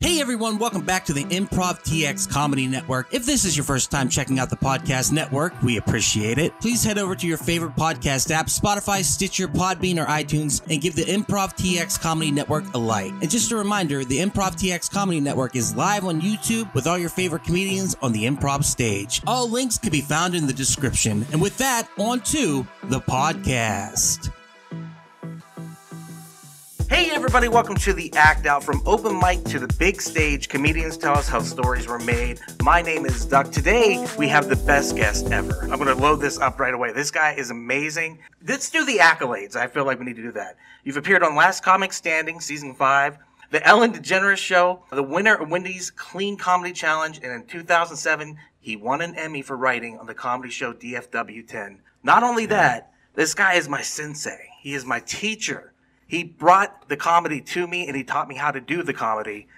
Hey everyone, welcome back to the Improv TX Comedy Network. If this is your first time checking out the podcast network, we appreciate it. Please head over to your favorite podcast app, Spotify, Stitcher, Podbean, or iTunes, and give the Improv TX Comedy Network a like. And just a reminder, the Improv TX Comedy Network is live on YouTube with all your favorite comedians on the improv stage. All links can be found in the description. And with that, on to the podcast. Hey everybody, welcome to the Act Out from open mic to the big stage. Comedians tell us how stories were made. My name is Duck. Today we have the best guest ever. I'm going to load this up right away. This guy is amazing. Let's do the accolades. I feel like we need to do that. You've appeared on Last Comic Standing, season five, The Ellen DeGeneres Show, the winner of Wendy's Clean Comedy Challenge, and in 2007 he won an Emmy for writing on the comedy show DFW 10. Not only that, this guy is my sensei. He is my teacher. He brought the comedy to me and he taught me how to do the comedy.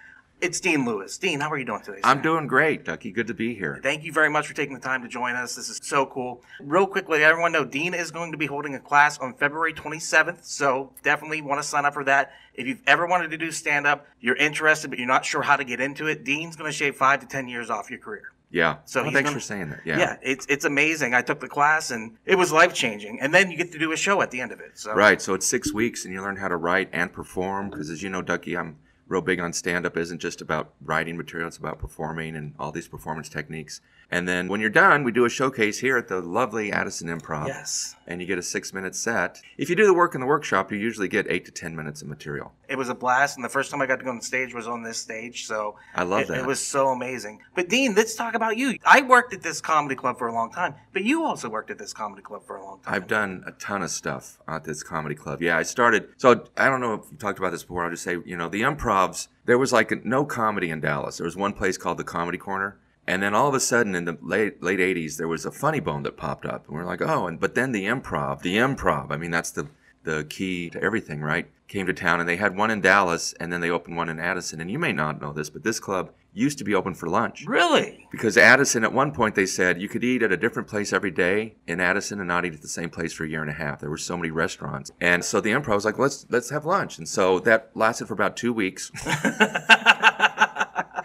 It's Dean Lewis. Dean, how are you doing today? I'm doing great, Ducky. Good to be here. Thank you very much for taking the time to join us. This is so cool. Real quickly, everyone know Dean is going to be holding a class on February 27th, so definitely want to sign up for that. If you've ever wanted to do stand up, you're interested, but you're not sure how to get into it, Dean's going to shave five to 10 years off your career. Yeah. So he's thanks gonna- for saying that. Yeah. Yeah. it's it's amazing. I took the class and it was life changing. And then you get to do a show at the end of it. So Right. So it's six weeks, and you learn how to write and perform. Because as you know, Ducky, I'm real big on stand up. Isn't just about writing material; it's about performing and all these performance techniques. And then when you're done, we do a showcase here at the lovely Addison Improv. Yes. And you get a six minute set. If you do the work in the workshop, you usually get eight to ten minutes of material. It was a blast, and the first time I got to go on stage was on this stage. So I love it, that. It was so amazing. But Dean, let's talk about you. I worked at this comedy club for a long time, but you also worked at this comedy club for a long time. I've done a ton of stuff at this comedy club. Yeah, I started. So I don't know if you talked about this before. I'll just say, you know, the improvs. There was like no comedy in Dallas. There was one place called the Comedy Corner, and then all of a sudden in the late late '80s, there was a Funny Bone that popped up, and we're like, oh, and but then the improv, the improv. I mean, that's the the key to everything, right? Came to town, and they had one in Dallas, and then they opened one in Addison. And you may not know this, but this club used to be open for lunch. really. Because Addison, at one point, they said you could eat at a different place every day in Addison and not eat at the same place for a year and a half. There were so many restaurants, and so the improv was like, let's let's have lunch, and so that lasted for about two weeks.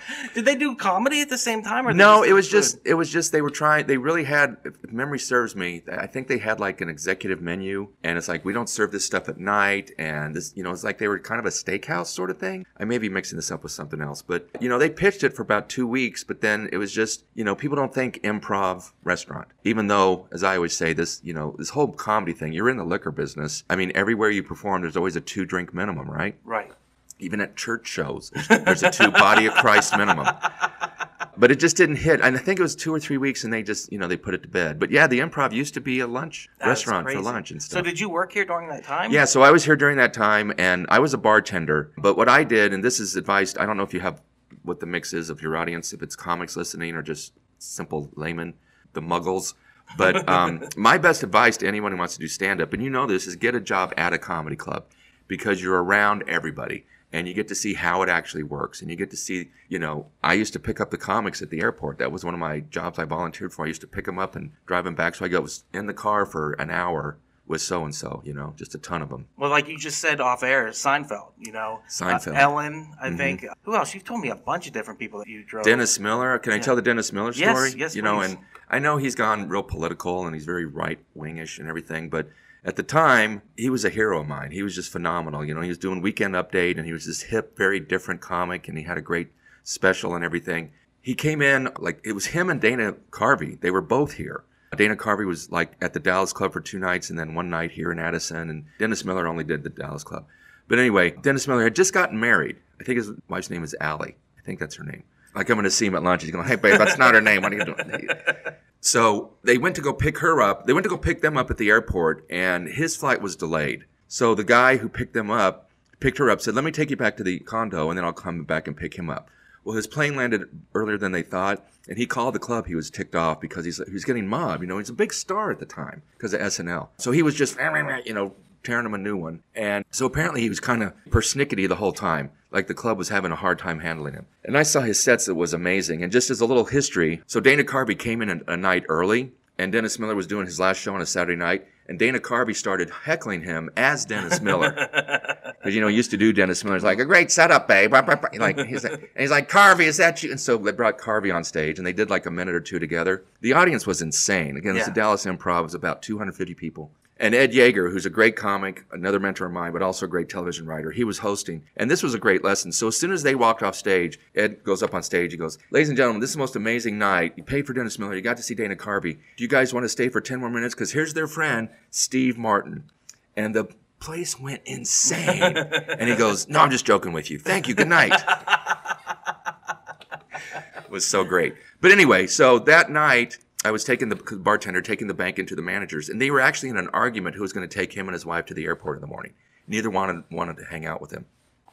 Did they do comedy at the same time? Or no, it was food? just it was just they were trying. They really had, if memory serves me, I think they had like an executive menu, and it's like we don't serve this stuff at night, and this, you know, it's like they were kind of a steakhouse sort of thing. I may be mixing this up with something else, but you know, they pitched it for about two weeks, but then it was just, you know, people don't think improv restaurant, even though, as I always say, this, you know, this whole comedy thing, you're in the liquor business. I mean, everywhere you perform, there's always a two drink minimum, right? right. Even at church shows, there's, a two body of Christ minimum. But it just didn't hit. And I think it was two or three weeks, and they just, you know, they put it to bed. But yeah, the improv used to be a lunch That's restaurant crazy. for lunch and stuff. So did you work here during that time? yeah, so I was here during that time, and I was a bartender. But what I did, and this is advice, I don't know if you have what the mix is of your audience, if it's comics listening or just simple laymen, the muggles. But um, my best advice to anyone who wants to do stand up, and you know this, is get a job at a comedy club because you're around everybody and you get to see how it actually works and you get to see you know i used to pick up the comics at the airport that was one of my jobs i volunteered for i used to pick them up and drive them back so i got was in the car for an hour with so and so you know just a ton of them Well, like you just said off air, Seinfeld, you know, Seinfeld. Uh, Ellen, I Mhm. think. Who else? You've told me a bunch of different people that you drove. dennis miller can i tell the dennis miller story yes, yes. you know and i know he's gone real political and he's very right wingish and everything but at the time he was a hero of mine. He was just phenomenal you know he was doing weekend update and he was this hip very different comic and he had a great special and everything. He came in like it was him and dana carvey. They were both here. Dana carvey was like at the dallas club for two nights and then one night here in addison and dennis miller only did the dallas club. But anyway dennis miller had just gotten married. I think his wife's name is allie. I think that's her name. Like i'm going to see him at lunch he's going hey babe that's not her name. What are you doing so they went to go pick her up. They went to go pick them up at the airport, and his flight was delayed. So the guy who picked them up picked her up, said, "Let me take you back to the condo, and then I'll come back and pick him up." Well, his plane landed earlier than they thought, and he called the club. He was ticked off because he's he was getting mobbed. You know, he's a big star at the time because of SNL. So he was just you know tearing him a new one. And so apparently he was kind of persnickety the whole time, like the club was having a hard time handling him. And I saw his sets; it was amazing. And just as a little history, so Dana Carvey came in a, a night early, and Dennis Miller was doing his last show on a Saturday night, and Dana Carvey started heckling him as Dennis Miller. Because you know, he used to do Dennis Miller's like a great setup, babe. Like he's like, and he's like, Carvey, is that you? And so they brought Carvey on stage, and they did like a minute or two together. The audience was insane. Again, it's the Dallas Improv. It was about 250 people. And Ed Yeager, who's a great comic, another mentor of mine, but also a great television writer, he was hosting. And this was a great lesson. So as soon as they walked off stage, Ed goes up on stage. He goes, Ladies and gentlemen, this is the most amazing night. You paid for Dennis Miller. You got to see Dana Carvey. Do you guys want to stay for 10 more minutes? Because here's their friend, Steve Martin. And the place went insane. and he goes, No, I'm just joking with you. Thank you. Good night. it was so great. But anyway, so that night, I was taking the bartender, taking the bank into the managers, and they were actually in an argument who was going to take him and his wife to the airport in the morning. Neither wanted wanted to hang out with him.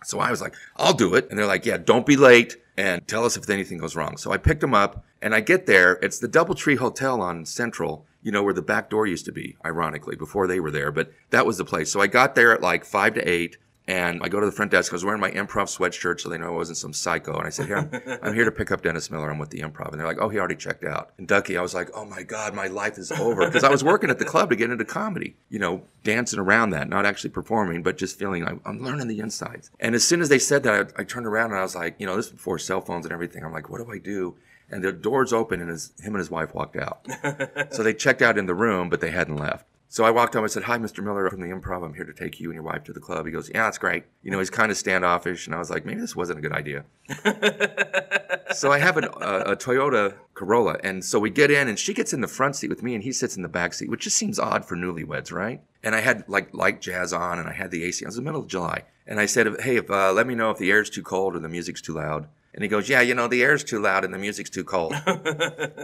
So I was like, I'll do it. And they're like, yeah, don't be late and tell us if anything goes wrong. So I picked him up and I get there. It's the Doubletree Hotel on Central, you know, where the back door used to be, ironically, before they were there. But that was the place. So I got there at like five to eight. And I go to the front desk. I was wearing my improv sweatshirt, so they know I wasn't some psycho. And I said, "Here, I'm, I'm here to pick up Dennis Miller. I'm with the improv." And they're like, "Oh, he already checked out." And Ducky, I was like, "Oh my god, my life is over," because I was working at the club to get into comedy. You know, dancing around that, not actually performing, but just feeling like I'm learning the insides. And as soon as they said that, I, I turned around and I was like, you know, this is before cell phones and everything. I'm like, what do I do? And the doors open, and his, him and his wife walked out. so they checked out in the room, but they hadn't left. So I walked up. I said, "Hi, Mr. Miller from the Improv. I'm here to take you and your wife to the club." He goes, "Yeah, that's great." You know, he's kind of standoffish, and I was like, "Maybe this wasn't a good idea." so I have an, a, a Toyota Corolla, and so we get in, and she gets in the front seat with me, and he sits in the back seat, which just seems odd for newlyweds, right? And I had like light jazz on, and I had the AC. It was the middle of July, and I said, "Hey, if, uh, let me know if the air's too cold or the music's too loud." And he goes, "Yeah, you know, the air's too loud and the music's too cold."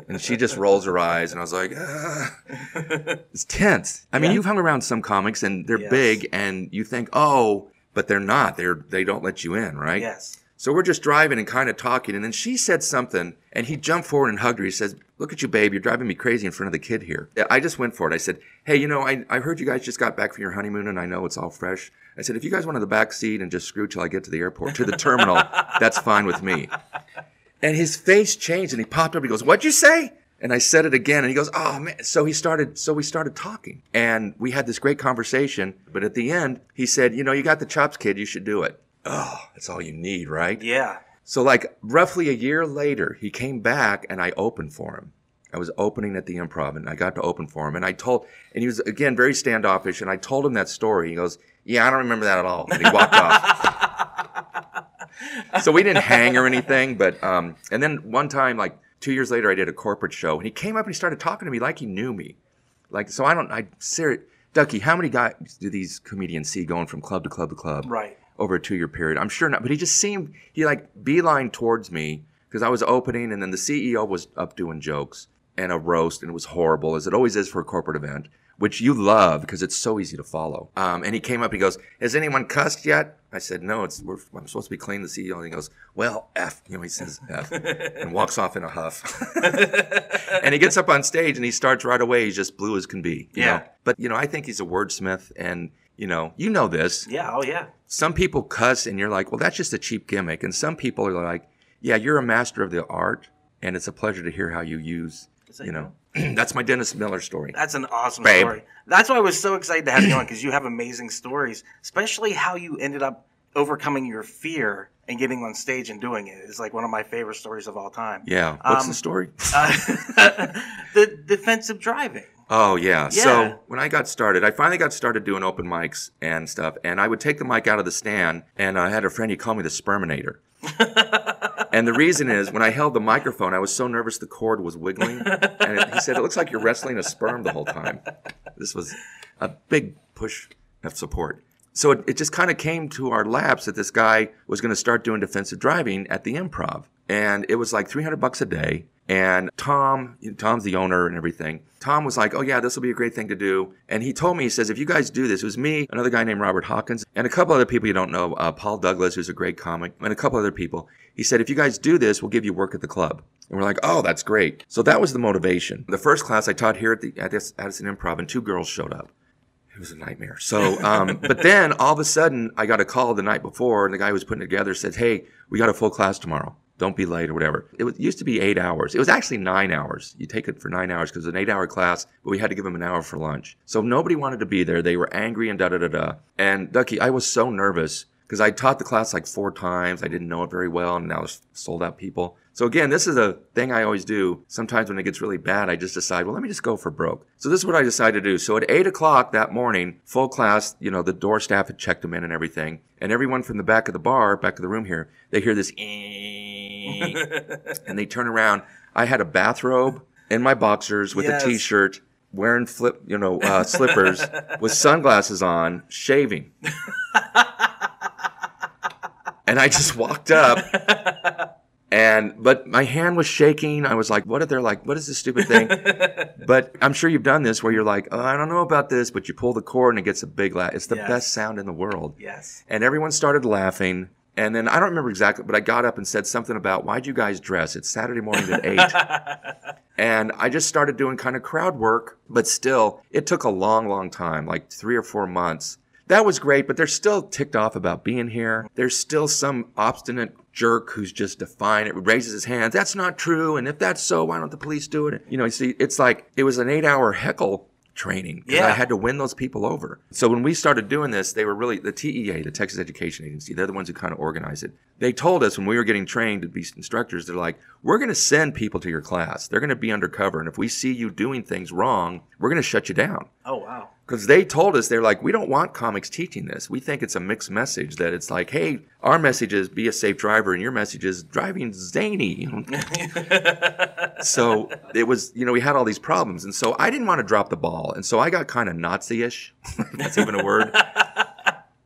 and she just rolls her eyes, and I was like, ah. "It's tense." I mean, Yeah. you've hung around some comics, and they're Yes. big, and you think, "Oh," but they're not. They're they don't let you in, right? Yes. So we're just driving and kind of talking, and then she said something, and he jumped forward and hugged her. He says, "Look at you, babe. You're driving me crazy in front of the kid here." I just went for it. I said, "Hey, you know, I, I heard you guys just got back from your honeymoon, and I know it's all fresh." I said, "If you guys want to the back seat and just screw till I get to the airport to the terminal, that's fine with me." And his face changed, and he popped up. He goes, "What'd you say?" And I said it again, and he goes, "Oh man!" So he started. So we started talking, and we had this great conversation. But at the end, he said, "You know, you got the chops, kid. You should do it." Oh, that's all you need, right? Yeah. So, like, roughly a year later, he came back and I opened for him. I was opening at the improv and I got to open for him. And I told, and he was, again, very standoffish. And I told him that story. He goes, Yeah, I don't remember that at all. And he walked off. so we didn't hang or anything. But, um, and then one time, like, two years later, I did a corporate show and he came up and he started talking to me like he knew me. Like, so I don't, I, serious, Ducky, how many guys do these comedians see going from club to club to club? Right. over a two year period. I'm sure not, but he just seemed he like beeline towards me because I was opening, and then the CEO was up doing jokes and a roast, and it was horrible as it always is for a corporate event, which you love because it's so easy to follow. Um, and he came up, he goes, "Has anyone cussed yet?" I said, "No, it's we're, I'm supposed to be clean." The CEO, and he goes, "Well, f," you know, he says f, and walks off in a huff. and he gets up on stage and he starts right away. He's just blue as can be. you Yeah. know? But you know, I think he's a wordsmith, and you know, you know this Yeah. Oh, yeah. some people cuss and you're like, well, that's just a cheap gimmick. And some people are like, yeah, you're a master of the art, and it's a pleasure to hear how you use, you know. that's my Dennis Miller story. That's an awesome Babe. story. That's why I was so excited to have you on because you have amazing stories, especially how you ended up overcoming your fear and getting on stage and doing it. It's like one of my favorite stories of all time. Yeah. What's Um, the story? Uh, the defensive driving. Oh yeah. Yeah. So when I got started, I finally got started doing open mics and stuff, and I would take the mic out of the stand, and I had a friend he called me the sperminator. and the reason is when I held the microphone, I was so nervous the cord was wiggling, and he said it looks like you're wrestling a sperm the whole time. This was a big push of support. So it, it just kind of came to our laps that this guy was going to start doing defensive driving at the improv. And it was like 300 bucks a day. And Tom, Tom's the owner and everything. Tom was like, oh yeah, this will be a great thing to do. And he told me, he says, if you guys do this, it was me, another guy named Robert Hawkins, and a couple other people you don't know, uh, Paul Douglas, who's a great comic, and a couple other people. He said, if you guys do this, we'll give you work at the club. And we're like, oh, that's great. So that was the motivation. The first class I taught here at the at this Addison Improv, and two girls showed up. It was a nightmare. So, um, but then all of a sudden, I got a call the night before, and the guy who was putting it together said, "Hey, we got a full class tomorrow." Don't be late or whatever. It was, used to be eight hours. It was actually nine hours. You take it for nine hours because it was an eight hour class, but we had to give them an hour for lunch. So nobody wanted to be there. They were angry and da da da da. And Ducky, I was so nervous because I taught the class like four times. I didn't know it very well, and now it's sold out people. So again, this is a thing I always do. Sometimes when it gets really bad, I just decide, well, let me just go for broke. So this is what I decided to do. So at eight o'clock that morning, full class, you know, the door staff had checked them in and everything, and everyone from the back of the bar, back of the room here, they hear this, and they turn around. I had a bathrobe and my boxers with Yes. a t-shirt. Wearing flip, you know, uh, slippers with sunglasses on, shaving. and I just walked up and but my hand was shaking. I was like, what if they're like, what is this stupid thing? but I'm sure you've done this where you're like, oh, I don't know about this, but you pull the cord and it gets a big laugh. It's the Yes. best sound in the world. yes. And everyone started laughing. And then I don't remember exactly, but I got up and said something about why'd you guys dress? It's Saturday morning at eight. and I just started doing kind of crowd work, but still, it took a long, long time, like three or four months. That was great, but they're still ticked off about being here. There's still some obstinate jerk who's just defiant. It raises his hands. That's not true. And if that's so, why don't the police do it? You know, you see, it's like it was an eight hour heckle training because I had to win those people over. So when we started doing this, they were really the TEA, the Texas Education Agency. They're the ones who kind of organize it. They told us when we were getting trained to be instructors, they're like, "We're going to send people to your class. They're going to be undercover, and if we see you doing things wrong, we're going to shut you down." Oh wow. Because they told us they're like, we don't want comics teaching this. We think it's a mixed message that it's like, hey, our message is be a safe driver, and your message is driving zany. So it was, you know, we had all these problems, and so I didn't want to drop the ball, and so I got kind of Nazi-ish. That's even a word.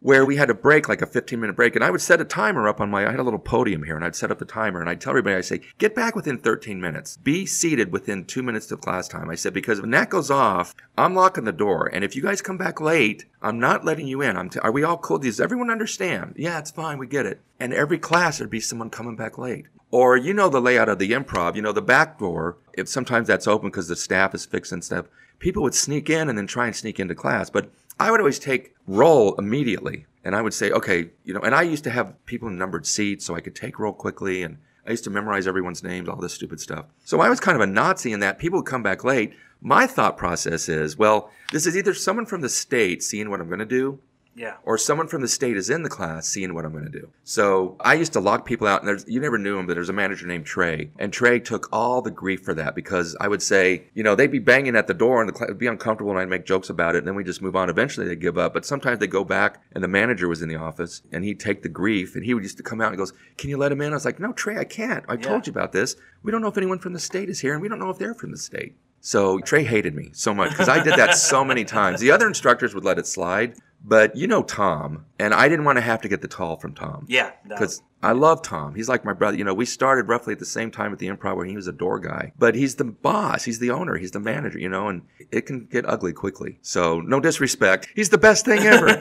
Where we had a break, like a 15 minute break, and I would set a timer up on my. I had a little podium here, and I'd set up the timer, and I'd tell everybody, I say, get back within 13 minutes, be seated within two minutes of class time. I said because when that goes off, I'm locking the door, and if you guys come back late, I'm not letting you in. I'm. T- are we all cool? Does everyone understand? Yeah, it's fine. We get it. And every class there'd be someone coming back late. Or you know the layout of the improv. You know the back door. If sometimes that's open because the staff is fixing stuff, people would sneak in and then try and sneak into class. But I would always take roll immediately, and I would say, okay, you know. And I used to have people in numbered seats, so I could take roll quickly, and I used to memorize everyone's names, all this stupid stuff. So I was kind of a Nazi in that people would come back late. My thought process is, well, this is either someone from the state seeing what I'm going to do, Yeah. or someone from the state is in the class seeing what I'm going to do. So I used to lock people out, and there's, you never knew him, but there's a manager named Trey, and Trey took all the grief for that because I would say, you know, they'd be banging at the door and the class would be uncomfortable, and I'd make jokes about it, and then we just move on. Eventually, they give up, but sometimes they go back, and the manager was in the office, and he'd take the grief, and he would used to come out and goes, "Can you let him in?" I was like, "No, Trey, I can't. I told you about this. We don't know if anyone from the state is here, and we don't know if they're from the state." So Trey hated me so much because I did that so many times. The other instructors would let it slide, but you know Tom, and I didn't want to have to get the tall from Tom. Yeah. no. Because I love Tom. He's like my brother. You know, we started roughly at the same time at the improv where he was a door guy. But he's the boss. He's the owner. He's the manager, you know, and it can get ugly quickly. So no disrespect. He's the best thing ever.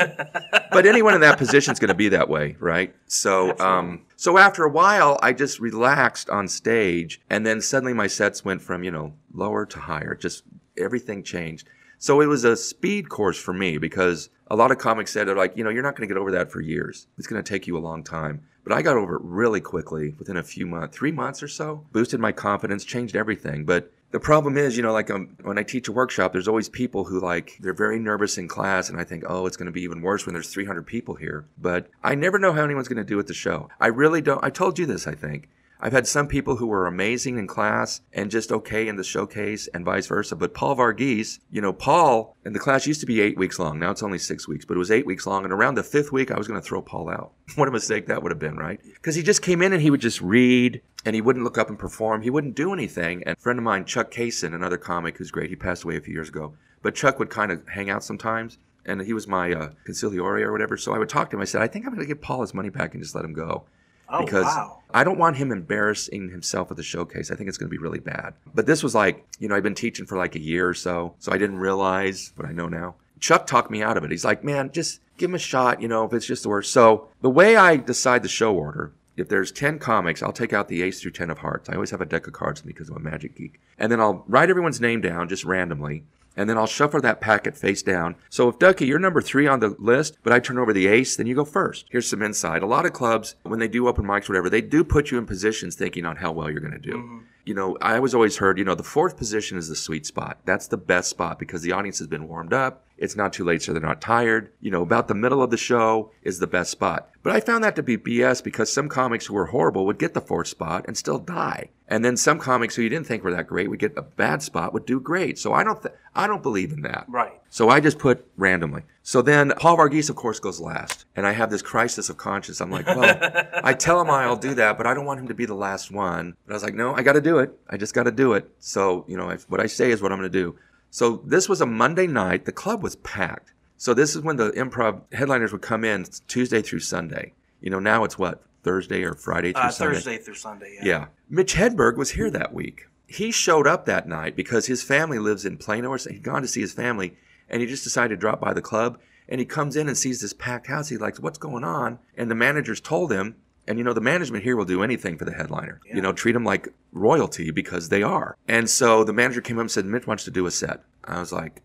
but anyone in that position is going to be that way, right? So, um, so after a while, I just relaxed on stage, and then suddenly my sets went from you know lower to higher. Just everything changed. So it was a speed course for me because a lot of comics said, like, you know, you're not going to get over that for years. It's going to take you a long time. But I got over it really quickly within a few months, three months or so, boosted my confidence, changed everything. But the problem is, you know, like um, when I teach a workshop, there's always people who like, they're very nervous in class. And I think, oh, it's going to be even worse when there's 300 people here. But I never know how anyone's going to do at the show. I really don't. I told you this, I think. I've had some people who were amazing in class and just okay in the showcase and vice versa. But Paul Varghese, you know, Paul and the class used to be eight weeks long. Now it's only six weeks, but it was eight weeks long. And around the fifth week, I was going to throw Paul out. what a mistake that would have been, right? Because he just came in and he would just read and he wouldn't look up and perform. He wouldn't do anything. And a friend of mine, Chuck Kaysen, another comic who's great, he passed away a few years ago. But Chuck would kind of hang out sometimes. And he was my uh, or whatever. So I would talk to him. I said, I think I'm going to give Paul his money back and just let him go oh because wow. I don't want him embarrassing himself at the showcase. I think it's going to be really bad. But this was like, you know, I've been teaching for like a year or so, so I didn't realize what I know now. Chuck talked me out of it. He's like, man, just give him a shot, you know, if it's just the worst. So the way I decide the show order, if there's 10 comics, I'll take out the ace through 10 of hearts. I always have a deck of cards with me because I'm a magic geek. And then I'll write everyone's name down just randomly. And then I'll shuffle that packet face down. So if Ducky, you're number three on the list, but I turn over the ace, then you go first. Here's some insight. A lot of clubs, when they do open mics, or whatever, they do put you in positions thinking on how well you're going to do. Mm-hmm. You know, I was always heard, you know, the fourth position is the sweet spot. That's the best spot because the audience has been warmed up. It's not too late, so they're not tired. You know, about the middle of the show is the best spot. But I found that to be BS because some comics who were horrible would get the fourth spot and still die. And then some comics who you didn't think were that great would get a bad spot would do great. So I don't, th- I don't believe in that. Right. So I just put randomly. So then Paul Varghese, of course, goes last. And I have this crisis of conscience. I'm like, well, I tell him I'll do that, but I don't want him to be the last one. But I was like, no, I got to do it. I just got to do it. So, you know, if, what I say is what I'm going to do. So this was a Monday night. The club was packed. So this is when the improv headliners would come in Tuesday through Sunday. You know, now it's what? Thursday or Friday through Uh, Sunday? Thursday through Sunday. Yeah. Yeah. Mitch Hedberg was here that week. He showed up that night because his family lives in Plano or. He'd gone to see his family and he just decided to drop by the club. And he comes in and sees this packed house. He likes, what's going on? And the managers told him, and you know, the management here will do anything for the headliner. You know, treat them like royalty because they are. And so the manager came up and said, Mitch wants to do a set. I was like,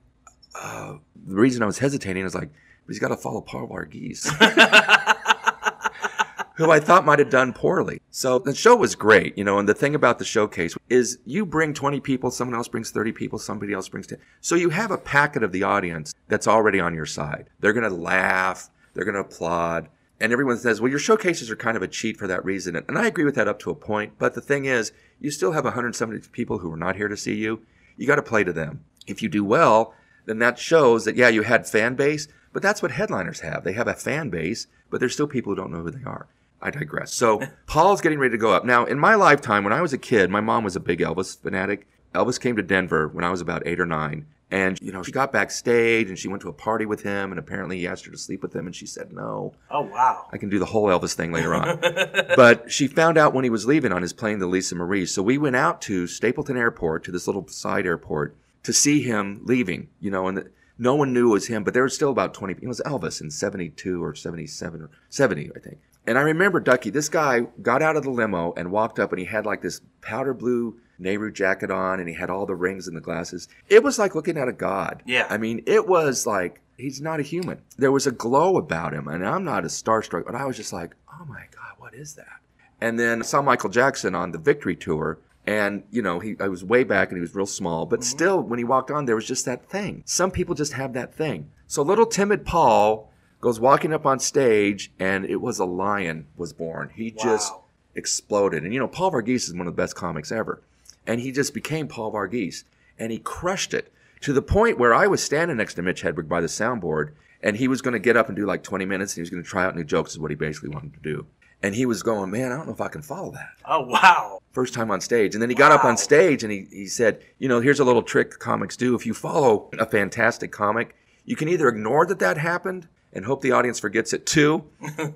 uh, the reason I was hesitating is like, he's got to follow Paul Varghese. who I thought might have done poorly. So the show was great, you know, and the thing about the showcase is you bring 20 people, someone else brings 30 people, somebody else brings 10. So you have a packet of the audience that's already on your side. They're going to laugh, they're going to applaud. And everyone says, well, your showcases are kind of a cheat for that reason. And I agree with that up to a point. But the thing is, you still have 170 people who are not here to see you. You got to play to them. If you do well, then that shows that, yeah, you had fan base, but that's what headliners have. They have a fan base, but there's still people who don't know who they are. I digress. So Paul's getting ready to go up. Now, in my lifetime, when I was a kid, my mom was a big Elvis fanatic. Elvis came to Denver when I was about eight or nine. And, you know, she got backstage and she went to a party with him. And apparently he asked her to sleep with him. And she said, no, Oh wow. I can do the whole Elvis thing later on. but she found out when he was leaving on his plane to Lisa Marie. So we went out to Stapleton Airport, to this little side airport, to see him leaving, you know, and the, no one knew it was him, but there were still about 20. It was Elvis in 72 or 77 or 70, I think. And I remember Ducky, this guy got out of the limo and walked up and he had like this powder blue Nehru jacket on and he had all the rings and the glasses. It was like looking at a god. Yeah. I mean, it was like, he's not a human. There was a glow about him. And I'm not a starstruck, but I was just like, oh my God, what is that? And then I saw Michael Jackson on the Victory Tour. And, you know, he, I was way back and he was real small, but mm-hmm. still, when he walked on, there was just that thing. Some people just have that thing. So little timid Paul goes walking up on stage and it was a lion was born. He just exploded. And, you know, Paul Varghese is one of the best comics ever. And he just became Paul Varghese and he crushed it to the point where I was standing next to Mitch Hedberg by the soundboard and he was going to get up and do like 20 minutes and he was going to try out new jokes is what he basically wanted to do. And he was going, man, I don't know if I can follow that Oh wow. first time on stage. And then he got up on stage and he, he said, you know, here's a little trick comics do. If you follow a fantastic comic, you can either ignore that that happened and hope the audience forgets it too,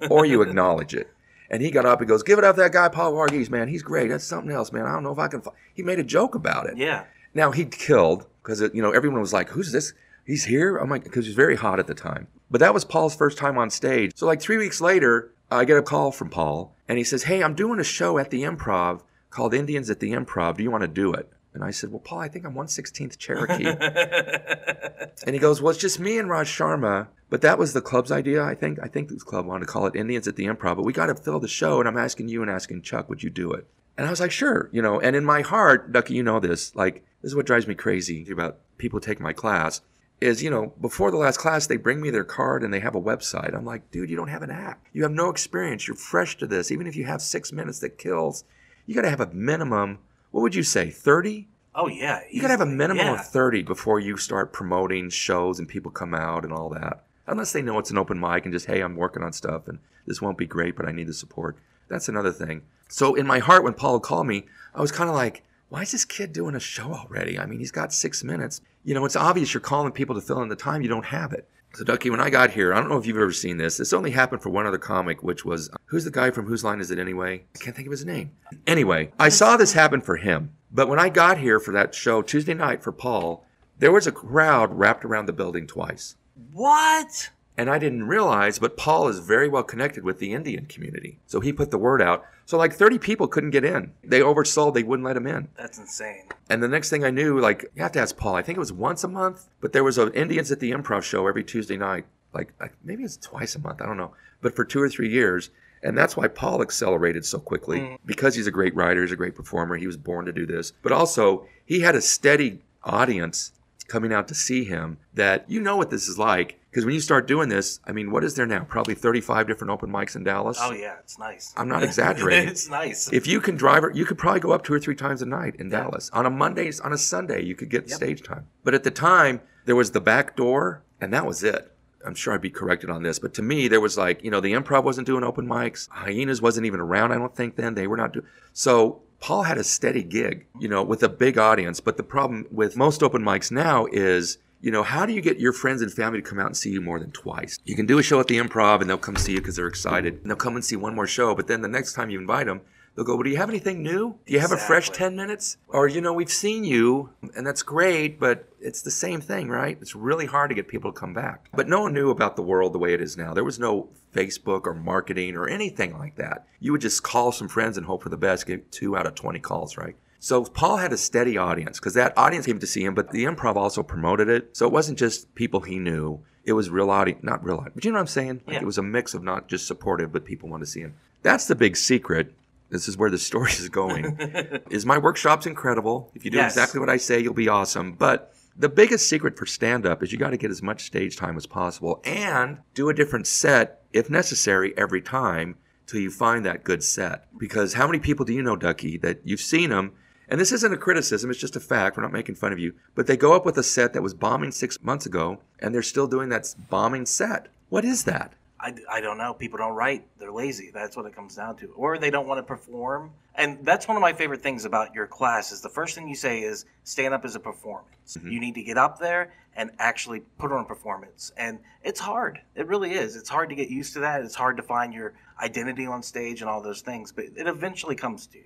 or you acknowledge it. And he got up and goes, give it up that guy, Paul Varghese, man. He's great. That's something else, man. I don't know if I can. He made a joke about it. Yeah. Now he killed because you know everyone was like, "Who's this? He's here." I'm like, because he was very hot at the time. But that was Paul's first time on stage. So like three weeks later, I get a call from Paul, and he says, "Hey, I'm doing a show at the Improv called Indians at the Improv. Do you want to do it?" And I said, "Well, Paul, I think I'm 116th Cherokee." and he goes, "Well, it's just me and Raj Sharma." But that was the club's idea, I think. I think the club wanted to call it Indians at the Improv. But we got to fill the show, and I'm asking you and asking Chuck, would you do it? And I was like, sure, you know. And in my heart, Ducky, you know this. Like, this is what drives me crazy about people taking my class. Is you know, before the last class, they bring me their card and they have a website. I'm like, dude, you don't have an app. You have no experience. You're fresh to this. Even if you have six minutes that kills, you got to have a minimum. What would you say, thirty? Oh yeah. You got to have a minimum Yeah. of 30 before you start promoting shows and people come out and all that. Unless they know it's an open mic and just, hey, I'm working on stuff and this won't be great, but I need the support. That's another thing. So in my heart, when Paul called me, I was kind of like, why is this kid doing a show already? I mean, he's got six minutes. You know, it's obvious you're calling people to fill in the time. You don't have it. So, Ducky, when I got here, I don't know if you've ever seen this. This only happened for one other comic, which was who's the guy from Whose Line Is It Anyway? I can't think of his name. Anyway, I saw this happen for him. But when I got here for that show Tuesday night for Paul, there was a crowd wrapped around the building twice. What? And I didn't realize, but Paul is very well connected with the Indian community. So he put the word out. So like 30 people couldn't get in. They oversold, they wouldn't let them in. That's insane. And the next thing I knew, like, you have to ask Paul, I think it was once a month, but there was an Indians at the improv show every Tuesday night. Like, like maybe it's twice a month, I don't know. But for two or three years. And that's why Paul accelerated so quickly Mm. because he's a great writer, he's a great performer. He was born to do this. But also, he had a steady audience coming out to see him that you know what this is like. Because when you start doing this, I mean, what is there now? Probably 35 different open mics in Dallas. Oh yeah, it's nice. I'm not exaggerating. it's nice. If you can drive it, you could probably go up two or three times a night in Dallas. On a Monday, on a Sunday, you could get Yep. stage time. But at the time, there was the back door, and that was it. I'm sure I'd be corrected on this, but to me, there was like, you know, the improv wasn't doing open mics. Hyenas wasn't even around, I don't think then. They were not doing. So Paul had a steady gig, you know, with a big audience. But the problem with most open mics now is, you know, how do you get your friends and family to come out and see you more than twice? You can do a show at the improv and they'll come see you because they're excited. And they'll come and see one more show. But then the next time you invite them, they'll go, well, do you have anything new? Do you have a fresh 10 minutes? Or, you know, we've seen you and that's great, but it's the same thing, right? It's really hard to get people to come back. But no one knew about the world the way it is now. There was no Facebook or marketing or anything like that. You would just call some friends and hope for the best, get two out of 20 calls, right? So Paul had a steady audience because that audience came to see him, but the improv also promoted it. So it wasn't just people he knew. It was real audience, not real audience, but you know what I'm saying? Like Yeah. it was a mix of not just supportive, but people wanted to see him. That's the big secret. This is where the story is going. is my workshop's incredible. If you do Yes. exactly what I say, you'll be awesome. But the biggest secret for stand up is you got to get as much stage time as possible and do a different set if necessary every time till you find that good set. Because how many people do you know, Ducky, that you've seen them? And this isn't a criticism, it's just a fact. We're not making fun of you. But they go up with a set that was bombing six months ago and they're still doing that bombing set. What is that? I, I don't know. People don't write. They're lazy. That's what it comes down to. Or they don't want to perform. And that's one of my favorite things about your class is the first thing you say is stand up is a performance. Mm-hmm. You need to get up there and actually put on a performance. And it's hard. It really is. It's hard to get used to that. It's hard to find your identity on stage and all those things, but it eventually comes to you.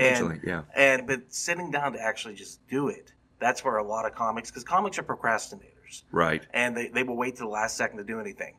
Eventually, and, yeah. And but sitting down to actually just do it, that's where a lot of comics because comics are procrastinators Right. and they, they will wait to the last second to do anything.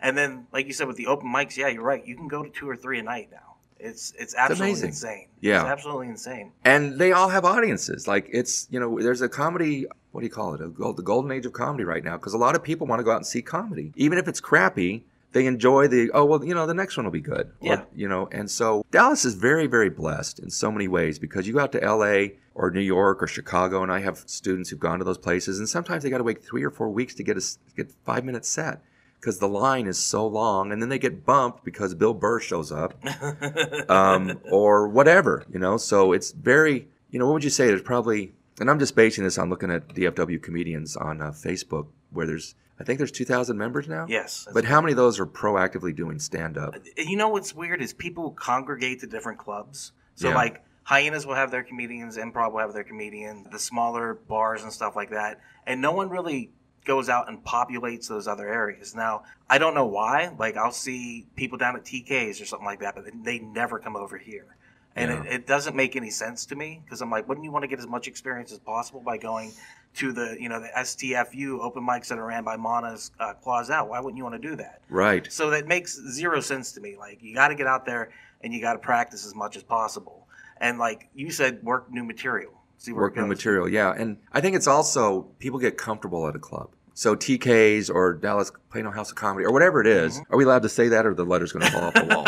And then, like you said, with the open mics, yeah, you're right. You can go to two or three a night now. It's it's absolutely amazing. insane. Yeah. it's absolutely insane. and they all have audiences. Like it's you know, there's a comedy. What do you call it? A gold, the golden age of comedy right now because a lot of people want to go out and see comedy, even if it's crappy. They enjoy the oh well you know the next one will be good Or, Yeah. you know and so Dallas is very very blessed in so many ways because you go out to L.A. or New York or Chicago and I have students who've gone to those places and sometimes they got to wait three or four weeks to get a get five minute set because the line is so long and then they get bumped because Bill Burr shows up um, or whatever, you know. So it's very, you know, what would you say? There's probably, and I'm just basing this on looking at DFW comedians on uh, Facebook, where there's, I think there's 2,000 members now. Yes, But how many of those are proactively doing stand up? Uh, you know what's weird is people congregate to different clubs. So Yeah. like hyenas will have their comedians, improv will have their comedians, the smaller bars and stuff like that, and no one really goes out and populates those other areas. Now I don't know why. Like I'll see people down at TK's or something like that, but they never come over here. And Yeah. it, it doesn't make any sense to me because I'm like, wouldn't you want to get as much experience as possible by going to the you know the STFU open mics that are ran by Mana's uh, Claws Out? Why wouldn't you want to do that? Right. So that makes zero sense to me. Like you got to get out there and you got to practice as much as possible. And like you said, work new material. See Work new material, yeah. And I think it's also people get comfortable at a club. So TK's or Dallas Plano House of Comedy or whatever it is. Mm-hmm. Are we allowed to say that or the letter's going to fall off the wall?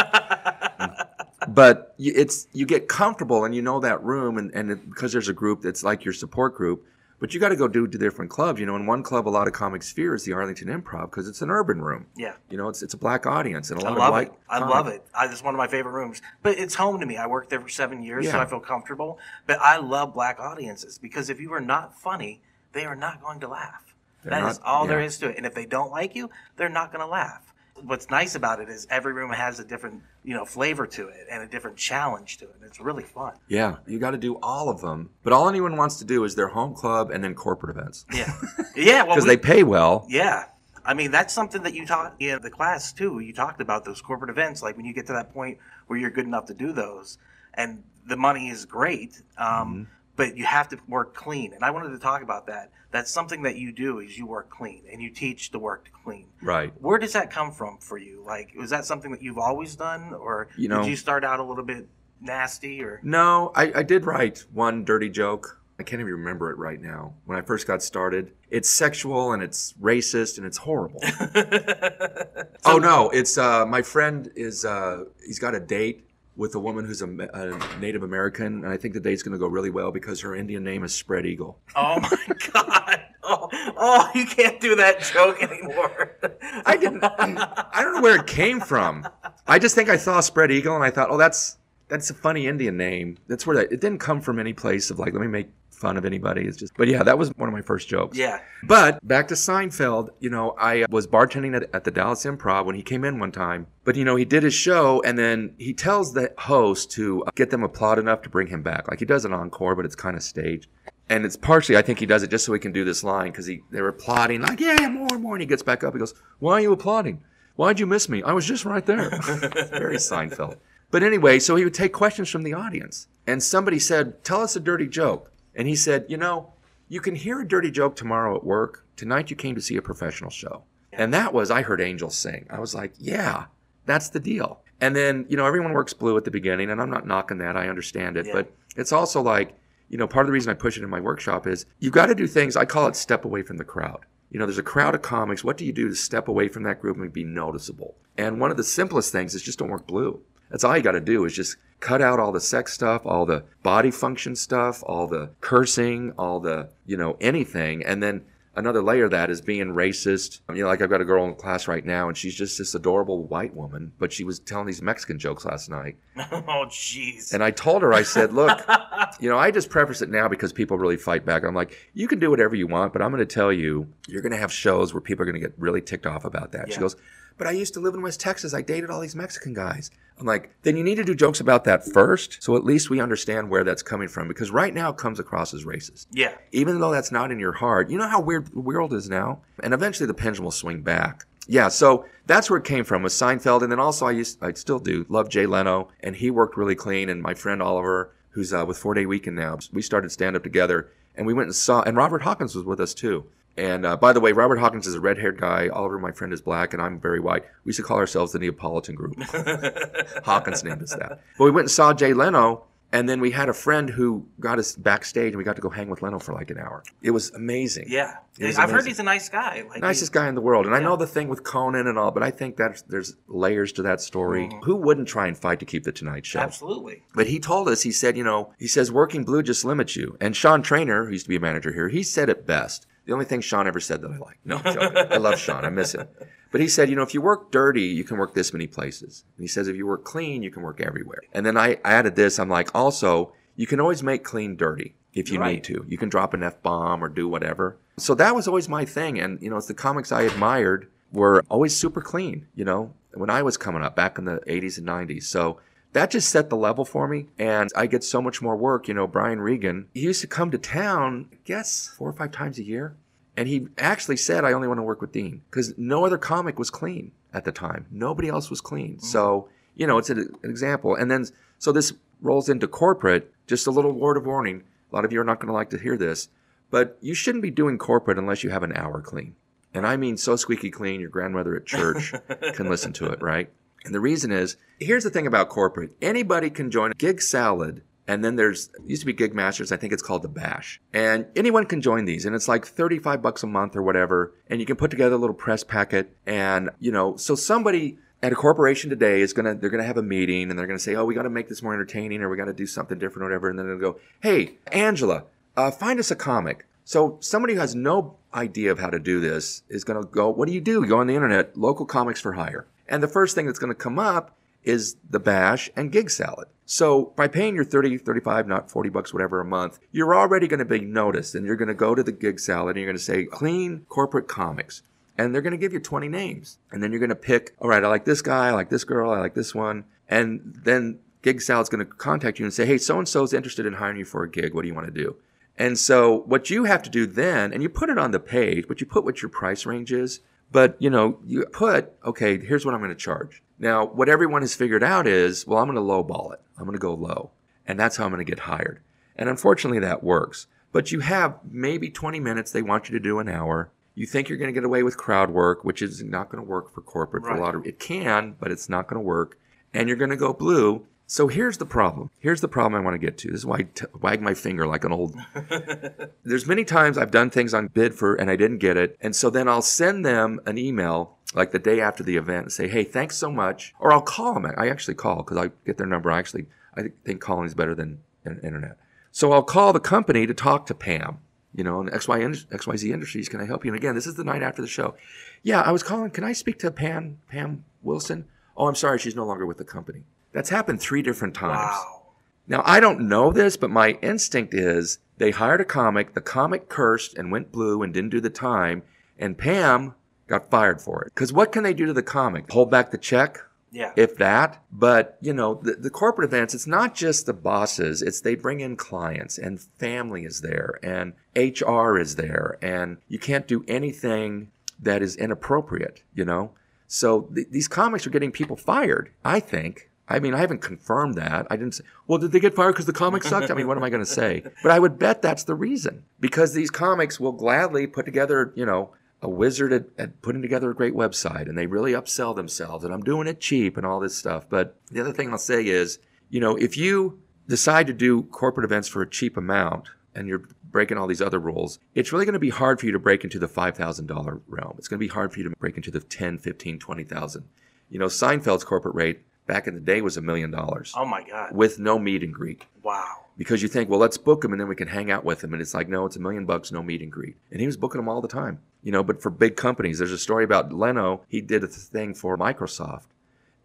but you, it's you get comfortable and you know that room and, and it, because there's a group that's like your support group but you got to go do to different clubs you know in one club a lot of comics fear is the arlington improv because it's an urban room Yeah. you know it's it's a black audience and a I lot love of white it. I love it. I, it's one of my favorite rooms. But it's home to me. I worked there for seven years, so I feel comfortable. But I love black audiences because if you are not funny, they are not going to laugh. They're That is not- all there yeah. is to it. And if they don't like you, they're not going to laugh. What's nice about it is every room has a different, you know, flavor to it and a different challenge to it. It's really fun. yeah you got to do all of them but all anyone wants to do is their home club and then corporate events Yeah. Yeah. Well, because we- they pay well Yeah. I mean, that's something that you taught in the class too. You talked about those corporate events, like when you get to that point where you're good enough to do those, and the money is great. Um, but you have to work clean. And I wanted to talk about that. That's something that you do is you work clean and you teach the work to clean. Right. Where does that come from for you? Like, was that something that you've always done, or You know- did you start out a little bit nasty, or No, I, I did write one dirty joke. I can't even remember it right now. When I first got started, it's sexual and it's racist and it's horrible. oh no, it's uh, my friend is uh, he's got a date with a woman who's a, a Native American, and I think the date's going to go really well because her Indian name is Spread Eagle. Oh my god! Oh, oh, you can't do that joke anymore. I didn't. I don't know where it came from. I just think I saw Spread Eagle and I thought, oh, that's that's a funny Indian name. That's where that. It didn't come from any place of like, let me make fun of anybody. It's just. But yeah, that was one of my first jokes. Yeah. But back to Seinfeld, you know, I was bartending at, at the Dallas Improv when he came in one time. But, you know, he did his show and then he tells the host to uh, get them applaud enough to bring him back. Like he does an encore, but it's kind of staged. And it's partially, I think he does it just so he can do this line because he they were applauding, like, yeah, yeah, more and more. And he gets back up. He goes, Why are you applauding? Why'd you miss me? I was just right there. Very Seinfeld. But anyway, so he would take questions from the audience. And somebody said, Tell us a dirty joke. And he said, You know, you can hear a dirty joke tomorrow at work. Tonight you came to see a professional show. And that was, I heard angels sing. I was like, Yeah, that's the deal. And then, you know, everyone works blue at the beginning, and I'm not knocking that. I understand it. Yeah. But it's also like, you know, part of the reason I push it in my workshop is you've got to do things, I call it step away from the crowd. You know, there's a crowd of comics. What do you do to step away from that group and be noticeable? And one of the simplest things is just don't work blue. That's all you got to do is just cut out all the sex stuff, all the body function stuff, all the cursing, all the, you know, anything. And then another layer of that is being racist. You know, like I've got a girl in class right now and she's just this adorable white woman, but she was telling these Mexican jokes last night. oh, jeez. And I told her, I said, look, you know, I just preface it now because people really fight back. I'm like, you can do whatever you want, but I'm going to tell you, you're going to have shows where people are going to get really ticked off about that. She goes, but I used to live in West Texas. I dated all these Mexican guys. I'm like, then you need to do jokes about that first. So at least we understand where that's coming from because right now it comes across as racist. yeah. Even though that's not in your heart, you know how weird the world is now? And eventually the pendulum will swing back. Yeah, so that's where it came from was Seinfeld. And then also I used, I still do, love Jay Leno. And he worked really clean. And my friend Oliver, who's uh, with Four Day Weekend now, we started stand up together. And we went and saw, and Robert Hawkins was with us too. And uh, by the way, Robert Hawkins is a red haired guy. Oliver, my friend, is black, and I'm very white. We used to call ourselves the Neapolitan group. Hawkins named us that. But we went and saw Jay Leno, and then we had a friend who got us backstage, and we got to go hang with Leno for like an hour. It was amazing. Yeah. Was I've heard he's a nice guy. Like Nicest guy in the world. And I know the thing with Conan and all, but I think that there's layers to that story. Mhm. Who wouldn't try and fight to keep the Tonight Show? Absolutely. But he told us, he said, you know, he says working blue just limits you. And Sean Trainer, who used to be a manager here, he said it best. The only thing Sean ever said that I like. No. I love Sean. I miss him. But he said, you know, if you work dirty, you can work this many places. And he says, if you work clean, you can work everywhere. And then I added this. I'm like, also, you can always make clean dirty if you Right. need to. You can drop an F bomb or do whatever. So that was always my thing. And, you know, it's the comics I admired were always super clean, you know, when I was coming up back in the 80s and 90s. So that just set the level for me. And I get so much more work. You know, Brian Regan, he used to come to town, I guess, four or five times a year. And he actually said, I only want to work with Dean because no other comic was clean at the time. Nobody else was clean. Mm. So, you know, it's an, an example. And then, so this rolls into corporate. Just a little word of warning. A lot of you are not going to like to hear this, but you shouldn't be doing corporate unless you have an hour clean. And I mean so squeaky clean, your grandmother at church can listen to it, right? And the reason is here's the thing about corporate anybody can join Gig Salad. And then there's used to be Gig Masters. I think it's called the Bash. And anyone can join these. And it's like 35 bucks a month or whatever. And you can put together a little press packet. And, you know, so somebody at a corporation today is gonna they're gonna have a meeting and they're gonna say, oh, we got to make this more entertaining or we got to do something different or whatever. And then they'll go, hey, Angela, uh, find us a comic. So somebody who has no idea of how to do this is gonna go, what do you do? You go on the internet, local comics for hire, and the first thing that's gonna come up is the bash and gig salad. So by paying your 30, 35, not 40 bucks, whatever a month, you're already going to be noticed and you're going to go to the gig salad and you're going to say clean corporate comics and they're going to give you 20 names. And then you're going to pick, all right, I like this guy, I like this girl, I like this one. And then Gig Salad's going to contact you and say, hey, so and so is interested in hiring you for a gig. What do you want to do? And so what you have to do then, and you put it on the page, but you put what your price range is. But you know, you put, okay, here's what I'm going to charge. Now, what everyone has figured out is, well, I'm going to lowball it. I'm going to go low. And that's how I'm going to get hired. And unfortunately, that works. But you have maybe 20 minutes. They want you to do an hour. You think you're going to get away with crowd work, which is not going to work for corporate for a lot of. It can, but it's not going to work. And you're going to go blue. So here's the problem. Here's the problem I want to get to. This is why I t- wag my finger like an old. There's many times I've done things on bid for and I didn't get it, and so then I'll send them an email like the day after the event and say, "Hey, thanks so much," or I'll call them. I actually call because I get their number. I actually I think calling is better than internet. So I'll call the company to talk to Pam. You know, and XY, XYZ Industries, can I help you? And again, this is the night after the show. Yeah, I was calling. Can I speak to Pam Pam Wilson? Oh, I'm sorry, she's no longer with the company. That's happened three different times. Wow. Now, I don't know this, but my instinct is they hired a comic, the comic cursed and went blue and didn't do the time, and Pam got fired for it. Because what can they do to the comic? Hold back the check? Yeah. If that. But, you know, the, the corporate events, it's not just the bosses, it's they bring in clients and family is there and HR is there and you can't do anything that is inappropriate, you know? So th- these comics are getting people fired, I think. I mean, I haven't confirmed that. I didn't say, well, did they get fired because the comic sucked? I mean, what am I going to say? But I would bet that's the reason. Because these comics will gladly put together, you know, a wizard at, at putting together a great website and they really upsell themselves and I'm doing it cheap and all this stuff. But the other thing I'll say is, you know, if you decide to do corporate events for a cheap amount and you're breaking all these other rules, it's really going to be hard for you to break into the $5,000 realm. It's going to be hard for you to break into the 10, 15, 20,000. You know, Seinfeld's corporate rate back in the day was a million dollars Oh my God. with no meet and greet Wow. because you think, well, let's book him and then we can hang out with him. And it's like, no, it's a million bucks, no meet and greet. And he was booking them all the time, you know. But for big companies, there's a story about Leno. He did a thing for Microsoft,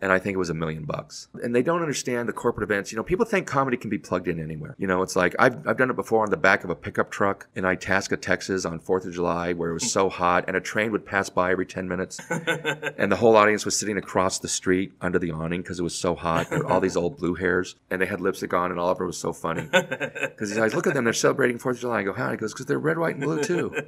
and I think it was a million bucks. And they don't understand the corporate events. You know, people think comedy can be plugged in anywhere. You know, it's like I've, I've done it before on the back of a pickup truck in Itasca, Texas on 4th of July where it was so hot and a train would pass by every 10 minutes. and the whole audience was sitting across the street under the awning because it was so hot. There were all these old blue hairs and they had lipstick on and Oliver was so funny. Because I look at them, they're celebrating 4th of July. I go, how? He goes, because they're red, white, and blue too.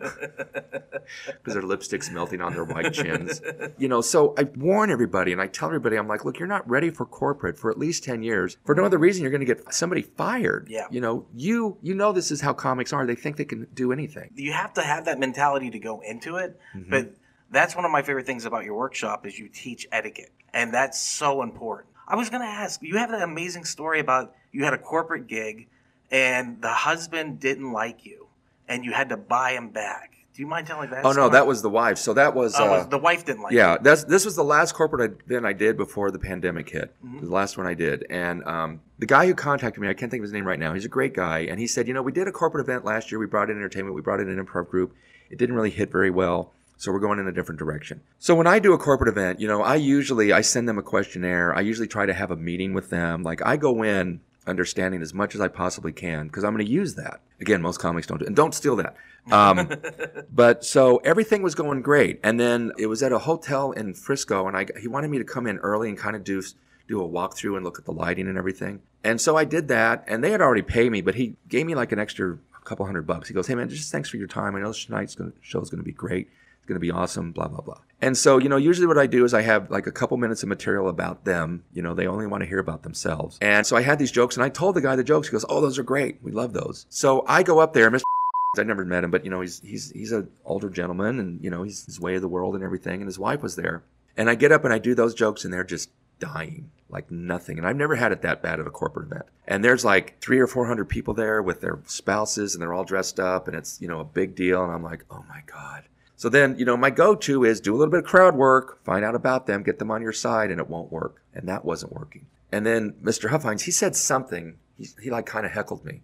Because their lipstick's melting on their white chins. You know, so I warn everybody and I tell everybody, I'm like, look, you're not ready for corporate for at least 10 years. For no other reason, you're going to get somebody fired. Yeah. You know, you you know this is how comics are. They think they can do anything. you have to have that mentality to go into it Mm-hmm. but that's one of my favorite things about your workshop is you teach etiquette and that's so important i was going to ask you have that amazing story about you had a corporate gig and the husband didn't like you and you had to buy him back do you mind telling that Oh no, that was the wife. So that was, Oh, uh, was- the wife didn't like yeah. That's this was the last corporate event I did before the pandemic hit. Mm-hmm. The last one I did, and um, the guy who contacted me, I can't think of his name right now. He's a great guy, and he said, you know, we did a corporate event last year. We brought in entertainment. We brought in an improv group. It didn't really hit very well. So we're going in a different direction. So when I do a corporate event, you know, I usually I send them a questionnaire. I usually try to have a meeting with them. Like I go in understanding as much as I possibly can because I'm going to use that. Again, most comics don't do, and don't steal that. Um, but so everything was going great, and then it was at a hotel in Frisco, and I he wanted me to come in early and kind of do do a walkthrough and look at the lighting and everything. And so I did that, and they had already paid me, but he gave me like an extra couple hundred bucks. He goes, "Hey man, just thanks for your time. I know tonight's gonna, show's going to be great. Going to be awesome. Blah blah blah." And so you know, usually what I do is I have like a couple minutes of material about them. You know, they only want to hear about themselves. And so I had these jokes, and I told the guy the jokes. He goes, "Oh, those are great. We love those." So I go up there, Mr. I never met him, but you know, he's he's he's an older gentleman, and you know, he's his way of the world and everything. And his wife was there, and I get up and I do those jokes, and they're just dying like nothing. And I've never had it that bad at a corporate event. And there's like three or four hundred people there with their spouses, and they're all dressed up, and it's you know a big deal. And I'm like, oh my god. So then, you know, my go-to is do a little bit of crowd work, find out about them, get them on your side, and it won't work. And that wasn't working. And then Mr. Huffines, he said something. He, he like kind of heckled me.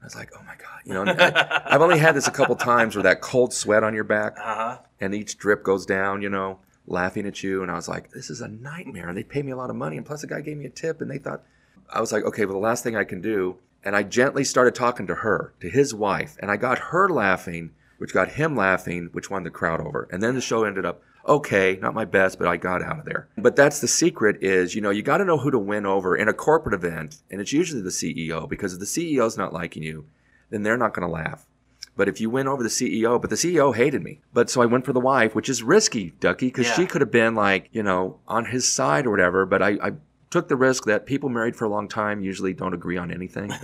I was like, oh my God. You know, I, I've only had this a couple times where that cold sweat on your back uh-huh and each drip goes down, you know, laughing at you. And I was like, this is a nightmare. And they paid me a lot of money. And plus, the guy gave me a tip. And they thought, I was like, okay, well, the last thing I can do. And I gently started talking to her, to his wife. And I got her laughing, which got him laughing, which won the crowd over. And then the show ended up, okay, not my best, but I got out of there. But that's the secret is, you know, you got to know who to win over in a corporate event. And it's usually the CEO because if the CEO's not liking you, then they're not going to laugh. But if you win over the CEO, but the CEO hated me. But so I went for the wife, which is risky, Ducky, because she could have been like, you know, on his side or whatever. But I, I took the risk that people married for a long time usually don't agree on anything.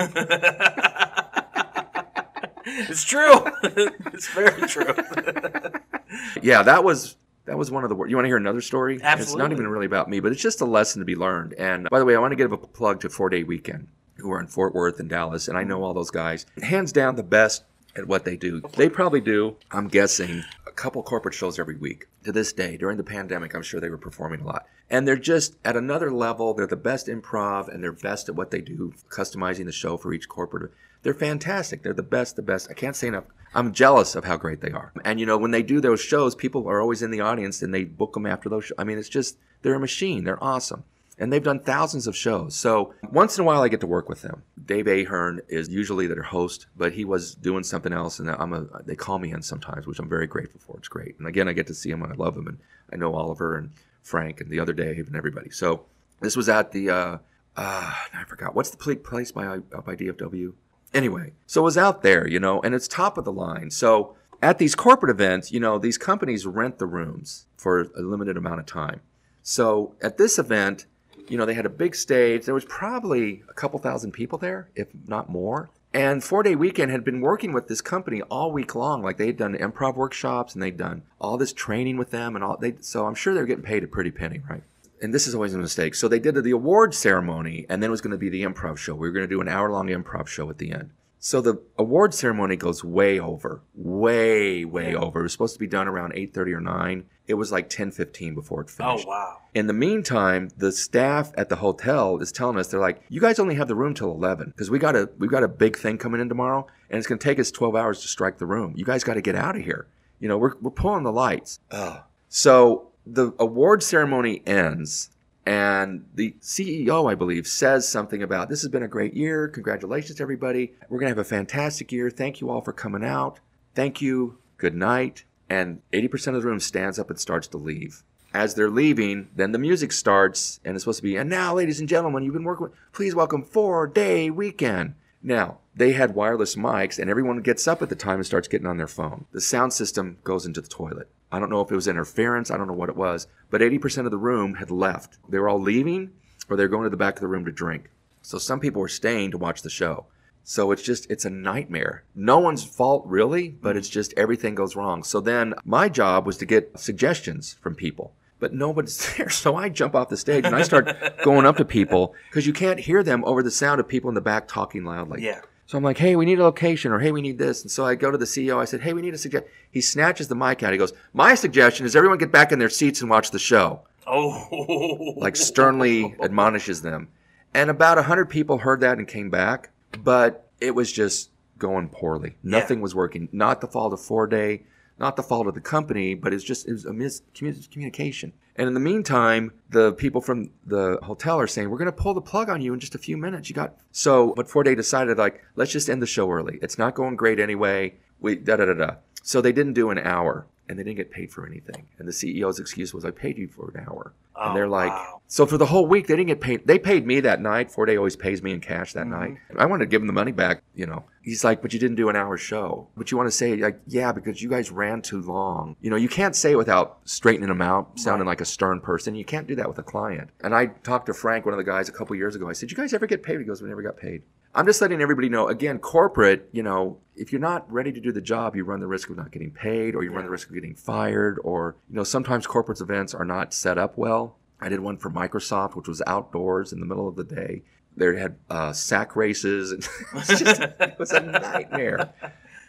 it's true. it's very true. yeah, that was that was one of the worst. You want to hear another story? It's not even really about me, but it's just a lesson to be learned. And by the way, I want to give a plug to Four Day Weekend, who are in Fort Worth and Dallas, and I know all those guys. Hands down, the best at what they do. They probably do, I'm guessing, a couple corporate shows every week. To this day, during the pandemic, I'm sure they were performing a lot. And they're just at another level. They're the best improv, and they're best at what they do, customizing the show for each corporate. They're fantastic. They're the best, the best. I can't say enough. I'm jealous of how great they are. And you know, when they do those shows, people are always in the audience and they book them after those shows. I mean, it's just, they're a machine. They're awesome. And they've done thousands of shows. So once in a while, I get to work with them. Dave Ahern is usually their host, but he was doing something else, and I'm a. They call me in sometimes, which I'm very grateful for. It's great. And again, I get to see him, and I love him, and I know Oliver and Frank and the other Dave and everybody. So this was at the. Uh, uh, I forgot what's the pla- place by by DFW. Anyway, so it was out there, you know, and it's top of the line. So at these corporate events, you know, these companies rent the rooms for a limited amount of time. So at this event, you know, they had a big stage. There was probably a couple thousand people there, if not more. And Four Day Weekend had been working with this company all week long. Like they had done improv workshops and they'd done all this training with them and all. They so I'm sure they're getting paid a pretty penny, right? And this is always a mistake. So they did the award ceremony, and then it was going to be the improv show. We were going to do an hour long improv show at the end. So the award ceremony goes way over, way, way over. It was supposed to be done around 8.30 or 9. It was like 10.15 before it oh, finished. oh wow. In the meantime, the staff at the hotel is telling us they're like, "You guys only have the room till 11 because we got a we've got a big thing coming in tomorrow, and it's going to take us 12 hours to strike the room. You guys got to get out of here. You know, we're we're pulling the lights." Ugh. So the award ceremony ends, and the CEO, I believe, says something about this has been a great year. Congratulations, everybody. We're going to have a fantastic year. Thank you all for coming out. Thank you. Good night. And 80% of the room stands up and starts to leave. As they're leaving, then the music starts, and it's supposed to be, and now, ladies and gentlemen, you've been working with, please welcome Four Day Weekend. Now, they had wireless mics, and everyone gets up at the time and starts getting on their phone. The sound system goes into the toilet. I don't know if it was interference, I don't know what it was, but 80% of the room had left. They were all leaving, or they were going to the back of the room to drink. So some people were staying to watch the show. So it's just, it's a nightmare. No one's fault really, but it's just everything goes wrong. So then my job was to get suggestions from people, but nobody's there. So I jump off the stage and I start going up to people because you can't hear them over the sound of people in the back talking loudly. Yeah. So I'm like, hey, we need a location, or hey, we need this. And so I go to the CEO. I said, hey, we need a suggestion. He snatches the mic out. He goes, my suggestion is everyone get back in their seats and watch the show Oh. like sternly admonishes them. And about a hundred people heard that and came back, but it was just going poorly. Nothing was working. Not the fault of Four Day, not the fault of the company, but it's just it was a miscommunication. And in the meantime, the people from the hotel are saying, "We're going to pull the plug on you in just a few minutes." You got so, but Dave decided like, let's just end the show early. It's not going great anyway. We da da da da. So they didn't do an hour, and they didn't get paid for anything. And the CEO's excuse was, "I paid you for an hour." Oh, and they're like, wow. so for the whole week, they didn't get paid. They paid me that night. Dave always pays me in cash that Mm-hmm. night. I wanted to give him the money back, you know. He's like, but you didn't do an hour show. But you want to say, like, yeah, because you guys ran too long. You know, you can't say it without straightening them out, sounding like a stern person. You can't do that with a client. And I talked to Frank, one of the guys, a couple years ago. I said, you guys ever get paid? He goes, we never got paid. I'm just letting everybody know, again, corporate, you know, if you're not ready to do the job, you run the risk of not getting paid or you run the risk of getting fired or, you know, sometimes corporate events are not set up well. I did one for Microsoft, which was outdoors in the middle of the day. They had uh, sack races. And it, was just, it was a nightmare.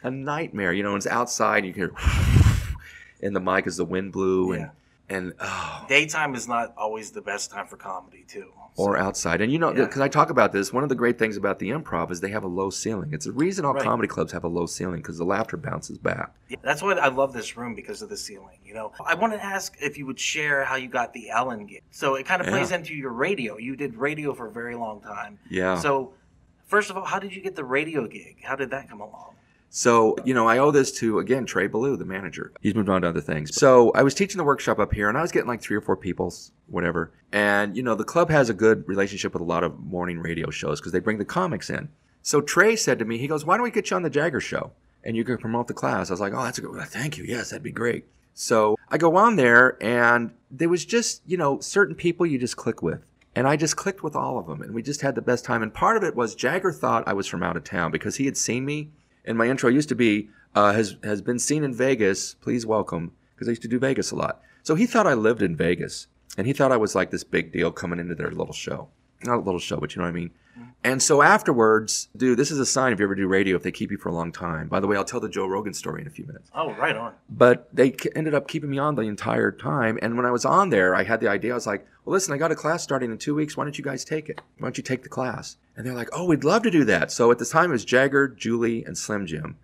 A nightmare. You know, it's outside. You can hear, and the mic as the wind blew. And, and oh, Daytime is not always the best time for comedy, too. Or outside. And you know, Yeah. because I talk about this, one of the great things about the improv is they have a low ceiling. It's the reason all Right. comedy clubs have a low ceiling because the laughter bounces back. Yeah, That's why I love this room because of the ceiling. You know, I want to ask if you would share how you got the Ellen gig. So it kind of plays Yeah. into your radio. You did radio for a very long time. Yeah. So, first of all, how did you get the radio gig? How did that come along? So, you know, I owe this to, again, Trey Ballou, the manager. He's moved on to other things. So I was teaching the workshop up here and I was getting like three or four people, whatever. And, you know, the club has a good relationship with a lot of morning radio shows because they bring the comics in. So Trey said to me, he goes, why don't we get you on the Jagger show and you can promote the class? I was like, oh, that's a good, thank you. Yes, that'd be great. So I go on there and there was just, you know, certain people you just click with. And I just clicked with all of them, and we just had the best time. And part of it was Jagger thought I was from out of town because he had seen me. And my intro used to be, uh, has, has been seen in Vegas. Please welcome, because I used to do Vegas a lot. So he thought I lived in Vegas, and he thought I was like this big deal coming into their little show. Not a little show, but you know what I mean? Mm-hmm. And so afterwards, dude, this is a sign if you ever do radio, if they keep you for a long time. By the way, I'll tell the Joe Rogan story in a few minutes. Oh, right on. But they ended up keeping me on the entire time. And when I was on there, I had the idea. I was like, well, listen, I got a class starting in two weeks. Why don't you guys take it? Why don't you take the class? And they're like, oh, we'd love to do that. So at the time, it was Jagger, Julie, and Slim Jim.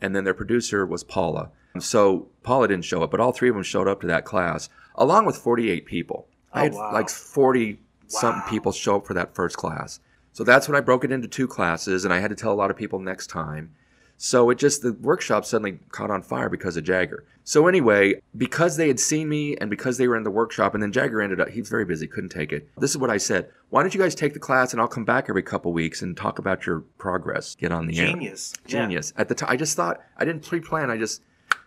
And then their producer was Paula. So Paula didn't show up, but all three of them showed up to that class, along with 48 people. I Oh, had wow. like 40 Wow. people show up for that first class. So that's when I broke it into two classes, and I had to tell a lot of people next time. So it just the workshop suddenly caught on fire because of Jagger. So anyway, because they had seen me and because they were in the workshop, and then Jagger ended up he was very busy, couldn't take it. This is what I said: Why don't you guys take the class and I'll come back every couple weeks and talk about your progress, get on the air. Genius. Yeah. Genius. At the time, I just thought I didn't pre-plan. I just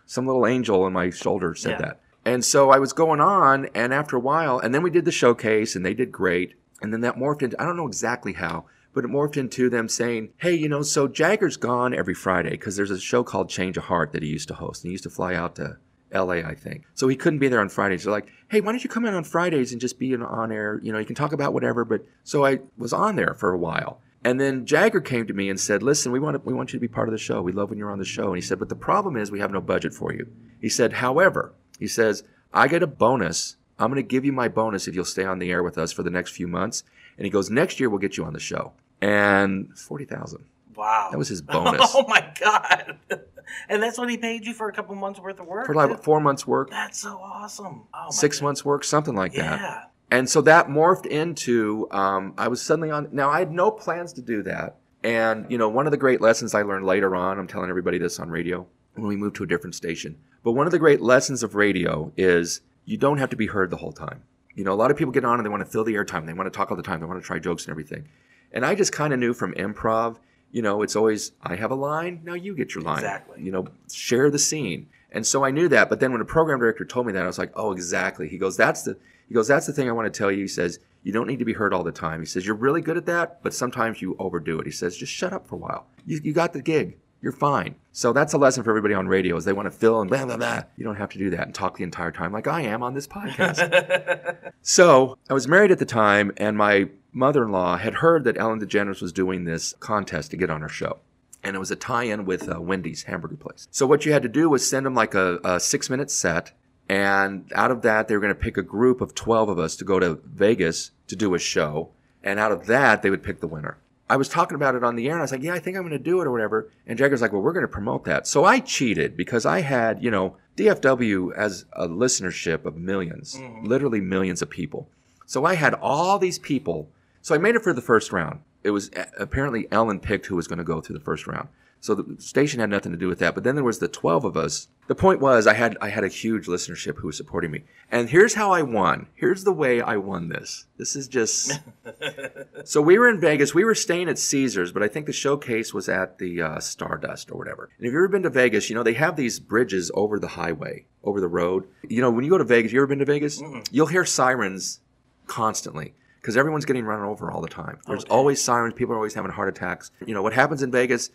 some little angel on my shoulder said Yeah. that. And so I was going on, and after a while, and then we did the showcase, and they did great. And then that morphed into I don't know exactly how, but it morphed into them saying, "Hey, you know, so Jagger's gone every Friday because there's a show called Change of Heart that he used to host, and he used to fly out to." LA, I think. So he couldn't be there on Fridays. They're like, hey, why don't you come in on Fridays and just be on air? You know, you can talk about whatever. But so I was on there for a while. And then Jagger came to me and said, listen, we want, to, we want you to be part of the show. We love when you're on the show. And he said, but the problem is we have no budget for you. He said, however, he says, I get a bonus. I'm going to give you my bonus if you'll stay on the air with us for the next few months. And he goes, next year we'll get you on the show. And 40,000. Wow. That was his bonus. oh my god. and that's what he paid you for a couple months worth of work. For like dude? four months work, That's so awesome. Oh six God. months work, something like that. Yeah. And so that morphed into um, I was suddenly on. Now I had no plans to do that. And you know, one of the great lessons I learned later on, I'm telling everybody this on radio when we moved to a different station. But one of the great lessons of radio is you don't have to be heard the whole time. You know, a lot of people get on and they want to fill the airtime. They want to talk all the time. They want to try jokes and everything. And I just kind of knew from improv, you know, it's always I have a line, now you get your line. Exactly. You know, share the scene. And so I knew that. But then when a program director told me that, I was like, oh, exactly. He goes, that's the he goes, that's the thing I want to tell you. He says, you don't need to be heard all the time. He says, you're really good at that, but sometimes you overdo it. He says, just shut up for a while. You, you got the gig. You're fine. So that's a lesson for everybody on radio is they want to fill and blah, blah, blah. You don't have to do that and talk the entire time like I am on this podcast. so I was married at the time and my mother-in-law had heard that Ellen DeGeneres was doing this contest to get on her show and it was a tie-in with uh, Wendy's hamburger place. So what you had to do was send them like a, a six-minute set, and out of that they were going to pick a group of twelve of us to go to Vegas to do a show, and out of that they would pick the winner. I was talking about it on the air, and I was like, "Yeah, I think I'm going to do it or whatever." And Jagger's like, "Well, we're going to promote that." So I cheated because I had, you know, DFW as a listenership of 1000000s mm-hmm. literally millions of people. So I had all these people. So I made it for the first round. It was apparently Ellen picked who was going to go through the first round. So the station had nothing to do with that. But then there was the 12 of us. The point was I had I had a huge listenership who was supporting me. And here's how I won. Here's the way I won this. This is just So we were in Vegas. We were staying at Caesars, but I think the showcase was at the uh, Stardust or whatever. And if you've ever been to Vegas, you know they have these bridges over the highway, over the road. You know when you go to Vegas, you ever been to Vegas? You'll hear sirens constantly because everyone's getting run over all the time. There's Okay. always sirens. People are always having heart attacks. You know what happens in Vegas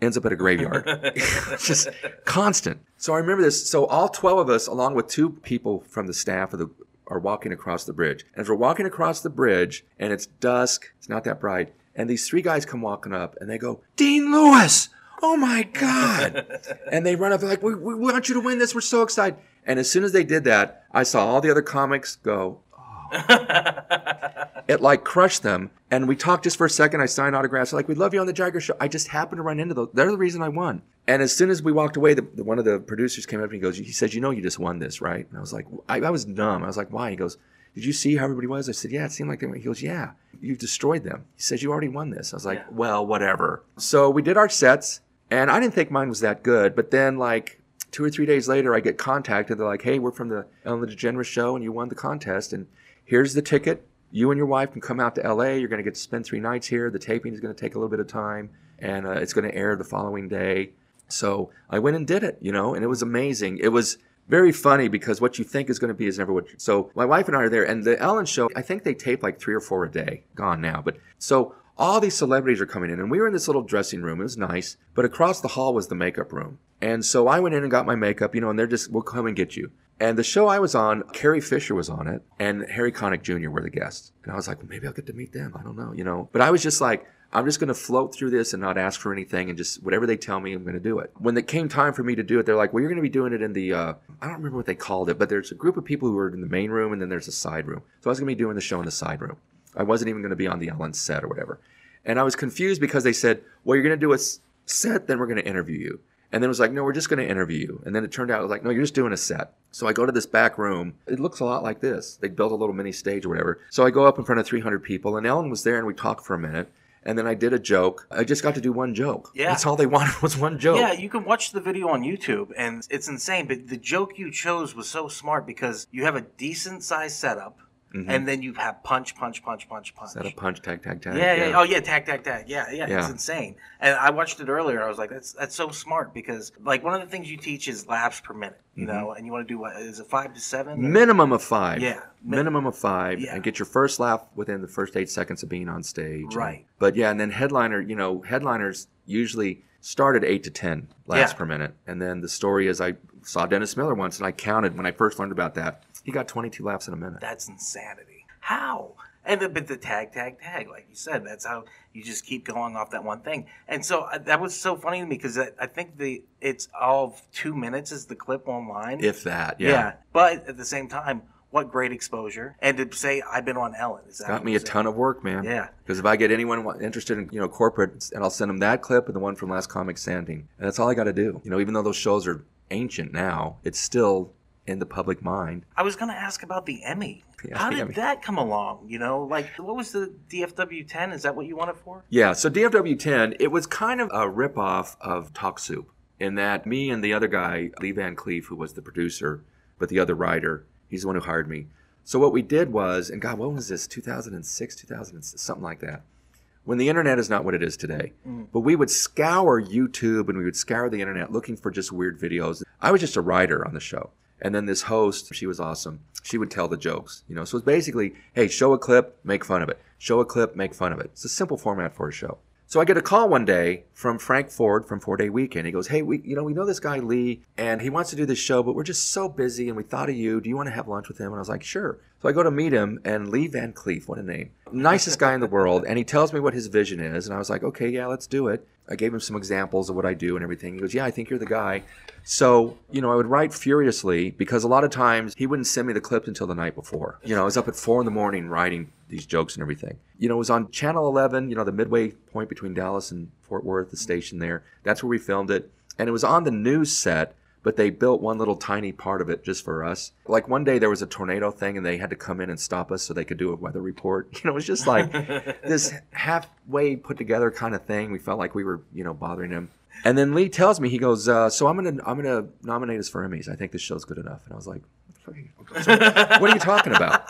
ends up at a graveyard. just constant. So I remember this. So all 12 of us, along with two people from the staff of the are walking across the bridge. And as we're walking across the bridge and it's dusk, it's not that bright, and these three guys come walking up and they go, Dean Lewis! Oh my God! and they run up, they're like, we, we want you to win this. We're so excited. And as soon as they did that, I saw all the other comics go, it like crushed them. And we talked just for a second. I signed autographs. Like, we love you on the Jagger show. I just happened to run into those. They're the reason I won. And as soon as we walked away, the, the- one of the producers came up and he goes, he says, you know, you just won this, right? And I was like, I, I was numb. I was like, why? He goes, did you see how everybody was? I said, yeah, it seemed like they were. He goes, yeah, you've destroyed them. He says, you already won this. I was like, Yeah. well, whatever. So we did our sets and I didn't think mine was that good. But then like two or three days later, I get contacted. They're like, hey, we're from the Ellen DeGeneres show and you won the contest. And here's the ticket. You and your wife can come out to LA. You're going to get to spend three nights here. The taping is going to take a little bit of time and uh, it's going to air the following day. So I went and did it, you know, and it was amazing. It was very funny because what you think is going to be is never what. So my wife and I are there, and the Ellen show. I think they tape like three or four a day. Gone now, but so all these celebrities are coming in, and we were in this little dressing room. It was nice, but across the hall was the makeup room. And so I went in and got my makeup, you know, and they're just, we'll come and get you. And the show I was on, Carrie Fisher was on it, and Harry Connick Jr. were the guests. And I was like, well, maybe I'll get to meet them. I don't know, you know. But I was just like, I'm just going to float through this and not ask for anything and just whatever they tell me, I'm going to do it. When it came time for me to do it, they're like, well, you're going to be doing it in the, uh, I don't remember what they called it, but there's a group of people who are in the main room and then there's a side room. So I was going to be doing the show in the side room. I wasn't even going to be on the Ellen set or whatever. And I was confused because they said, well, you're going to do a set, then we're going to interview you. And then it was like, no, we're just going to interview you. And then it turned out it was like, no, you're just doing a set. So I go to this back room. It looks a lot like this. They built a little mini stage or whatever. So I go up in front of 300 people, and Ellen was there, and we talked for a minute. And then I did a joke. I just got to do one joke. Yeah. That's all they wanted was one joke. Yeah, you can watch the video on YouTube, and it's insane. But the joke you chose was so smart because you have a decent sized setup, and then you have punch, punch, punch, punch, punch. Set a punch, tag, tag, tag. Yeah, yeah, Oh, yeah. Tag, tag, tag. Yeah, yeah, It's insane. And I watched it earlier. I was like, that's that's so smart because like one of the things you teach is laughs per minute. You Mm-hmm. know, and you want to do what is it five to seven? or- Minimum of five. Yeah. Min- Minimum of five. Yeah. And get your first laugh within the first eight seconds of being on stage. Right. But yeah, and then headliner, you know, headliners usually start at eight to 10 laughs Yeah. per minute. And then the story is I saw Dennis Miller once and I counted when I first learned about that. He got 22 laughs in a minute. That's insanity. How? And the, but the tag, tag, tag, like you said, that's how you just keep going off that one thing. And so uh, that was so funny to me because I, I think the it's all of two minutes is the clip online. If that, yeah. yeah. But at the same time, what great exposure! And to say I've been on Ellen is that Got me a ton of work, man. Yeah. Because if I get anyone wa- interested in, you know, corporate, and I'll send them that clip and the one from Last Comic Standing. And that's all I got to do. You know, even though those shows are ancient now, it's still in the public mind. I was going to ask about the Emmy. Yeah, How the did Emmy. that come along? You know, like what was the DFW 10? Is that what you wanted for? Yeah, so DFW 10, it was kind of a ripoff of Talk Soup in that me and the other guy, Lee Van Cleef, who was the producer, but the other writer, he's the one who hired me. So what we did was, and God, what was this, 2006, 2006, something like that. When the internet is not what it is today, mm. but we would scour YouTube and we would scour the internet looking for just weird videos. I was just a writer on the show. And then this host, she was awesome. She would tell the jokes, you know. So it's basically, hey, show a clip, make fun of it. Show a clip, make fun of it. It's a simple format for a show. So I get a call one day from Frank Ford from Four Day Weekend. He goes, "Hey, we, you know, we know this guy Lee, and he wants to do this show, but we're just so busy, and we thought of you. Do you want to have lunch with him?" And I was like, "Sure." So I go to meet him, and Lee Van Cleef, what a name, nicest guy in the world, and he tells me what his vision is, and I was like, "Okay, yeah, let's do it." I gave him some examples of what I do and everything. He goes, "Yeah, I think you're the guy." So, you know, I would write furiously because a lot of times he wouldn't send me the clips until the night before. You know, I was up at four in the morning writing these jokes and everything. You know, it was on Channel 11, you know, the midway point between Dallas and Fort Worth, the station there. That's where we filmed it. And it was on the news set, but they built one little tiny part of it just for us. Like one day there was a tornado thing and they had to come in and stop us so they could do a weather report. You know, it was just like this halfway put together kind of thing. We felt like we were, you know, bothering him. And then Lee tells me, he goes, uh, "So I'm gonna, I'm gonna nominate us for Emmys. I think this show's good enough." And I was like, "What the fuck are you- "What are you talking about?"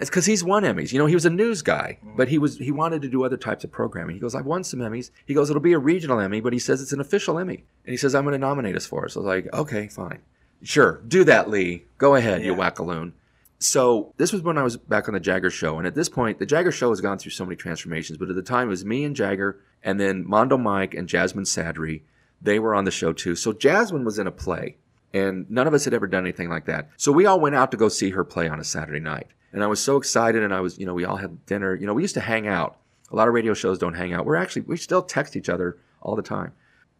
It's because he's won Emmys. You know, he was a news guy, mm-hmm. but he was he wanted to do other types of programming. He goes, "I've won some Emmys." He goes, "It'll be a regional Emmy," but he says it's an official Emmy, and he says, "I'm going to nominate us for it." So I was like, "Okay, fine, sure, do that, Lee. Go ahead, you Yeah. wackaloon." So this was when I was back on the Jagger show, and at this point, the Jagger show has gone through so many transformations. But at the time, it was me and Jagger, and then Mondo Mike and Jasmine Sadry. They were on the show too. So Jasmine was in a play, and none of us had ever done anything like that. So we all went out to go see her play on a Saturday night, and I was so excited. And I was, you know, we all had dinner. You know, we used to hang out. A lot of radio shows don't hang out. We're actually we still text each other all the time.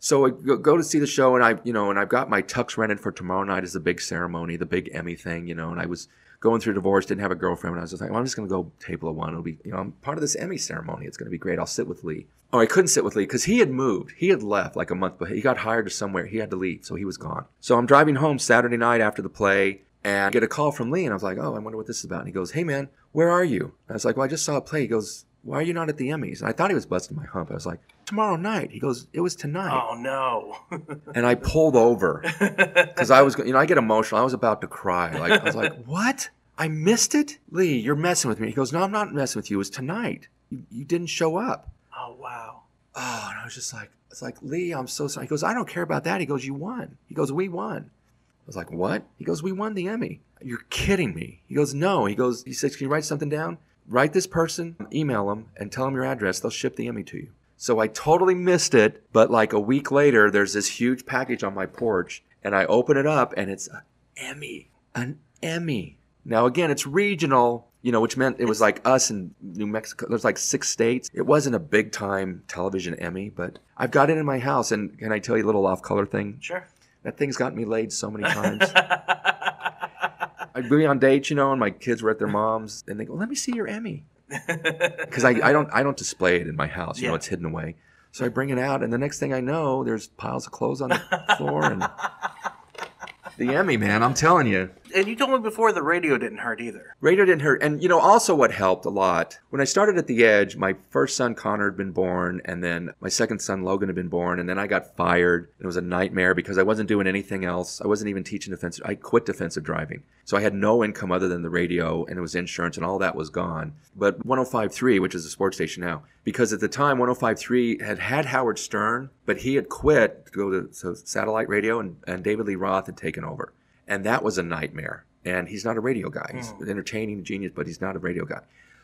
So I go, go to see the show, and I, you know, and I've got my tux rented for tomorrow night as the big ceremony, the big Emmy thing, you know. And I was going through divorce, didn't have a girlfriend, and I was just like, well, I'm just going to go table of one. It'll be, you know, I'm part of this Emmy ceremony. It's going to be great. I'll sit with Lee. Oh, I couldn't sit with Lee because he had moved. He had left like a month, but he got hired to somewhere. He had to leave, so he was gone. So I'm driving home Saturday night after the play, and I get a call from Lee, and I was like, oh, I wonder what this is about. And he goes, hey man, where are you? And I was like, well, I just saw a play. He goes, why are you not at the Emmys? And I thought he was busting my hump. I was like, tomorrow night. He goes, it was tonight. Oh no. And I pulled over because I was, you know, I get emotional. I was about to cry. Like I was like, "What? I missed it, Lee. You're messing with me." He goes, "No, I'm not messing with you. It was tonight. You, you didn't show up." oh wow. Oh, and I was just like, "It's like Lee, I'm so sorry." He goes, "I don't care about that." He goes, "You won." He goes, "We won." I was like, what? He goes, we won the Emmy. You're kidding me. He goes, no. He goes, he says, can you write something down? Write this person, email them, and tell them your address. They'll ship the Emmy to you. So I totally missed it. But like a week later, there's this huge package on my porch, and I open it up, and it's an Emmy. An Emmy. Now, again, it's regional, you know, which meant it was like us in New Mexico. There's like six states. It wasn't a big time television Emmy, but I've got it in my house. And can I tell you a little off color thing? Sure. That thing's gotten me laid so many times. I'd be on dates, you know, and my kids were at their mom's, and they go, "Let me see your Emmy," because I, I don't I don't display it in my house. You know, it's hidden away. So I bring it out, and the next thing I know, there's piles of clothes on the floor, and the Emmy, man, I'm telling you. And you told me before the radio didn't hurt either. Radio didn't hurt. And, you know, also what helped a lot, when I started at the Edge, my first son, Connor, had been born, and then my second son, Logan, had been born, and then I got fired. It was a nightmare because I wasn't doing anything else. I wasn't even teaching defensive. I quit defensive driving. So I had no income other than the radio, and it was insurance, and all that was gone. But 105.3, which is a sports station now, because at the time, 105.3 had had Howard Stern, but he had quit to go to so satellite radio, and, and David Lee Roth had taken over. And that was a nightmare. And he's not a radio guy. He's an entertaining genius, but he's not a radio guy.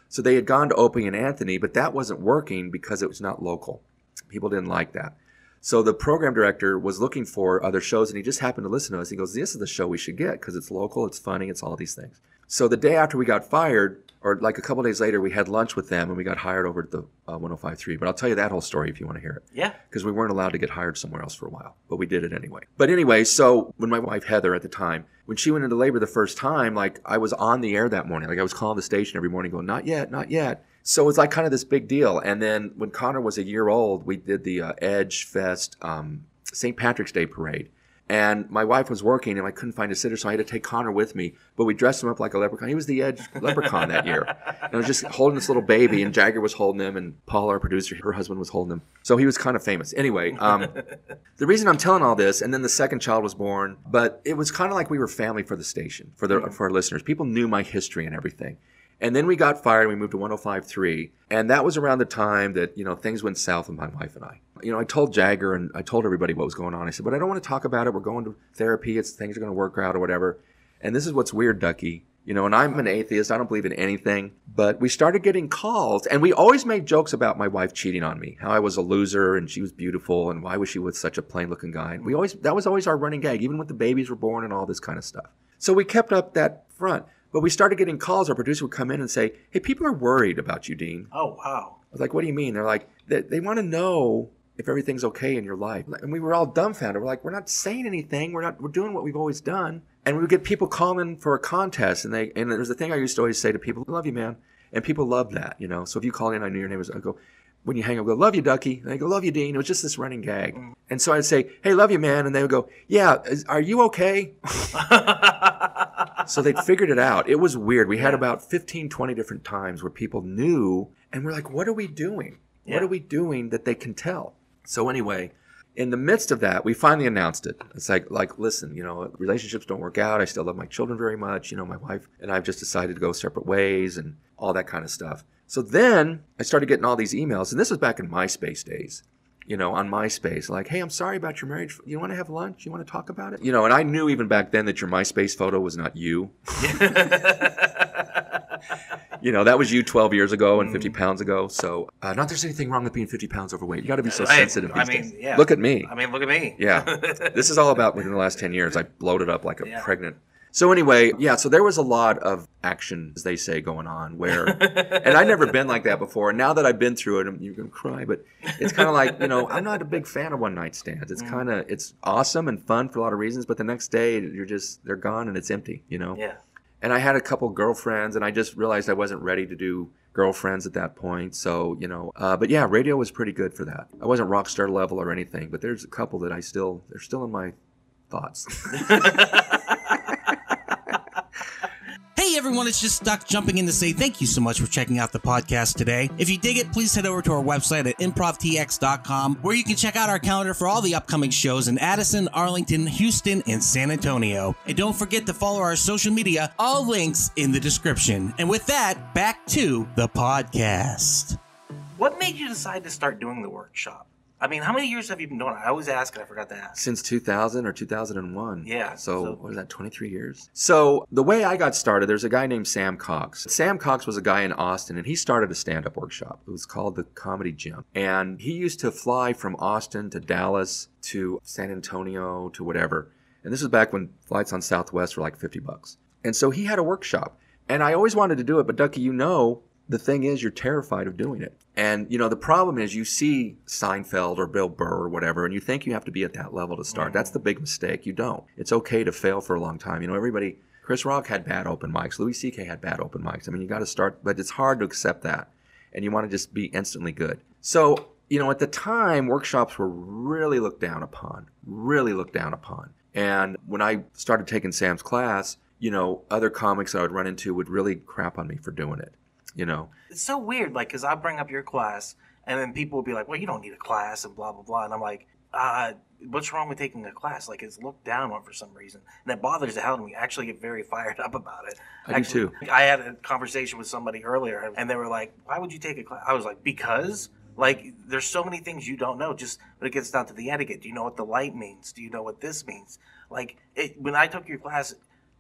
So they had gone to Opie and Anthony, but that wasn't working because it was not local. People didn't like that. So the program director was looking for other shows, and he just happened to listen to us. He goes, "This is the show we should get because it's local, it's funny, it's all these things." So the day after we got fired, or like a couple days later, we had lunch with them, and we got hired over at the uh, 105.3. But I'll tell you that whole story if you want to hear it Yeah. because we weren't allowed to get hired somewhere else for a while, but we did it anyway. But anyway, so when my wife Heather at the time, when she went into labor the first time, like I was on the air that morning, like I was calling the station every morning, going, "Not yet, not yet." So it's like kind of this big deal. And then when Connor was a year old, we did the uh, Edge Fest um, St. Patrick's Day parade. And my wife was working, and I couldn't find a sitter, so I had to take Connor with me. But we dressed him up like a leprechaun. He was the Edge leprechaun that year. And I was just holding this little baby, and Jagger was holding him, and Paul, our producer, her husband, was holding him. So he was kind of famous. Anyway, um, the reason I'm telling all this, and then the second child was born, but it was kind of like we were family for the station, for the for our listeners. People knew my history and everything. And then we got fired and we moved to 105.3. And that was around the time that, you know, things went south with my wife and I. You know, I told Jagger and I told everybody what was going on. I said, but I don't want to talk about it. We're going to therapy. It's things are going to work out or whatever. And this is what's weird, Ducky. You know, and I'm an atheist. I don't believe in anything. But we started getting calls and we always made jokes about my wife cheating on me, how I was a loser and she was beautiful and why was she with such a plain looking guy. And we always, that was always our running gag, even when the babies were born and all this kind of stuff. So we kept up that front. But we started getting calls. Our producer would come in and say, Hey, people are worried about you, Dean. Oh wow. I was like, What do you mean? They're like, They, they want to know if everything's okay in your life. And we were all dumbfounded. We're like, We're not saying anything. We're not, we're doing what we've always done. And we would get people calling for a contest. And they, and there's a thing I used to always say to people, I love you, man. And people love that, you know. So if you call in, I knew your name was, I go, when you hang up, I go, love you, Ducky. And they go, love you, Dean. It was just this running gag. Mm. And so I'd say, hey, love you, man. And they would go, yeah, is, are you okay? so they'd figured it out. It was weird. We had about 15, 20 different times where people knew, and we're like, what are we doing? Yeah. What are we doing that they can tell? So anyway, in the midst of that, we finally announced it. It's like, like, listen, you know, relationships don't work out. I still love my children very much. You know, my wife and I've just decided to go separate ways and all that kind of stuff. So then I started getting all these emails, and this was back in MySpace days. You know, on MySpace, like, hey, I'm sorry about your marriage. You want to have lunch? You want to talk about it? You know, and I knew even back then that your MySpace photo was not you. you know, that was you 12 years ago and 50 pounds ago. So, uh, not there's anything wrong with being 50 pounds overweight. You got to be so I- sensitive I mean, days. yeah. Look at me. I mean, look at me. Yeah. this is all about within the last 10 years. I bloated up like a Yeah. pregnant. So anyway, yeah, so there was a lot of action, as they say, going on where, and I'd never been like that before. And now that I've been through it, I'm, you're going to cry, but it's kind of like, you know, I'm not a big fan of one night stands. It's kind of, it's awesome and fun for a lot of reasons, but the next day you're just, they're gone and it's empty, you know? Yeah. And I had a couple girlfriends and I just realized I wasn't ready to do girlfriends at that point. So, you know, uh, but yeah, radio was pretty good for that. I wasn't rock star level or anything, but there's a couple that I still, they're still in my thoughts. Everyone, it's just stuck jumping in to say thank you so much for checking out the podcast today. If you dig it, please head over to our website at improvtx.com where you can check out our calendar for all the upcoming shows in Addison, Arlington, Houston, and San Antonio. And don't forget to follow our social media, all links in the description. And with that, back to the podcast. What made you decide to start doing the workshop? I mean, how many years have you been doing it? I always ask, and I forgot to ask. Since 2000 or 2001. Yeah, So, so- what is that, 23 years? So, the way I got started, there's a guy named Sam Cox. Sam Cox was a guy in Austin, and he started a stand up workshop. It was called the Comedy Gym. And he used to fly from Austin to Dallas to San Antonio to whatever. And this was back when flights on Southwest were like 50 bucks. And so he had a workshop. And I always wanted to do it, but Ducky, you know, the thing is you're terrified of doing it. And you know, the problem is you see Seinfeld or Bill Burr or whatever, and you think you have to be at that level to start. That's the big mistake. You don't. It's okay to fail for a long time. You know, everybody Chris Rock had bad open mics, Louis C.K. had bad open mics. I mean, you gotta start but it's hard to accept that. And you want to just be instantly good. So, you know, at the time, workshops were really looked down upon. Really looked down upon. And when I started taking Sam's class, you know, other comics I would run into would really crap on me for doing it. You know, It's so weird, like, because I bring up your class, and then people will be like, well, you don't need a class, and blah, blah, blah. And I'm like, uh, what's wrong with taking a class? Like, it's looked down on for some reason. And that bothers the hell out of me. I actually get very fired up about it. I do too. I had a conversation with somebody earlier, and they were like, why would you take a class? I was like, because. Like, there's so many things you don't know. Just when it gets down to the etiquette, do you know what the light means? Do you know what this means? Like, it, when I took your class,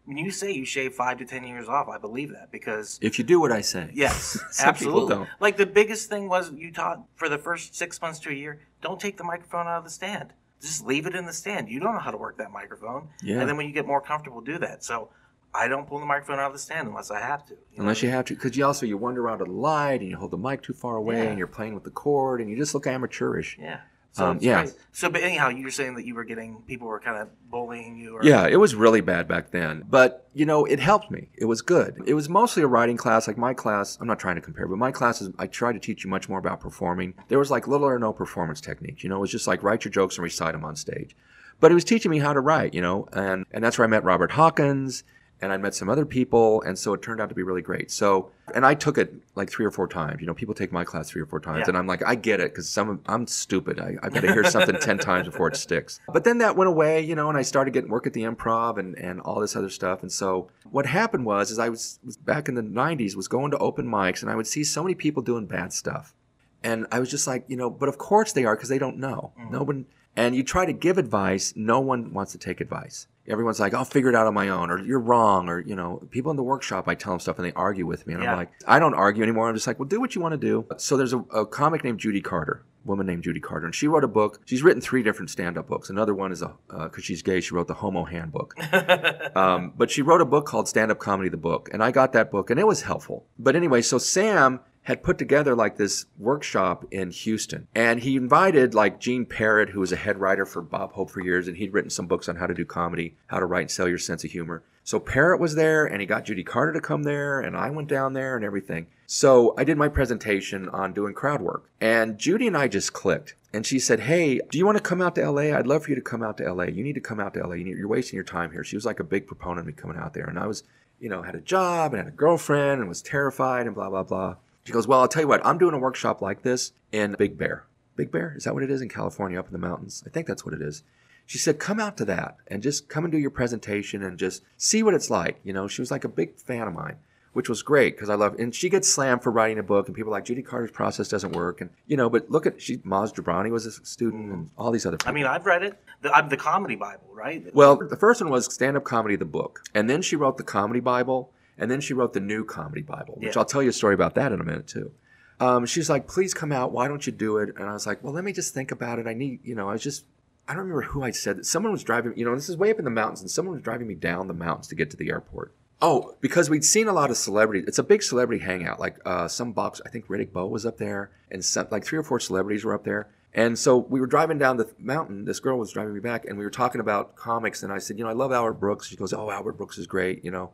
when you say you shave five to ten years off, I believe that because if you do what I say. Yes, absolutely. Like the biggest thing was you taught for the first six months to a year. Don't take the microphone out of the stand. Just leave it in the stand. You don't know how to work that microphone. Yeah. And then when you get more comfortable, do that. So I don't pull the microphone out of the stand unless I have to. you know? Unless you have to, because you also you wander around the light and you hold the mic too far away Yeah. and you're playing with the cord and you just look amateurish. Yeah. So Um, yeah. great. So, but anyhow, you were saying that you were getting people were kind of bullying you. Or, Yeah, it was really bad back then. But, you know, it helped me. It was good. It was mostly a writing class. Like my class, I'm not trying to compare, but my classes, I tried to teach you much more about performing. There was like little or no performance technique. You know, it was just like write your jokes and recite them on stage. But it was teaching me how to write, you know, and, and that's where I met Robert Hawkins and I met some other people. And so it turned out to be really great. So, and I took it like three or four times. You know, people take my class three or four times Yeah. and I'm like, I get it because some, I'm stupid. I, I've got to hear something 10 times before it sticks. But then that went away, you know, and I started getting work at the improv and, and all this other stuff. And so what happened was, is I was, was back in the 90s, was going to open mics and I would see so many people doing bad stuff. And I was just like, you know, but of course they are because they don't know. Mm-hmm. No one, and you try to give advice, no one wants to take advice. Everyone's like, I'll figure it out on my own, or you're wrong, or, you know, people in the workshop, I tell them stuff and they argue with me. And Yeah. I'm like, I don't argue anymore. I'm just like, well, do what you want to do. So there's a, a comic named Judy Carter, woman named Judy Carter, and she wrote a book. She's written three different stand up books. Another one is a, because she's gay, she wrote the Homo Handbook. Um, but she wrote a book called Stand Up Comedy, the book, and I got that book, and it was helpful. But anyway, so Sam had put together like this workshop in Houston, and he invited like Gene Perret, who was a head writer for Bob Hope for years, and he'd written some books on how to do comedy, how to write and sell your sense of humor. So Perret was there, and he got Judy Carter to come there, and I went down there and everything. So I did my presentation on doing crowd work, and Judy and I just clicked. And she said, Hey, do you want to come out to LA? I'd love for you to come out to LA. You need to come out to LA. You're wasting your time here. She was like a big proponent of me coming out there. And I was, you know, had a job and had a girlfriend and was terrified and blah, blah, blah. She goes, Well, I'll tell you what, I'm doing a workshop like this in Big Bear. Big Bear? Is that what it is in California up in the mountains? I think that's what it is. She said, Come out to that and just come and do your presentation and just see what it's like. You know, she was like a big fan of mine which was great because I love. And she gets slammed for writing a book, and people are like Judy Carter's process doesn't work, and you know. But look at she Maz Jobrani was a student, and mm-hmm. all these other. People. I mean, I've read it. The, I'm the comedy Bible, right? well, the first one was stand up comedy, the book, and then she wrote the comedy Bible, and then she wrote the new comedy Bible, which Yeah. I'll tell you a story about that in a minute too. Um, she's like, please come out. Why don't you do it? And I was like, well, let me just think about it. I need, you know, I was just. I don't remember who I said that. Someone was driving, you know, this is way up in the mountains, and someone was driving me down the mountains to get to the airport. Oh, because we'd seen a lot of celebrities. It's a big celebrity hangout. Like uh, some box, I think Riddick Bowe was up there, and some, like three or four celebrities were up there. And so we were driving down the mountain. This girl was driving me back, and we were talking about comics. And I said, you know, I love Albert Brooks. She goes, oh, Albert Brooks is great, you know.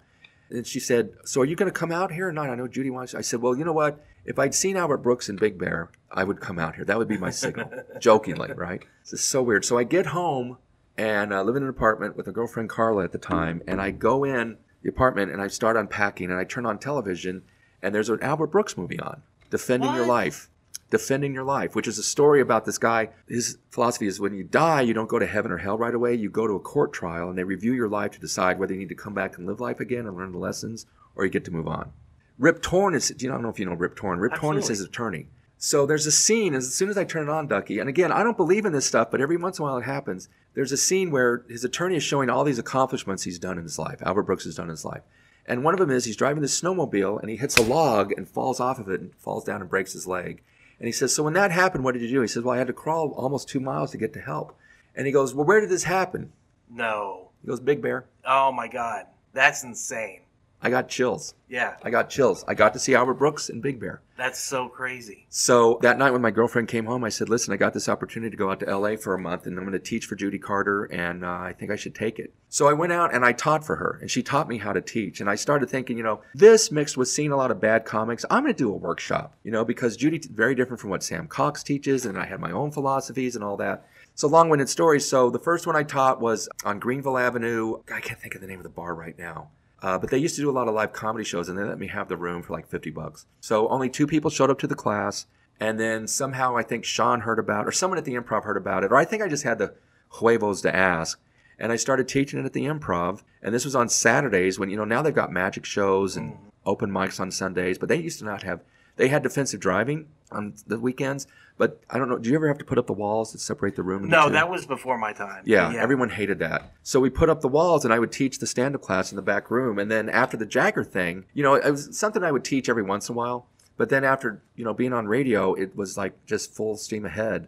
And she said, so are you going to come out here or not? I know Judy wants. I said, well, you know what? If I'd seen Albert Brooks in Big Bear, I would come out here. That would be my signal, jokingly, right? This is so weird. So I get home and uh, live in an apartment with a girlfriend Carla at the time, and I go in the apartment and I start unpacking and I turn on television, and there's an Albert Brooks movie on, Defending Your Life. Defending Your Life, which is a story about this guy. His philosophy is when you die, you don't go to heaven or hell right away. You go to a court trial and they review your life to decide whether you need to come back and live life again and learn the lessons or you get to move on. Rip Torn is, you know, I don't know if you know Rip Torn. Rip Torn is his attorney. So there's a scene as soon as I turn it on, Ducky, and again, I don't believe in this stuff, but every once in a while it happens. There's a scene where his attorney is showing all these accomplishments he's done in his life. Albert Brooks has done in his life. And one of them is he's driving this snowmobile and he hits a log and falls off of it and falls down and breaks his leg. And he says, So when that happened, what did you do? He says, Well, I had to crawl almost two miles to get to help. And he goes, Well, where did this happen? No. He goes, Big Bear. Oh my God. That's insane. I got chills. Yeah. I got chills. I got to see Albert Brooks and Big Bear. That's so crazy. So that night when my girlfriend came home, I said, "Listen, I got this opportunity to go out to LA for a month, and I'm going to teach for Judy Carter, and uh, I think I should take it." So I went out and I taught for her, and she taught me how to teach. And I started thinking, you know, this mixed with seeing a lot of bad comics, I'm going to do a workshop, you know, because Judy's very different from what Sam Cox teaches, and I had my own philosophies and all that. So long-winded story. So the first one I taught was on Greenville Avenue. I can't think of the name of the bar right now. Uh, but they used to do a lot of live comedy shows, and they let me have the room for like 50 bucks. So only two people showed up to the class, and then somehow I think Sean heard about, or someone at the improv heard about it, or I think I just had the huevos to ask. And I started teaching it at the improv, and this was on Saturdays when you know now they've got magic shows and open mics on Sundays, but they used to not have. They had defensive driving on the weekends, but I don't know. Do you ever have to put up the walls that separate the room? No, two? that was before my time. Yeah, everyone hated that. So we put up the walls, and I would teach the stand-up class in the back room. And then after the Jagger thing, you know, it was something I would teach every once in a while. But then after you know being on radio, it was like just full steam ahead.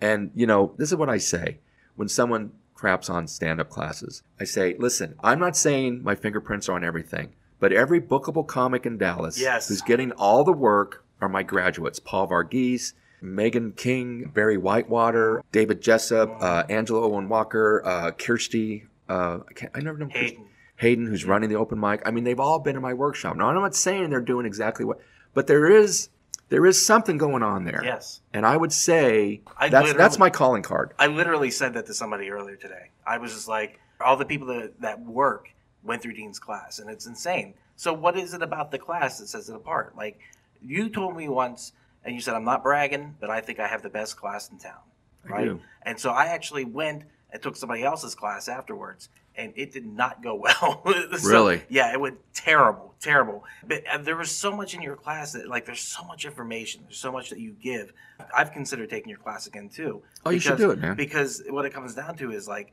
And you know, this is what I say when someone craps on stand-up classes. I say, listen, I'm not saying my fingerprints are on everything, but every bookable comic in Dallas Yes. who's getting all the work are my graduates. Paul Varghese, Megan King, Barry Whitewater, David Jessup, uh, Angela Owen Walker, uh, Kirsty. Uh, I, I never know Hayden. Hayden, who's running the open mic. I mean, they've all been in my workshop. Now, I'm not saying they're doing exactly what, but there is there is something going on there. Yes. And I would say I that's that's my calling card. I literally said that to somebody earlier today. I was just like, all the people that, that work went through Dean's class, and it's insane. So, what is it about the class that sets it apart? Like, you told me once, and you said, I'm not bragging, but I think I have the best class in town. I Right? do. And so, I actually went and took somebody else's class afterwards, and it did not go well. So, Really? yeah, it went terrible, terrible. But uh, there was so much in your class that, like, there's so much information, there's so much that you give. I've considered taking your class again, too. Oh, you should do it, man. Because what it comes down to is like,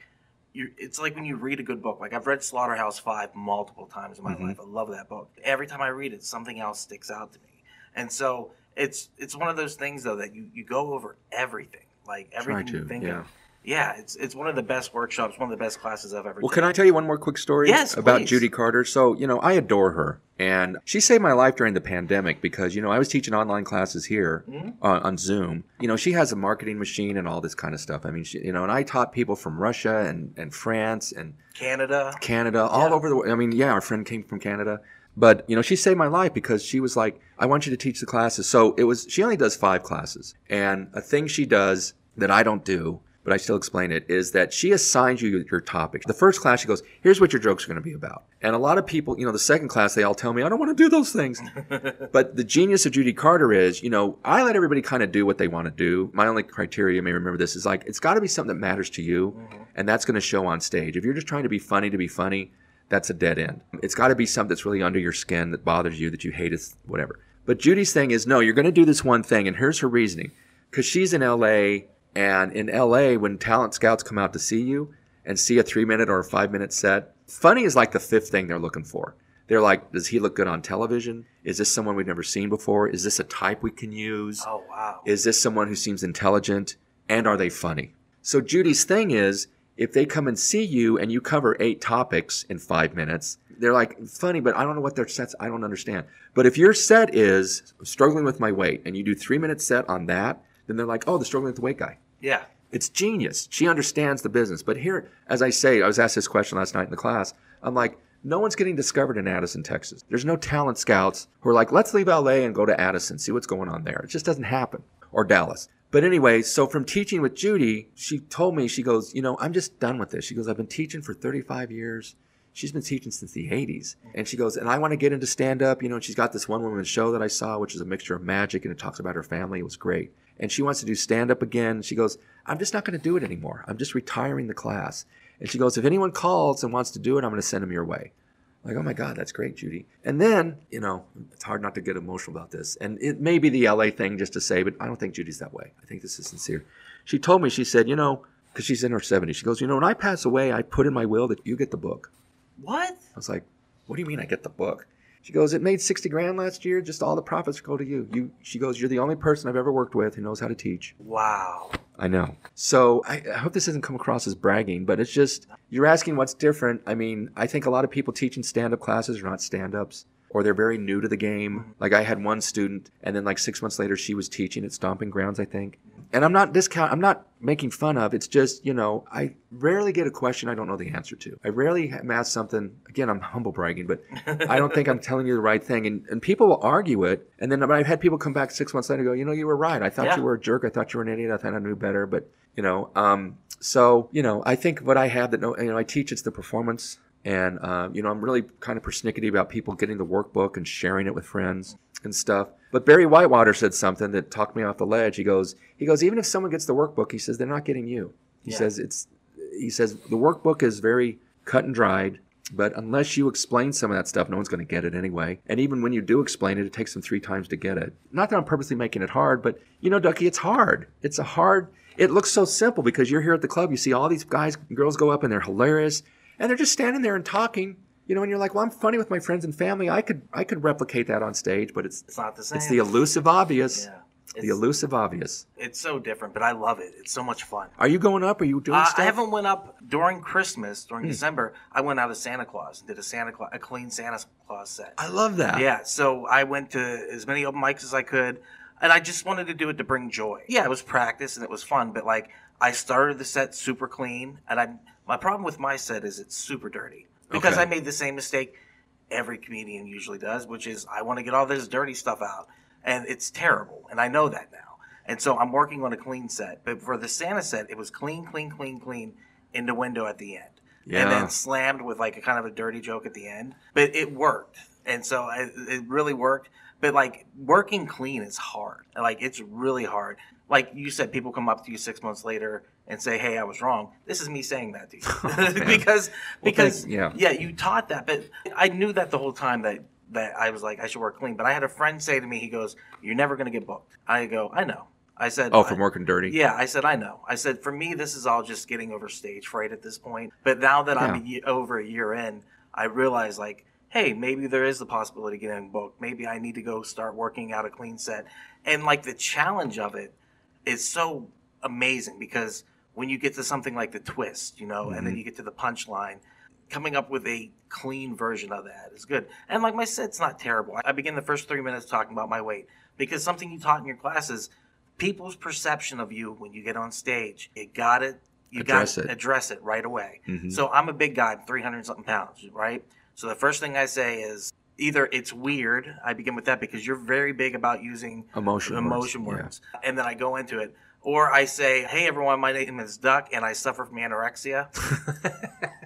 you it's like when you read a good book. Like I've read Slaughterhouse Five multiple times in my Mm-hmm. life. I love that book. Every time I read it, something else sticks out to me. And so it's it's one of those things though that you you go over everything, like everything you think yeah. of. Yeah, it's it's one of the best workshops, one of the best classes I've ever. Well, can I tell you one more quick story Yes, about please. Judy Carter? So, you know, I adore her. And she saved my life during the pandemic because, you know, I was teaching online classes here Mm-hmm. uh, on Zoom. You know, she has a marketing machine and all this kind of stuff. I mean, she, you know, and I taught people from Russia and, and France and Canada. Canada, all Yeah. over the world. I mean, yeah, our friend came from Canada. But, you know, she saved my life because she was like, I want you to teach the classes. So it was, she only does five classes. And a thing she does that I don't do, but I still explain it, is that she assigns you your topic. The first class, she goes, here's what your jokes are going to be about. And a lot of people, you know, the second class, they all tell me, I don't want to do those things. but the genius of Judy Carter is, you know, I let everybody kind of do what they want to do. My only criteria, you may remember this, is like, it's got to be something that matters to you. Mm-hmm. And that's going to show on stage. If you're just trying to be funny to be funny, that's a dead end. It's got to be something that's really under your skin that bothers you, that you hate, is whatever. But Judy's thing is, no, you're going to do this one thing. And here's her reasoning. Because she's in LA, and in LA, when talent scouts come out to see you and see a three minute or a five minute set, funny is like the fifth thing they're looking for. They're like, does he look good on television? Is this someone we've never seen before? Is this a type we can use? Oh wow. Is this someone who seems intelligent? And are they funny? So Judy's thing is, if they come and see you and you cover eight topics in five minutes, they're like, funny, but I don't know what their sets, I don't understand. But if your set is struggling with my weight and you do three minute set on that, then they're like, oh, the struggling with the weight guy. yeah. It's genius. She understands the business. But here, as I say, I was asked this question last night in the class. I'm like, no one's getting discovered in Addison, Texas. There's no talent scouts who are like, let's leave LA and go to Addison, see what's going on there. It just doesn't happen. Or Dallas. But anyway, so from teaching with Judy, she told me, she goes, you know, I'm just done with this. She goes, I've been teaching for 35 years. She's been teaching since the 80s. And she goes, and I want to get into stand up. You know, she's got this one woman show that I saw, which is a mixture of magic and it talks about her family. It was great. And she wants to do stand up again. She goes, I'm just not going to do it anymore. I'm just retiring the class. And she goes, if anyone calls and wants to do it, I'm going to send them your way. Like, oh my God, that's great, Judy. And then, you know, it's hard not to get emotional about this. And it may be the LA thing just to say, but I don't think Judy's that way. I think this is sincere. She told me, she said, you know, because she's in her 70s, she goes, you know, when I pass away, I put in my will that you get the book. What? I was like, what do you mean I get the book? She goes, it made 60 grand last year. Just all the profits go to you. You, she goes, you're the only person I've ever worked with who knows how to teach. Wow. I know. So I, I hope this doesn't come across as bragging, but it's just, you're asking what's different. I mean, I think a lot of people teaching stand up classes are not stand ups or they're very new to the game. Like I had one student and then like six months later she was teaching at Stomping Grounds, I think. And I'm not discount I'm not making fun of. It's just, you know, I rarely get a question I don't know the answer to. I rarely am asked something again, I'm humble bragging, but I don't think I'm telling you the right thing. And and people will argue it. And then I've had people come back six months later and go, you know, you were right. I thought Yeah. you were a jerk. I thought you were an idiot. I thought I knew better. But you know, um, so you know, I think what I have that no, you know, I teach it's the performance, and um, you know, I'm really kind of persnickety about people getting the workbook and sharing it with friends and stuff. But Barry Whitewater said something that talked me off the ledge. He goes, he goes, even if someone gets the workbook, he says they're not getting you. He Yeah. says it's, he says the workbook is very cut and dried. But unless you explain some of that stuff, no one's going to get it anyway. And even when you do explain it, it takes them three times to get it. Not that I'm purposely making it hard, but you know, Ducky, it's hard. It's a hard. It looks so simple because you're here at the club. You see all these guys and girls go up and they're hilarious, and they're just standing there and talking. You know, and you're like, well, I'm funny with my friends and family. I could, I could replicate that on stage, but it's, It's not the same. it's the elusive obvious. Yeah. The elusive obvious. it's so different, but I love it. It's so much fun. Are you going up? Are you doing Uh, stuff? I haven't went up during Christmas, Hmm. during December. I went out as Santa Claus and did a Santa Claus, a clean Santa Claus set. I love that. Yeah, so I went to as many open mics as I could, and I just wanted to do it to bring joy. Yeah, it was practice and it was fun, but like I started the set super clean, and I my problem with my set is it's super dirty because Okay. I made the same mistake every comedian usually does, which is I want to get all this dirty stuff out, and it's terrible, and I know that now. And so I'm working on a clean set, but for the Santa set, it was clean, clean, clean, clean, in the window at the end Yeah. and then slammed with like a kind of a dirty joke at the end. But it worked, and so it, it really worked. But like working clean is hard. Like it's really hard. Like you said, people come up to you six months later and say, "Hey, I was wrong." This is me saying that to you oh, because because thank- yeah. yeah, you taught that. But I knew that the whole time that that I was like I should work clean. But I had a friend say to me, he goes, "You're never going to get booked." I go, "I know." I said, Oh, from working dirty. yeah, I said I know. I said for me, this is all just getting over stage fright at this point. But now that I'm a ye- over a year in, I realize like, hey, maybe there is the possibility of getting booked. Maybe I need to go start working out a clean set. And like the challenge of it is so amazing because when you get to something like the twist, you know, and then you get to the punchline, coming up with a clean version of that is good. And like my set's not terrible. I begin the first three minutes talking about my weight because something you taught in your classes, people's perception of you when you get on stage, you got it. You Address got it. Mm-hmm. address it right away. So I'm a big guy, 300 something pounds, right? So the first thing I say is either it's weird. I begin with that because you're very big about using Emotion words, emotion yeah. words, and then I go into it. Or I say, "Hey everyone, my name is Duck, and I suffer from anorexia."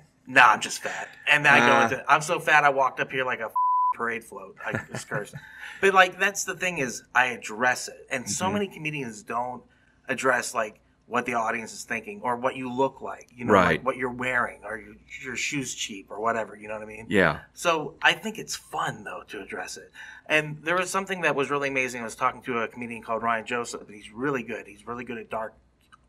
nah, I'm just fat, and then I go into, "I'm so fat, I walked up here like a parade float." I just cursed. But like that's the thing is, I address it, and Mm-hmm. so many comedians don't address like what the audience is thinking or what you look like, you know, Right. like what you're wearing or your, your shoes cheap or whatever. You know what I mean? Yeah. So I think it's fun though to address it. And there was something that was really amazing. I was talking to a comedian called Ryan Joseph, he's really good. He's really good at dark,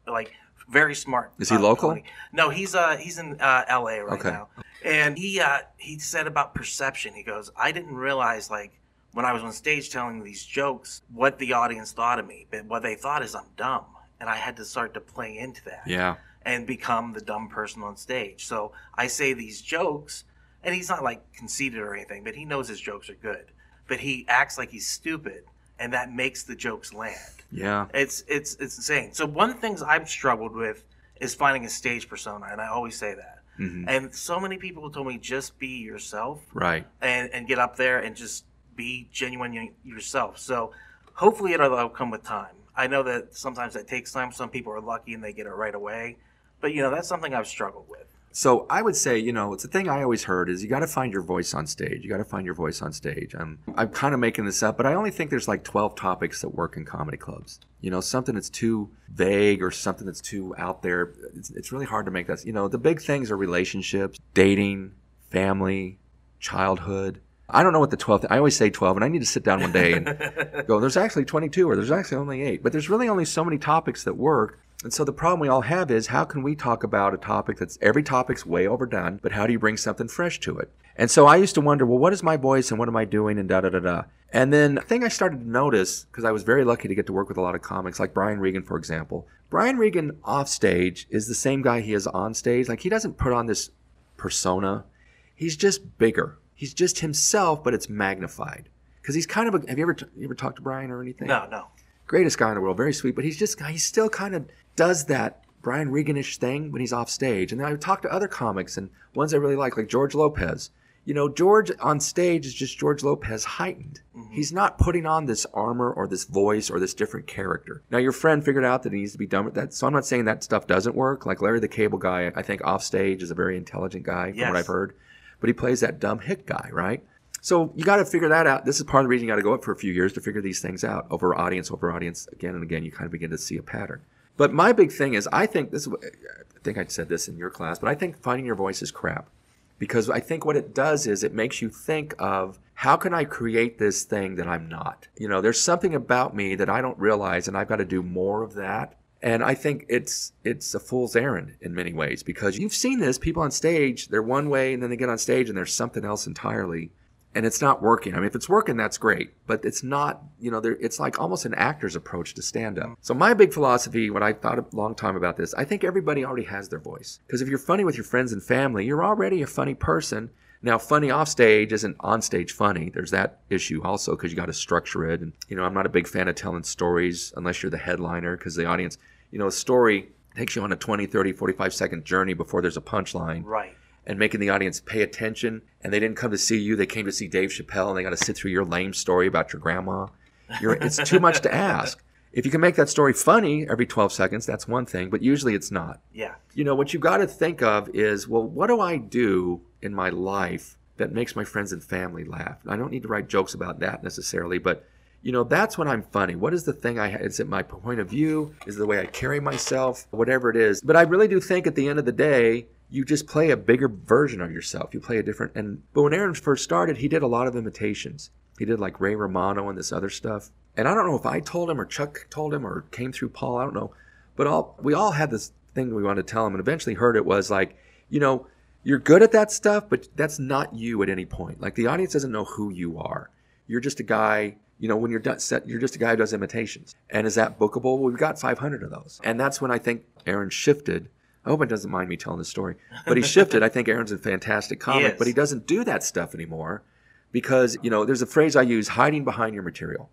like very smart. Is he uh, local? comedy. No, he's uh he's in uh, L.A. right Okay. now. And he uh he said about perception. He goes, I didn't realize like when I was on stage telling these jokes what the audience thought of me, but what they thought is I'm dumb, and I had to start to play into that Yeah. and become the dumb person on stage. So I say these jokes, and he's not like conceited or anything, but he knows his jokes are good. But he acts like he's stupid, and that makes the jokes land. Yeah. It's it's it's insane. So one of the things I've struggled with is finding a stage persona, and I always say that. Mhm. And so many people told me just be yourself Right. and and get up there and just be genuine yourself. So hopefully it'll come with time. I know that sometimes that takes time. Some people are lucky and they get it right away, but you know that's something I've struggled with. So I would say, you know, it's a thing I always heard is you got to find your voice on stage. You got to find your voice on stage. Um, I'm, I'm kind of making this up, but I only think there's like 12 topics that work in comedy clubs. You know, something that's too vague or something that's too out there. It's, it's really hard to make that. You know, the big things are relationships, dating, family, childhood. I don't know what the 12th, I always say 12, and I need to sit down one day and go, there's actually 22 or there's actually only eight. But there's really only so many topics that work. And so the problem we all have is how can we talk about a topic that's every topic's way overdone, but how do you bring something fresh to it? And so I used to wonder, well, what is my voice and what am I doing and da da da da. And then the thing I started to notice, because I was very lucky to get to work with a lot of comics, like Brian Regan, for example. Brian Regan off stage is the same guy he is on stage. Like he doesn't put on this persona. He's just bigger. He's just himself, but it's magnified. Because he's kind of a. Have you ever you ever talked to Brian or anything? No, no. Greatest guy in the world, very sweet, but he's just he still kind of does that Brian Reganish thing when he's off stage. And then I talk to other comics and ones I really like, like George Lopez. You know, George on stage is just George Lopez heightened. Mm-hmm. He's not putting on this armor or this voice or this different character. Now, your friend figured out that he needs to be done with that. So I'm not saying that stuff doesn't work. Like Larry the Cable Guy, I think off stage is a very intelligent guy, from Yes. what I've heard. But he plays that dumb hick guy, right? So you got to figure that out. This is part of the reason you got to go up for a few years to figure these things out over audience, over audience, again and again. You kind of begin to see a pattern. But my big thing is, I think this. I think I said this in your class, but I think finding your voice is crap because I think what it does is it makes you think of how can I create this thing that I'm not. You know, there's something about me that I don't realize, and I've got to do more of that. And I think it's it's a fool's errand in many ways because you've seen this. People on stage, they're one way, and then they get on stage and they're something else entirely and it's not working. I mean, if it's working, that's great, but it's not. You know, it's like almost an actor's approach to stand up. So my big philosophy, what I thought a long time about this, I think everybody already has their voice. Because if you're funny with your friends and family, you're already a funny person. Now, funny off stage isn't on stage funny. There's that issue also because you got to structure it. And you know, I'm not a big fan of telling stories unless you're the headliner because the audience, you know, a story takes you on a 20, 30, 45 second journey before there's a punchline Right. and making the audience pay attention. And they didn't come to see you; they came to see Dave Chappelle, and they got to sit through your lame story about your grandma. You're, it's too much to ask. If you can make that story funny every 12 seconds, that's one thing, but usually it's not. Yeah. You know, what you've got to think of is, well, what do I do in my life that makes my friends and family laugh? I don't need to write jokes about that necessarily, but you know, that's when I'm funny. What is the thing I, is it my point of view? Is it the way I carry myself? Whatever it is. But I really do think at the end of the day, you just play a bigger version of yourself. You play a different, and, but when Aaron first started, he did a lot of imitations. He did like Ray Romano and this other stuff. And I don't know if I told him or Chuck told him or came through Paul, I don't know. But all, we all had this thing we wanted to tell him and eventually heard it was like, you know, you're good at that stuff, but that's not you at any point. Like the audience doesn't know who you are. You're just a guy, you know, when you're done set, you're just a guy who does imitations. And is that bookable? Well, we've got 500 of those. And that's when I think Aaron shifted. I hope it doesn't mind me telling this story, but he shifted. I think Aaron's a fantastic comic, is. but he doesn't do that stuff anymore because, you know, there's a phrase I use hiding behind your material.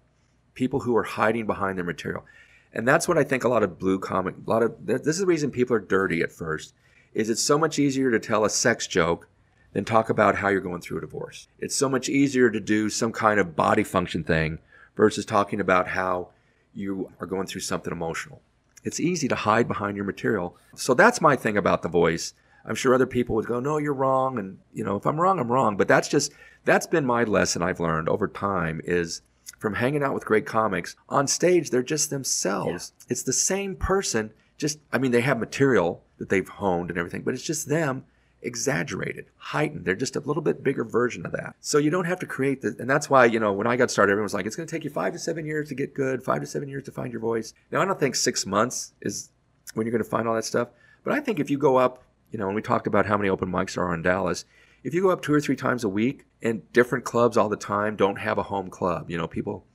People who are hiding behind their material. And that's what I think a lot of blue comic, a lot of, this is the reason people are dirty at first, is it's so much easier to tell a sex joke than talk about how you're going through a divorce. It's so much easier to do some kind of body function thing versus talking about how you are going through something emotional. It's easy to hide behind your material. So that's my thing about the voice. I'm sure other people would go, "No, you're wrong," and you know, if I'm wrong, I'm wrong. But that's just that's been my lesson I've learned over time is from hanging out with great comics on stage. They're just themselves. It's the same person. Just I mean, they have material that they've honed and everything, but it's just them exaggerated, heightened. They're just a little bit bigger version of that. So you don't have to create the, and that's why, you know, when I got started, everyone was like, it's going to take you five to seven years to get good, five to seven years to find your voice. Now, I don't think six months is when you're going to find all that stuff. But I think if you go up, you know, and we talked about how many open mics are in Dallas, if you go up two or three times a week and different clubs all the time don't have a home club, you know, people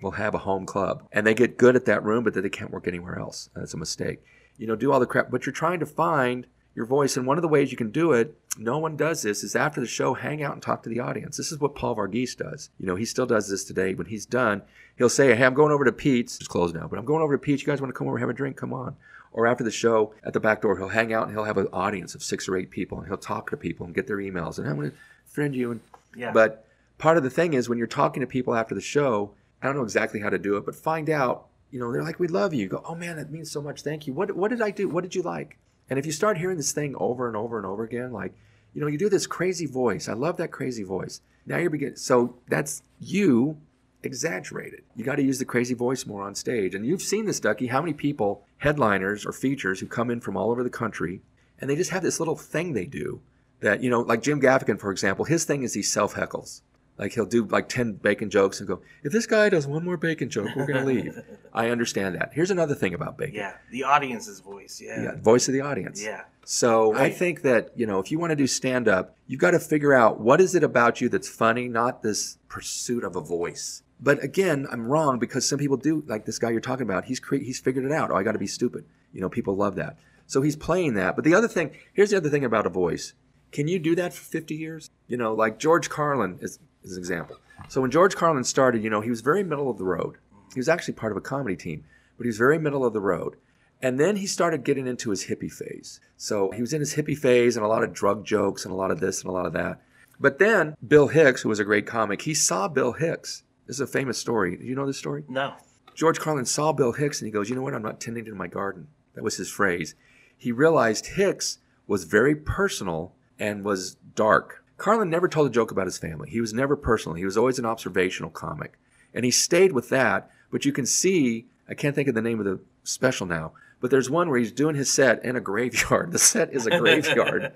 will have a home club and they get good at that room, but then they can't work anywhere else. That's a mistake. You know, do all the crap, but you're trying to find your voice. And one of the ways you can do it, no one does this, is after the show, hang out and talk to the audience. This is what Paul Varghese does. You know, he still does this today. When he's done, he'll say, Hey, I'm going over to Pete's. It's closed now, but I'm going over to Pete's. You guys want to come over and have a drink? Come on. Or after the show, at the back door, he'll hang out and he'll have an audience of six or eight people and he'll talk to people and get their emails. And I'm going to friend you. And Yeah. But part of the thing is when you're talking to people after the show, I don't know exactly how to do it, but find out, you know, they're like, we love you. You go, oh man, that means so much. Thank you. What, what did I do? What did you like? And if you start hearing this thing over and over and over again, like, you know, you do this crazy voice. I love that crazy voice. Now you're beginning. So that's you exaggerated. You got to use the crazy voice more on stage. And you've seen this, Ducky. How many people, headliners or features, who come in from all over the country, and they just have this little thing they do that you know, like Jim Gaffigan, for example, his thing is he self heckles. Like he'll do like ten bacon jokes and go, if this guy does one more bacon joke, we're gonna leave. I understand that. Here's another thing about bacon. Yeah, the audience's voice. Yeah. Yeah, voice of the audience. Yeah. So I think that, you know, if you want to do stand up, you've got to figure out what is it about you that's funny, not this pursuit of a voice. But again, I'm wrong because some people do like this guy you're talking about. He's cre- he's figured it out. Oh, I got to be stupid. You know, people love that. So he's playing that. But the other thing, here's the other thing about a voice. Can you do that for 50 years? You know, like George Carlin is, is an example. So when George Carlin started, you know, he was very middle of the road. He was actually part of a comedy team, but he was very middle of the road. And then he started getting into his hippie phase. So he was in his hippie phase and a lot of drug jokes and a lot of this and a lot of that. But then Bill Hicks, who was a great comic, he saw Bill Hicks. This is a famous story. Do you know this story? No. George Carlin saw Bill Hicks and he goes, You know what? I'm not tending to my garden. That was his phrase. He realized Hicks was very personal and was dark. Carlin never told a joke about his family. He was never personal. He was always an observational comic. And he stayed with that. But you can see, I can't think of the name of the special now, but there's one where he's doing his set in a graveyard. The set is a graveyard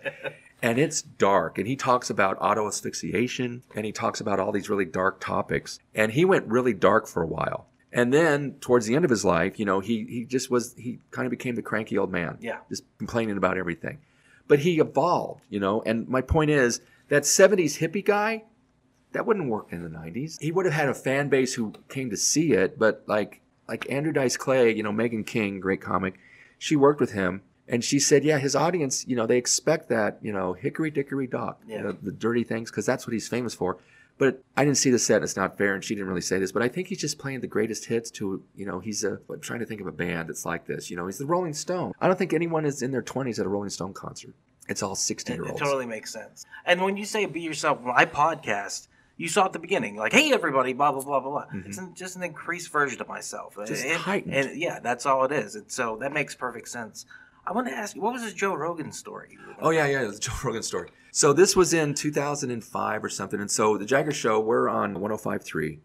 and it's dark and he talks about auto asphyxiation and he talks about all these really dark topics and he went really dark for a while and then towards the end of his life you know he he just was he kind of became the cranky old man Yeah. just complaining about everything but he evolved you know and my point is that 70s hippie guy that wouldn't work in the 90s he would have had a fan base who came to see it but like like andrew dice clay you know megan king great comic she worked with him and she said yeah his audience you know they expect that you know hickory dickory dock you know, the dirty things because that's what he's famous for. But i didn't see the set it's not fair and she didn't really say this but i think he's just playing the greatest hits to you know he's a i'm trying to think of a band that's like this you know he's the rolling stone. I don't think anyone is in their 20s at a rolling stone concert it's all 60 It, year it totally makes sense. And when you say be yourself, my podcast, you saw at the beginning, like, hey, everybody, blah, blah, blah, blah, blah. It's an, just an increased version of myself. Mm-hmm. Just and, heightened. And yeah, that's all it is. And so that makes perfect sense. I want to ask you, what was this Joe Rogan story? Oh yeah, yeah, the Joe Rogan story. So this was in 2005 or something, and so the Jagger Show we're on 105.3,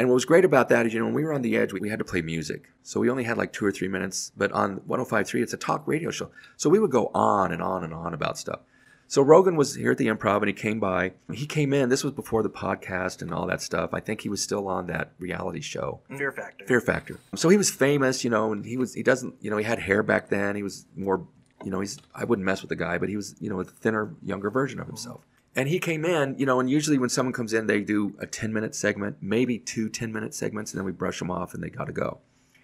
and what was great about that is you know when we were on the edge, we, we had to play music, so we only had like two or three minutes. But on 105.3, it's a talk radio show, so we would go on and on and on about stuff. So Rogan was here at the Improv, and he came by. He came in. This was before the podcast and all that stuff. I think he was still on that reality show. Fear Factor. Fear Factor. So he was famous, you know, and he was he doesn't, you know, he had hair back then. He was more, you know, he's I wouldn't mess with the guy, but he was, you know, a thinner, younger version of himself. And he came in, you know, and usually when someone comes in, they do a 10 minute segment, maybe two 10 minute segments, and then we brush them off and they got to go.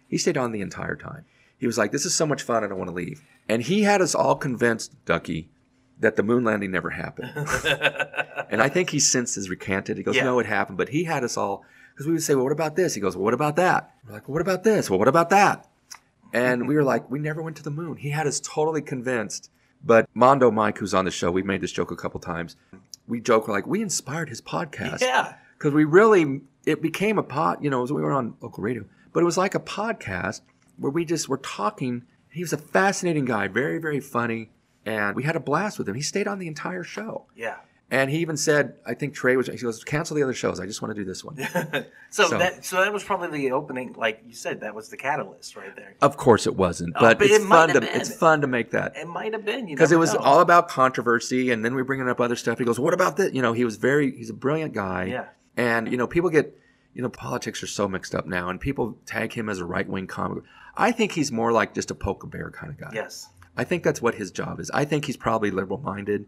He stayed on the entire time. He was like, This is so much fun, I don't want to leave. And he had us all convinced, Ducky, that the moon landing never happened. and I think he since has recanted. He goes, Yeah. No, it happened. But he had us all, because we would say, Well, what about this? He goes, Well, what about that? We're like, Well, what about this? Well, what about that? And we were like, We never went to the moon. He had us totally convinced. But Mondo Mike, who's on the show, we've made this joke a couple times. We joke, like, We inspired his podcast Yeah. because we really it became a pod you know we were on local radio but it was like a podcast where we just were talking he was a fascinating guy very very funny and we had a blast with him he stayed on the entire show Yeah. And he even said i think trey was he goes cancel the other shows i just want to do this one So, So- that so that was probably the opening, like you said, that was the catalyst right there. of course it wasn't Oh, but, but it's it fun to been. it's fun to make that It might have been, you know. because it was know. all about controversy and then we bringing up other stuff he goes what about this you know he was very he's a brilliant guy Yeah. and you know people get you know politics are so mixed up now and people tag him as a right-wing comic i think he's more like just a poker bear kind of guy Yes. i think that's what his job is i think he's probably liberal-minded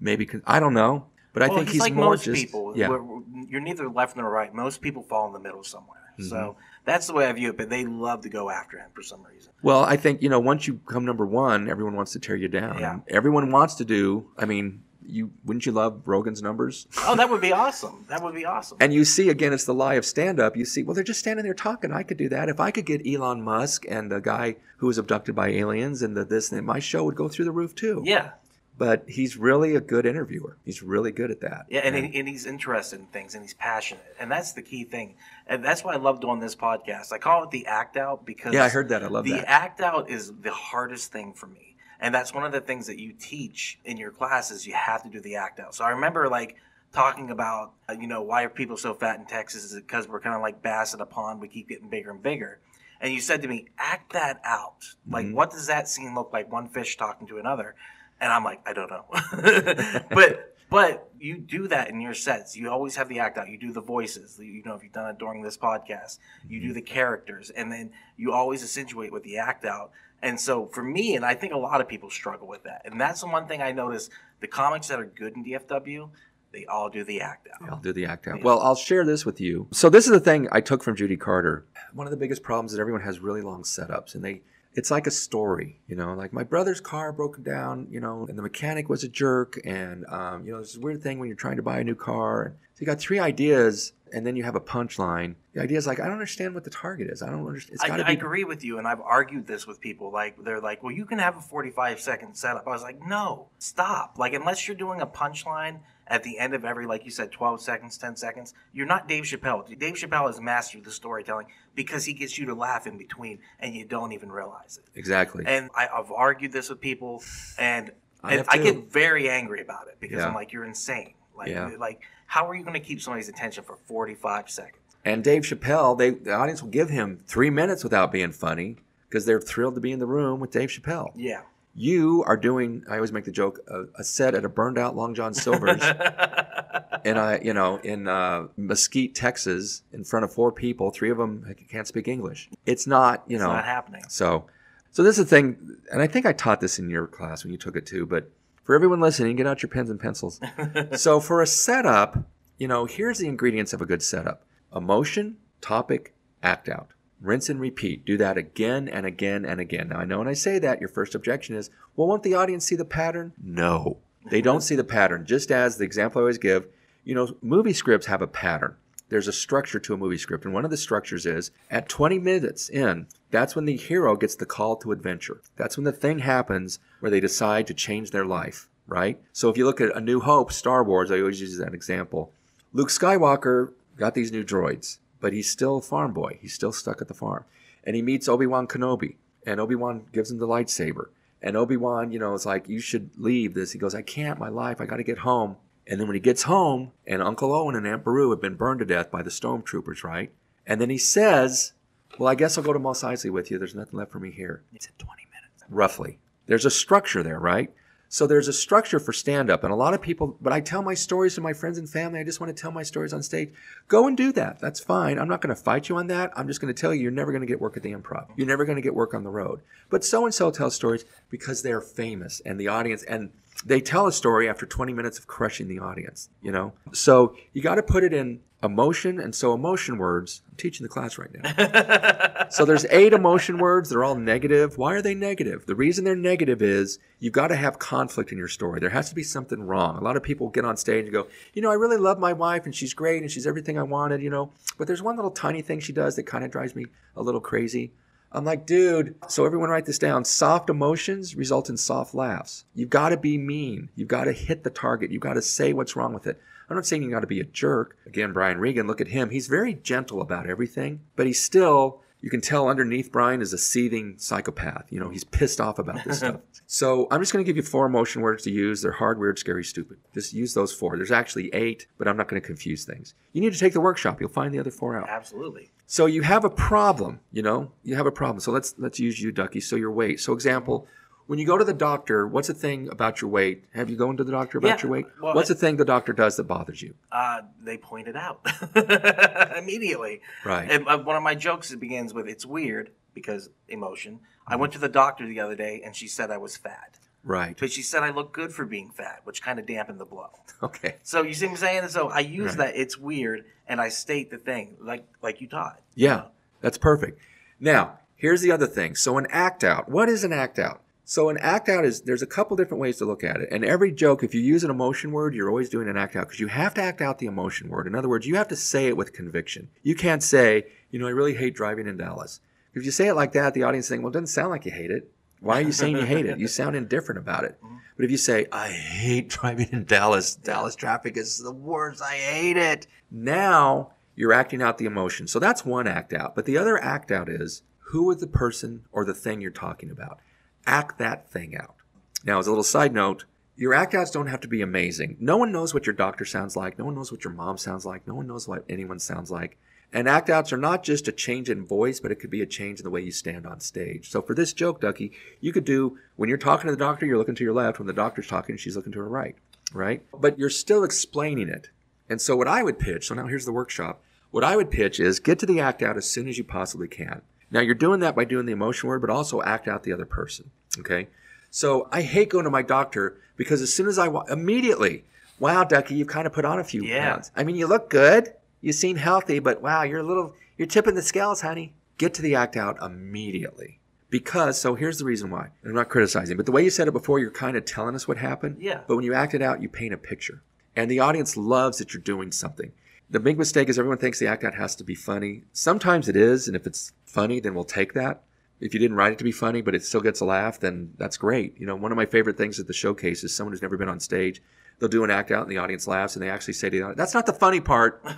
maybe i don't know but i Well, think he's like more most just people. yeah We're- we're- you're neither left nor right. Most people fall in the middle somewhere. Mm-hmm. So that's the way I view it. But they love to go after him for some reason. well i think you know once you come number one everyone wants to tear you down Yeah. Everyone wants to do i mean you wouldn't you love rogan's numbers Oh, that would be awesome. That would be awesome. And you see again, it's the lie of stand up. You see, well, they're just standing there talking. I could do that. If I could get Elon Musk and the guy who was abducted by aliens and the this and that, my show would go through the roof too. yeah. But he's really a good interviewer. He's really good at that. Yeah, and, he- and he's interested in things and he's passionate. And that's the key thing. And that's why I love doing this podcast. I call it the act out because Yeah, I heard that. I love the that. act out is the hardest thing for me. And that's one of the things that you teach in your classes. You have to do the act out. So I remember like talking about, uh, you know, why are people so fat in Texas? Is it because we're kind of like bass in a pond? We keep getting bigger and bigger. And you said to me, act that out. Like, Mm-hmm. what does that scene look like? One fish talking to another. And I'm like, I don't know. but but you do that in your sets. You always have the act out. You do the voices. You know, if you've done it during this podcast, you do mm-hmm. the characters, and then you always accentuate with the act out. And so for me, and I think a lot of people struggle with that. And that's the one thing I notice: the comics that are good in DFW, they all do the act out. I'll do the act out. Well, I'll share this with you. So this is the thing I took from Judy Carter. One of the biggest problems is everyone has really long setups, and they it's like a story, you know. Like my brother's car broke down, you know, and the mechanic was a jerk, and um, you know, it's a weird thing when you're trying to buy a new car. So you got three ideas, and then you have a punchline. The idea is like, I don't understand what the target is. I don't understand. It's I, to I agree with you, and I've argued this with people. Like they're like, "Well, you can have a forty-five second setup." I was like, "No, stop! Like unless you're doing a punchline at the end of every, like you said, twelve seconds, ten seconds, you're not Dave Chappelle. Dave Chappelle has mastered the storytelling because he gets you to laugh in between, and you don't even realize it." Exactly. And I, I've argued this with people, and, I and I get very angry about it because Yeah. I'm like, "You're insane! Like, Yeah. like how are you going to keep somebody's attention for forty-five seconds?" And Dave Chappelle, they the audience will give him three minutes without being funny because they're thrilled to be in the room with Dave Chappelle. Yeah. You are doing. I always make the joke: a, a set at a burned out Long John Silver's, and I, you know, in uh, Mesquite, Texas, in front of four people, three of them can't speak English. It's not, you It's know, not happening. so, so this is the thing, and I think I taught this in your class when you took it too. But for everyone listening, get out your pens and pencils. so for a setup, you know, here's the ingredients of a good setup: emotion, topic, act out. Rinse and repeat. Do that again and again and again. Now I know when I say that, your first objection is, well, won't the audience see the pattern? No, they don't see the pattern. Just as the example I always give, you know, movie scripts have a pattern. There's a structure to a movie script, and one of the structures is at 20 minutes in, that's when the hero gets the call to adventure. That's when the thing happens where they decide to change their life, right? So if you look at A New Hope, Star Wars, I always use that example. Luke Skywalker got these new droids, but he's still a farm boy. He's still stuck at the farm. And he meets Obi Wan Kenobi, and Obi Wan gives him the lightsaber. And Obi Wan, you know, is like, You should leave this. He goes, I can't, my life, I got to get home. And then when he gets home, and Uncle Owen and Aunt Beru have been burned to death by the stormtroopers, right? And then he says, Well, I guess I'll go to Mos Eisley with you. There's nothing left for me here. It's in 20 minutes. Roughly. There's a structure there, right? So there's a structure for stand up. And a lot of people, but I tell my stories to my friends and family. I just want to tell my stories on stage. Go and do that. That's fine. I'm not going to fight you on that. I'm just going to tell you you're never going to get work at the improv. You're never going to get work on the road. But so and so tells stories because they're famous and the audience, and they tell a story after 20 minutes of crushing the audience, you know? So you got to put it in emotion. And so emotion words, I'm teaching the class right now. So there's eight emotion words. They're all negative. Why are they negative? The reason they're negative is you've got to have conflict in your story. There has to be something wrong. A lot of people get on stage and go, you know, I really love my wife and she's great and she's everything I wanted, you know, but there's one little tiny thing she does that kind of drives me a little crazy. I'm like, dude, so everyone write this down. Soft emotions result in soft laughs. You've got to be mean. You've got to hit the target. You've got to say what's wrong with it. I'm not saying you got to be a jerk. Again, Brian Regan, look at him. He's very gentle about everything, but he's still, you can tell underneath Brian is a seething psychopath. You know, he's pissed off about this stuff. So I'm just going to give you four emotion words to use. They're hard, weird, scary, stupid. Just use those four. There's actually eight, but I'm not going to confuse things. You need to take the workshop. You'll find the other four out. Absolutely. So you have a problem, you know, you have a problem. So let's let's use you, Ducky. So your weight. So example, when you go to the doctor, what's the thing about your weight? Have you gone to the doctor about Yeah, your weight? well, what's the thing the doctor does that bothers you? Uh, they point it out immediately. Right. And uh, one of my jokes begins with "It's weird" because emotion. I went to the doctor the other day and she said I was fat, Right. but she said I look good for being fat, which kind of dampened the blow. Okay. So you see what I'm saying? So I use Right. that "It's weird" and I state the thing like like you taught. Yeah, that's perfect. Now, here's the other thing. So an act out. What is an act out? So an act out is there's a couple different ways to look at it. And every joke, if you use an emotion word, you're always doing an act out because you have to act out the emotion word. In other words, you have to say it with conviction. You can't say, you know, I really hate driving in Dallas. If you say it like that, the audience think, well, it doesn't sound like you hate it. Why are you saying you hate it? You sound indifferent about it. Mm-hmm. But if you say, I hate driving in Dallas, Dallas traffic is the worst, I hate it. Now you're acting out the emotion. So that's one act out. But the other act out is who is the person or the thing you're talking about? Act that thing out. Now, as a little side note, your act outs don't have to be amazing. No one knows what your doctor sounds like. No one knows what your mom sounds like. No one knows what anyone sounds like. And act outs are not just a change in voice, but it could be a change in the way you stand on stage. So for this joke, Ducky, you could do when you're talking to the doctor, you're looking to your left. When the doctor's talking, she's looking to her right, right? But you're still explaining it. And so what I would pitch, so now here's the workshop. What I would pitch is get to the act out as soon as you possibly can. Now you're doing that by doing the emotion word, but also act out the other person. Okay. So I hate going to my doctor because as soon as I wa- immediately, wow, Ducky, you've kind of put on a few Yeah. pounds. I mean, you look good. You seem healthy, but wow, you're a little, you're tipping the scales, honey. Get to the act out immediately. Because, so here's the reason why. I'm not criticizing, but the way you said it before, you're kind of telling us what happened. Yeah. But when you act it out, you paint a picture. And the audience loves that you're doing something. The big mistake is everyone thinks the act out has to be funny. Sometimes it is, and if it's funny, then we'll take that. If you didn't write it to be funny, but it still gets a laugh, then that's great. You know, one of my favorite things at the showcase is someone who's never been on stage. They'll do an act out, and the audience laughs, and they actually say to the audience, "That's not the funny part."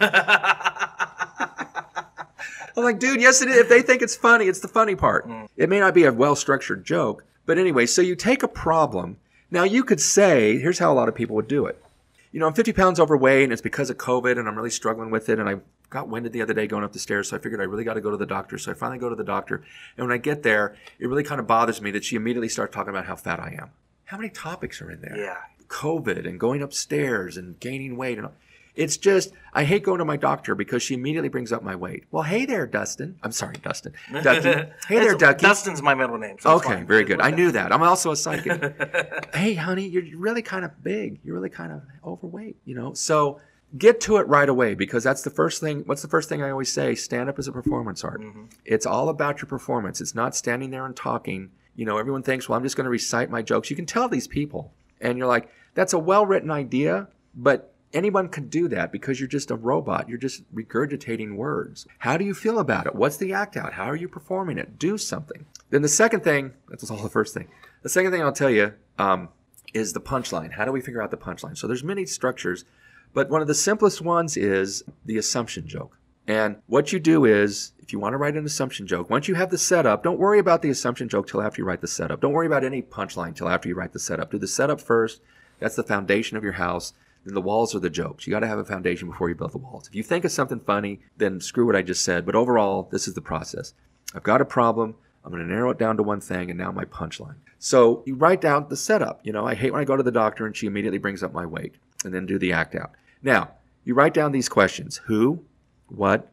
I'm like, dude, yes, it is. If they think it's funny, it's the funny part. Mm. It may not be a well structured joke, but anyway, so you take a problem. Now, you could say, here's how a lot of people would do it. You know, I'm 50 pounds overweight and it's because of COVID and I'm really struggling with it. And I got winded the other day going up the stairs. So I figured I really got to go to the doctor. So I finally go to the doctor. And when I get there, it really kind of bothers me that she immediately starts talking about how fat I am. How many topics are in there? Yeah. COVID and going upstairs and gaining weight and all. It's just I hate going to my doctor because she immediately brings up my weight. Well, hey there, Dustin. I'm sorry, Dustin. Ducky. hey there, Ducky. Dustin's my middle name. so Okay, fine. very good. I knew that. I'm also a psychic. hey, honey, you're really kind of big. You're really kind of overweight, you know? So get to it right away because that's the first thing. What's the first thing I always say? Stand up is a performance art. It's all about your performance. It's not standing there and talking. You know, everyone thinks, well, I'm just going to recite my jokes. You can tell these people. And you're like, that's a well written idea, but anyone can do that because you're just a robot. You're just regurgitating words. How do you feel about it? What's the act out? How are you performing it? Do something. Then the second thing, that was all the first thing. The second thing I'll tell you um, is the punchline. How do we figure out the punchline? So there's many structures, but one of the simplest ones is the assumption joke. And what you do is, if you want to write an assumption joke, once you have the setup, don't worry about the assumption joke till after you write the setup. Don't worry about any punchline till after you write the setup. Do the setup first. That's the foundation of your house. Then the walls are the jokes. You got to have a foundation before you build the walls. If you think of something funny, then screw what I just said. But overall, this is the process. I've got a problem. I'm going to narrow it down to one thing, and now my punchline. So you write down the setup. You know, I hate when I go to the doctor and she immediately brings up my weight, and then do the act out. Now, you write down these questions who, what,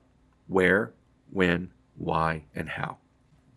where, when, why, and how.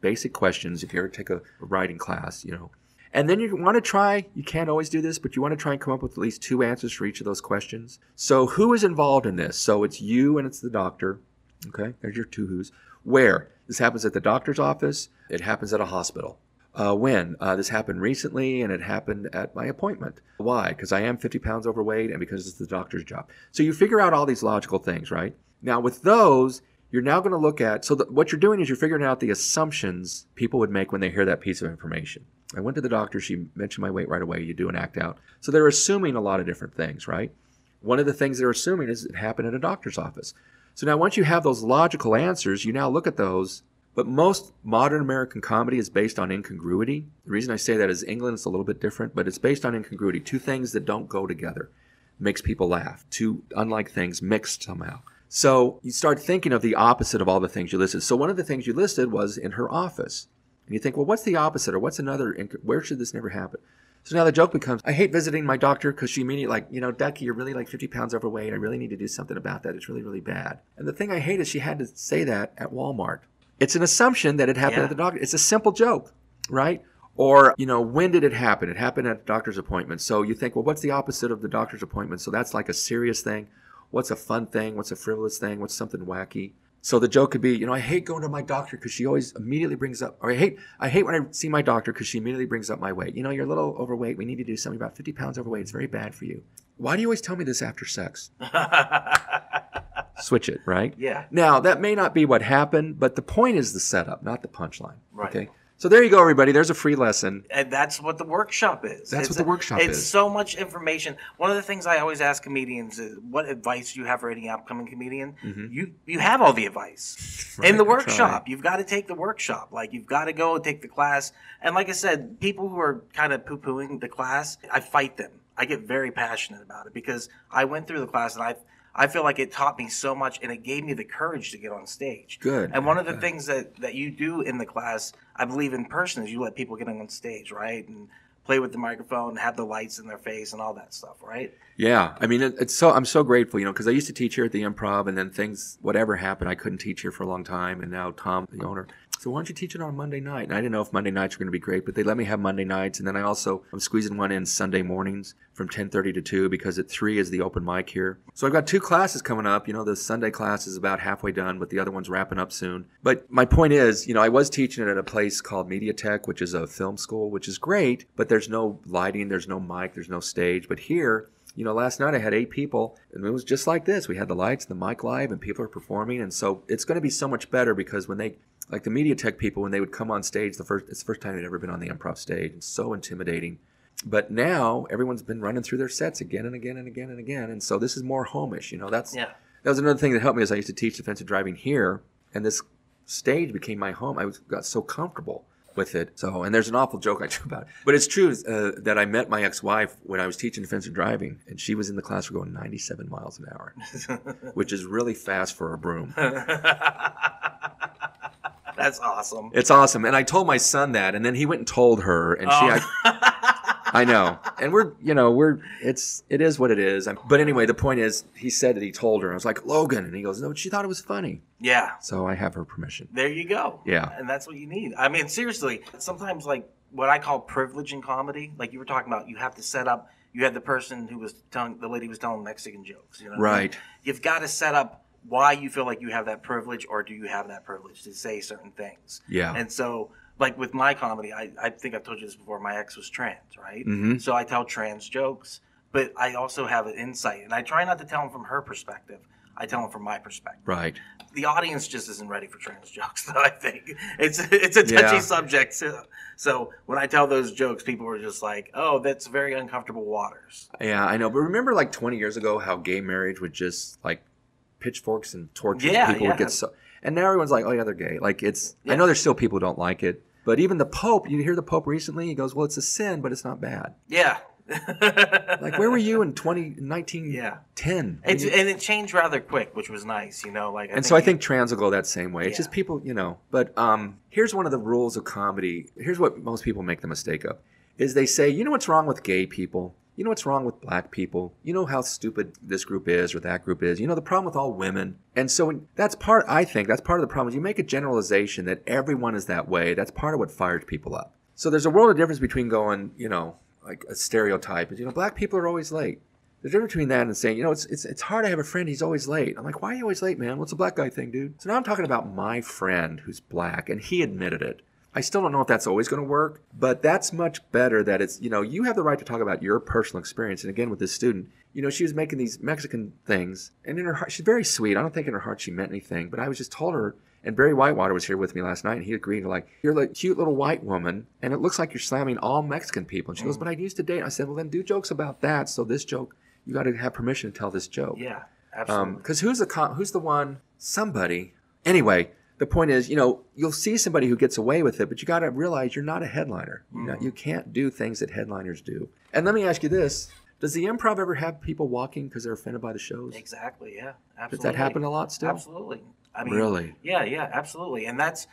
Basic questions if you ever take a, writing class, you know. And then you want to try, you can't always do this, but you want to try and come up with at least two answers for each of those questions. So, who is involved in this? So, it's you and it's the doctor. Okay, there's your two who's. Where? This happens at the doctor's office, it happens at a hospital. Uh, when? Uh, this happened recently and it happened at my appointment. Why? Because I am 50 pounds overweight and because it's the doctor's job. So you figure out all these logical things, right? Now, with those, you're now going to look at so the, what you're doing is you're figuring out the assumptions people would make when they hear that piece of information. I went to the doctor, she mentioned my weight right away. You do an act out. So they're assuming a lot of different things, right? One of the things they're assuming is it happened at a doctor's office. So now, once you have those logical answers, you now look at those. But most modern American comedy is based on incongruity. The reason I say that is England is a little bit different, but it's based on incongruity. Two things that don't go together makes people laugh. Two unlike things mixed somehow. So you start thinking of the opposite of all the things you listed. So one of the things you listed was in her office. And you think, well, what's the opposite or what's another? Where should this never happen? So now the joke becomes, I hate visiting my doctor because she immediately like, you know, Ducky, you're really like 50 pounds overweight. I really need to do something about that. It's really, really bad. And the thing I hate is she had to say that at Walmart. It's an assumption that it happened Yeah. at the doctor. It's a simple joke, right? Or, you know, when did it happen? It happened at the doctor's appointment. So you think, well, what's the opposite of the doctor's appointment? So that's like a serious thing. What's a fun thing? What's a frivolous thing? What's something wacky? So the joke could be, you know, I hate going to my doctor because she always immediately brings up, or I hate, I hate when I see my doctor because she immediately brings up my weight. You know, you're a little overweight. We need to do something about 50 pounds overweight. It's very bad for you. Why do you always tell me this after sex? Switch it, right? Yeah. Now, that may not be what happened, but the point is the setup, not the punchline. Right. Okay. So there you go, everybody. There's a free lesson. And that's what the workshop is. That's It's what the workshop it's is. It's so much information. One of the things I always ask comedians is, "What advice do you have for any upcoming comedian?" You you have all the advice Mm-hmm. Right, in the workshop. You've got to take the workshop. Like you've got to go and take the class. And like I said, people who are kind of poo pooing the class, I fight them. I get very passionate about it because I went through the class and I. I feel like it taught me so much and it gave me the courage to get on stage. Good. And one of the things that, that you do in the class, I believe in person, is you let people get on stage, right? And play with the microphone, have the lights in their face, and all that stuff, right? Yeah, I mean, it, it's so I'm so grateful, you know, because I used to teach here at the Improv, and then things, whatever happened, I couldn't teach here for a long time, and now Tom, the owner, so why don't you teach it on Monday night? And I didn't know if Monday nights were going to be great, but they let me have Monday nights, and then I also I'm squeezing one in Sunday mornings from 10:30 to 2 because at 3 is the open mic here. So I've got two classes coming up. You know, the Sunday class is about halfway done, but the other one's wrapping up soon. But my point is, you know, I was teaching it at a place called MediaTech, which is a film school, which is great, but there's no lighting, there's no mic, there's no stage. But here, you know, last night I had eight people, and it was just like this. We had the lights, the mic live, and people are performing, and so it's going to be so much better because when they, like the MediaTech people, when they would come on stage, the first it's the first time they'd ever been on the improv stage. It's so intimidating. But now everyone's been running through their sets again and again and again and again, and so this is more homish. You know, that's Yeah. that was another thing that helped me as I used to teach defensive driving here, and this stage became my home. I was, got so comfortable with it. So, and there's an awful joke I do about it, but it's true uh, that I met my ex-wife when I was teaching defensive driving, and she was in the class for going 97 miles an hour, which is really fast for a broom. That's awesome. It's awesome, and I told my son that, and then he went and told her, and she. Oh. I, I know, and we're you know we're it's it is what it is. But anyway, the point is, he said that he told her. I was like Logan, and he goes, no, she thought it was funny. yeah. So I have her permission. There you go. Yeah. And that's what you need. I mean, seriously, sometimes like what I call privilege in comedy, like you were talking about, you have to set up. You had the person who was telling the lady was telling Mexican jokes. You know, what I mean? Right. You've got to set up why you feel like you have that privilege, or do you have that privilege to say certain things? Yeah. And so, like with my comedy, I, I think I've told you this before. My ex was trans, right? Mhm. So I tell trans jokes, but I also have an insight, and I try not to tell them from her perspective. I tell them from my perspective Right. the audience just isn't ready for trans jokes though i think it's it's a touchy Yeah. subject so, so when i tell those jokes people are just like oh that's very uncomfortable waters Yeah, I know. But remember, like 20 years ago, how gay marriage would just like pitchforks and torches. Yeah, people yeah. would get so. And now everyone's like, oh yeah, they're gay. Like it's. I know there's still people who don't like it, but even the Pope. You hear the Pope recently? He goes, well, it's a sin, but it's not bad. yeah Like where were you in 20, 1910? Yeah. When it's, you- and it changed rather quick which was nice you know like and so I think trans will go that same way. It's just people, you know. But um, here's one of the rules of comedy. Here's what most people make the mistake of: is they say, you know what's wrong with gay people? You know what's wrong with black people? You know how stupid this group is or that group is. You know the problem with all women. And so that's part. I think that's part of the problem. Is you make a generalization that everyone is that way. That's part of what fires people up. So there's a world of difference between going, you know, like a stereotype is, you know, black people are always late. There's a difference between that and saying, you know, it's, it's, it's hard to have a friend, he's always late. I'm like, why are you always late, man? What's a black guy thing, dude? So now I'm talking about my friend who's black, and he admitted it. I still don't know if that's always going to work, but that's much better that it's, you know, you have the right to talk about your personal experience. And again, with this student, you know, she was making these Mexican things, and in her heart, she's very sweet. I don't think in her heart she meant anything, but I was just told her, and Barry Whitewater was here with me last night, and he agreed, like, you're like cute little white woman, and it looks like you're slamming all Mexican people. And she goes, mm. but I used to date. I said, well, then do jokes about that. So this joke, you got to have permission to tell this joke. yeah um, absolutely Because who's the con- who's the one? Somebody. Anyway, the point is, you know, you'll see somebody who gets away with it, but you got to realize you're not a headliner. You, know, mm. you can't do things that headliners do. And let me ask you this: Does the improv ever have people walking because they're offended by the shows? exactly yeah Absolutely. Does that happen a lot still? Absolutely. I mean, Really? Yeah, yeah, absolutely. And that's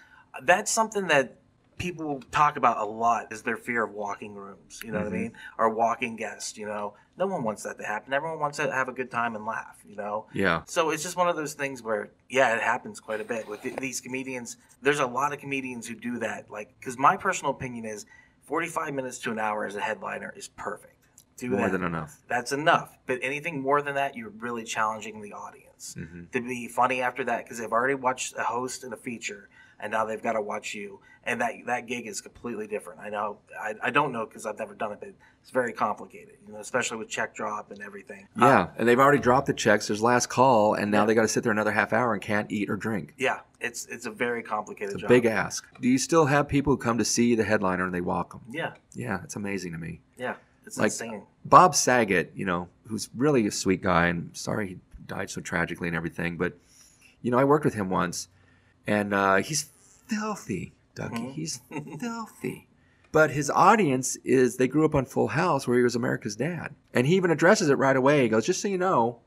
that's something that people talk about a lot is their fear of walking rooms. You know what I Mhm. mean? Or walking guests. You know, no one wants that to happen. Everyone wants to have a good time and laugh. You know. Yeah. So it's just one of those things where, yeah, it happens quite a bit with th- these comedians. There's a lot of comedians who do that. Like, because my personal opinion is, 45 minutes to an hour as a headliner is perfect. Do More that. than enough. That's enough. But anything more than that, you're really challenging the audience Mhm. to be funny after that because they've already watched a host and a feature, and now they've got to watch you. And that that gig is completely different. I know. I, I don't know because I've never done it, but it's very complicated. You know, especially with check drop and everything. Yeah, Um, and they've already dropped the checks. There's last call, and now they got to sit there another half hour and can't eat or drink. yeah. It's it's a very complicated It's a job. big ask. Do you still have people who come to see the headliner and they walk them? Yeah. Yeah, it's amazing to me. Yeah. It's Like- insane. Bob Saget, you know, who's really a sweet guy, and sorry he died so tragically and everything, but you know, I worked with him once, and uh, he's filthy, Ducky. Mhm. He's filthy. But his audience is they grew up on Full House where he was America's dad. And he even addresses it right away. He goes, just so you know.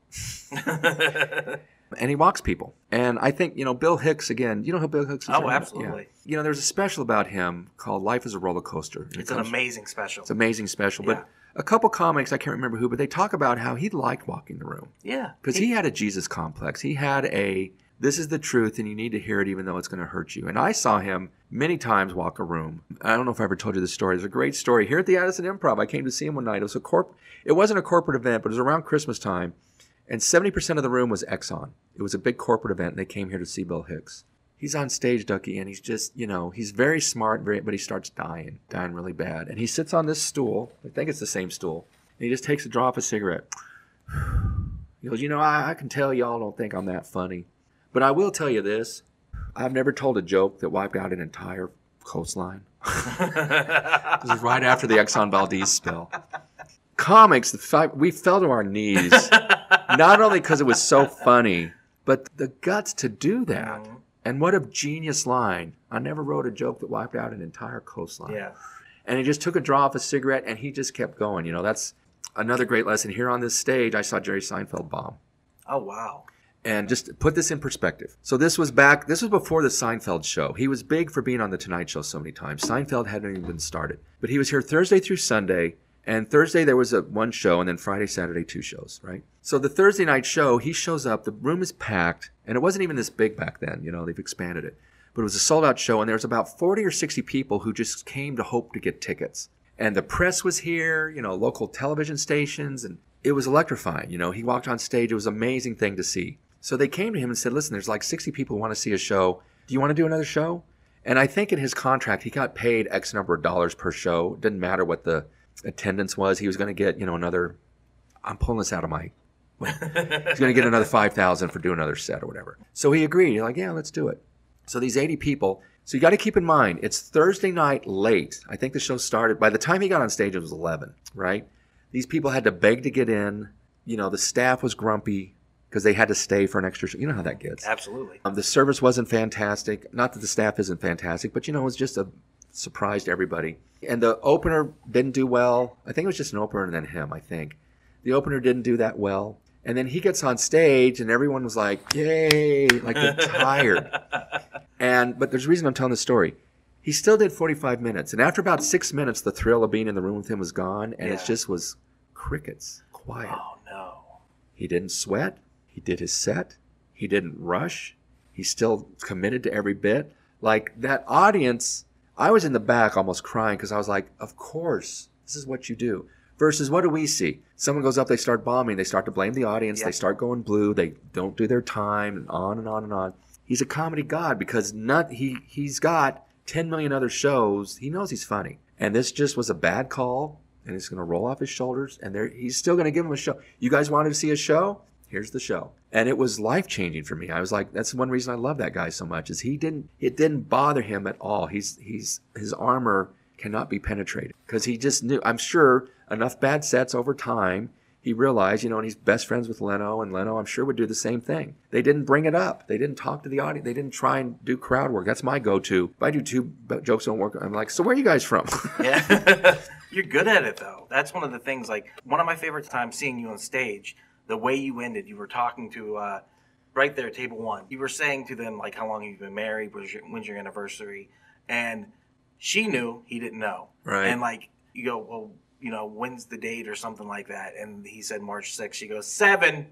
and he walks people. And I think, you know, Bill Hicks again, you know who Bill Hicks is? Oh, right? absolutely. Yeah. You know, there's a special about him called Life is a Roller Coaster. And it It's an amazing special. It's an amazing special. Yeah. But a couple comics, I can't remember who, but they talk about how he liked walking the room yeah. because he had a Jesus complex. He had a this is the truth and you need to hear it even though it's going to hurt you. And I saw him many times walk a room. I don't know if I ever told you this story. There's a great story here at the Addison Improv. I came to see him one night. It was a corp. It wasn't a corporate event, but it was around Christmas time, and 70% of the room was Exxon. It was a big corporate event, and they came here to see Bill Hicks. He's on stage, Ducky, and he's just, you know, he's very smart, very, but he starts dying, dying really bad. And he sits on this stool. I think it's the same stool. And he just takes a draw of a cigarette. He goes, You know, I, I can tell y'all don't think I'm that funny. But I will tell you this I've never told a joke that wiped out an entire coastline. this is right after the Exxon Valdez spill. Comics, the fact we fell to our knees, not only because it was so funny, but the guts to do that. Mhm. And what a genius line. I never wrote a joke that wiped out an entire coastline Yeah. and he just took a draw off a cigarette and he just kept going. You know, that's another great lesson. Here on this stage, I saw Jerry Seinfeld bomb. Oh wow. And just put this in perspective. So this was back, this was before the Seinfeld show. He was big for being on the Tonight Show so many times. Seinfeld hadn't even been started. But he was here Thursday through Sunday. And Thursday there was a one show, and then Friday, Saturday, two shows, right? So the Thursday night show, he shows up, the room is packed, and it wasn't even this big back then, you know, they've expanded it. But it was a sold out show, and there was about 40 or 60 people who just came to hope to get tickets. And the press was here, you know, local television stations, and it was electrifying. You know, he walked on stage, it was an amazing thing to see. So they came to him and said, Listen, there's like 60 people who want to see a show. Do you want to do another show? And I think in his contract, he got paid X number of dollars per show. Didn't matter what the attendance was. He was going to get, you know, another. I'm pulling this out of my. he's going to get another five thousand for doing another set or whatever. So he agreed. He's like, yeah, let's do it. So these 80 people. So you got to keep in mind, it's Thursday night late. I think the show started. By the time he got on stage, it was 11. Right? These people had to beg to get in. You know, the staff was grumpy because they had to stay for an extra show. You know how that gets. Absolutely. Um, the service wasn't fantastic. Not that the staff isn't fantastic, but you know, it was just a surprise to everybody. And the opener didn't do well. I think it was just an opener and then him, I think. The opener didn't do that well. And then he gets on stage and everyone was like, yay, like they're tired. And but there's a reason I'm telling this story. He still did 45 minutes. And after about six minutes, the thrill of being in the room with him was gone. And it just was crickets, quiet. Oh no. He didn't sweat. He did his set. He didn't rush. He still committed to every bit. Like that audience, I was in the back almost crying because I was like, of course, this is what you do. Versus what do we see? Someone goes up, they start bombing, they start to blame the audience, Yeah. they start going blue, they don't do their time, and on and on and on. He's a comedy god because not he he's got 10 million other shows. He knows he's funny. And this just was a bad call, and it's going to roll off his shoulders, and there he's still going to give him a show. You guys wanted to see a show? Here's the show. And it was life changing for me. I was like, that's one reason I love that guy so much is he didn't it didn't bother him at all. He's he's his armor cannot be penetrated because he just knew. I'm sure enough bad sets over time. He realized, you know, and he's best friends with Leno, and Leno, I'm sure, would do the same thing. They didn't bring it up. They didn't talk to the audience. They didn't try and do crowd work. That's my go-to. If I do two jokes don't work, I'm like, so where are you guys from? Yeah. You're good at it though. That's one of the things. Like one of my favorite times seeing you on stage, the way you ended, you were talking to uh, right there, table one. You were saying to them like, "How long have you been married? When's your, when's your anniversary?" And she knew, he didn't know. Right. And like you go, well, you know, when's the date or something like that? And he said March 6th. She goes seven.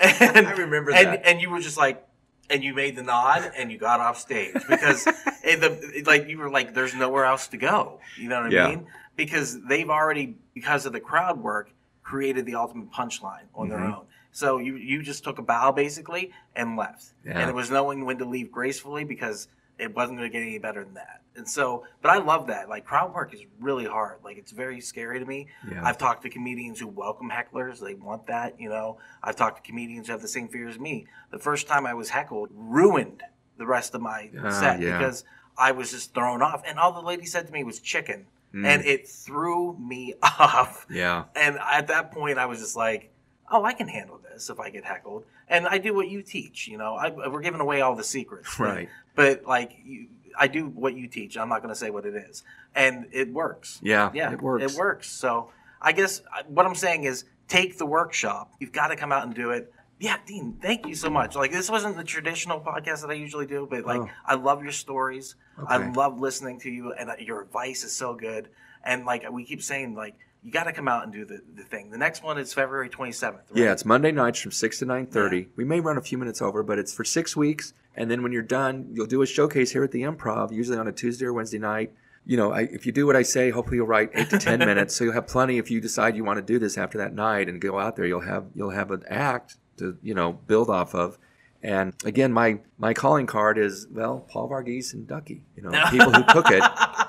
And, I remember and, that. And you were just like, and you made the nod and you got off stage because it, the, it, like you were like, there's nowhere else to go. You know what I Yeah. mean? Because they've already, because of the crowd work, created the ultimate punchline on their Mhm. own. So you you just took a bow basically and left, Yeah. and it was knowing when to leave gracefully because it wasn't going to get any better than that. And so, but I love that. Like crowd work is really hard. Like it's very scary to me. Yeah. I've talked to comedians who welcome hecklers. They want that, you know. I've talked to comedians who have the same fear as me. The first time I was heckled ruined the rest of my Ah, set yeah. because I was just thrown off. And all the lady said to me was chicken. Mm. And it threw me off. yeah. And at that point, I was just like, oh, I can handle this if I get heckled. And I do what you teach, you know. I, we're giving away all the secrets. Right. But like, you, I do what you teach. I'm not going to say what it is, and it works. Yeah, yeah, it works. It works. So I guess what I'm saying is take the workshop. You've got to come out and do it. Yeah, Dean, thank you so much. Like this wasn't the traditional podcast that I usually do, but like Oh. I love your stories. I love listening to you, and uh, your advice is so good. And like we keep saying, like you got to come out and do the, the thing. The next one is February 27th. Right? Yeah, it's Monday nights from six to nine thirty. We may run a few minutes over, but it's for six weeks. And then when you're done, you'll do a showcase here at the Improv, usually on a Tuesday or Wednesday night. You know, I, if you do what I say, hopefully you'll write eight to ten minutes, so you'll have plenty. If you decide you want to do this after that night and go out there, you'll have you'll have an act to you know build off of. And again, my my calling card is well, Paul Varghese and Ducky. You know, people who cook it.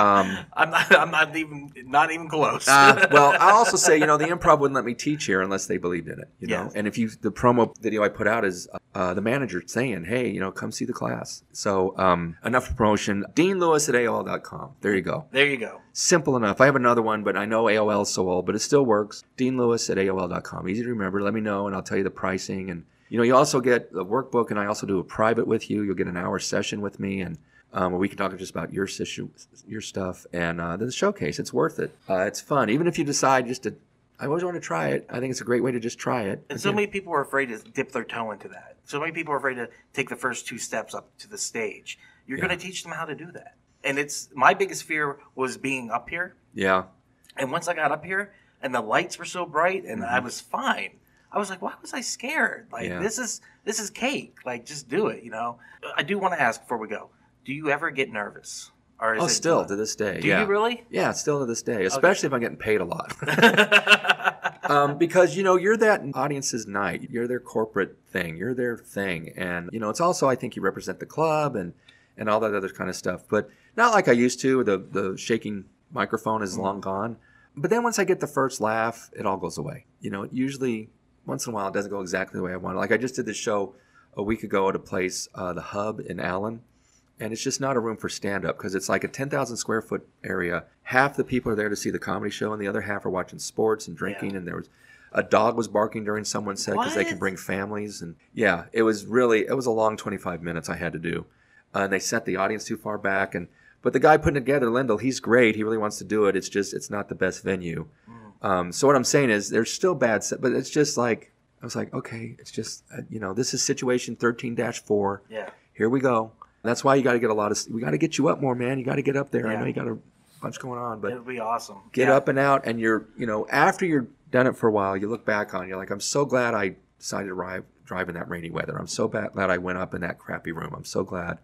Um, I'm not. I'm not even. Not even close. uh, well, I'll also say, you know, the improv wouldn't let me teach here unless they believed in it, you know. Yes. And if you, the promo video I put out is uh, the manager saying, hey, you know, come see the class. So um, enough promotion. Dean Lewis at AOL.com. There you go. there you go. Simple enough. I have another one, but I know AOL is so old, but it still works. Dean Lewis at AOL.com. Easy to remember. Let me know, and I'll tell you the pricing. And you know, you also get the workbook, and I also do a private with you. You'll get an hour session with me, and um, where we can talk just about your situ- your stuff and uh, the showcase. It's worth it. Uh, it's fun, even if you decide just to. I always want to try it. I think it's a great way to just try it. And so many people are afraid to dip their toe into that. So many people are afraid to take the first two steps up to the stage. You're Yeah. going to teach them how to do that. And it's my biggest fear was being up here. yeah, And once I got up here and the lights were so bright and Mm-hmm. I was fine, I was like, why was I scared? Like Yeah. this is this is cake. Like just do it, you know. I do want to ask before we go. Do you ever get nervous? Or is oh, it still to this day. Do yeah. you really? Yeah, still to this day, especially if I'm getting paid a lot. um, because you know you're that audience's night. You're their corporate thing. You're their thing, and you know it's also I think you represent the club and and all that other kind of stuff. But not like I used to. The the shaking microphone is long gone. But then once I get the first laugh, it all goes away. You know, usually once in a while it doesn't go exactly the way I want. it. Like I just did this show a week ago at a place, uh, the Hub in Allen and it's just not a room for stand up because it's like a 10,000 square foot area. Half the people are there to see the comedy show, and the other half are watching sports and drinking. Yeah. And there was a dog was barking during someone's set because they can bring families. And yeah, it was really it was a long 25 minutes I had to do, uh, and they set the audience too far back. And but the guy putting it together, Lindell, he's great. He really wants to do it. It's just it's not the best venue. Um, so what I'm saying is there's still bad set, but it's just like I was like, okay, it's just uh, you know this is situation 13-4 Yeah. here we go. That's why you got to get a lot of. We got to get you up more, man. You got to get up there. I know you got a bunch going on, but It would be awesome. get Yeah. up and out. And you're, you know, after you're done it for a while, you look back on. it, You're like, I'm so glad I decided to drive drive in that rainy weather. I'm so bad, glad I went up in that crappy room. I'm so glad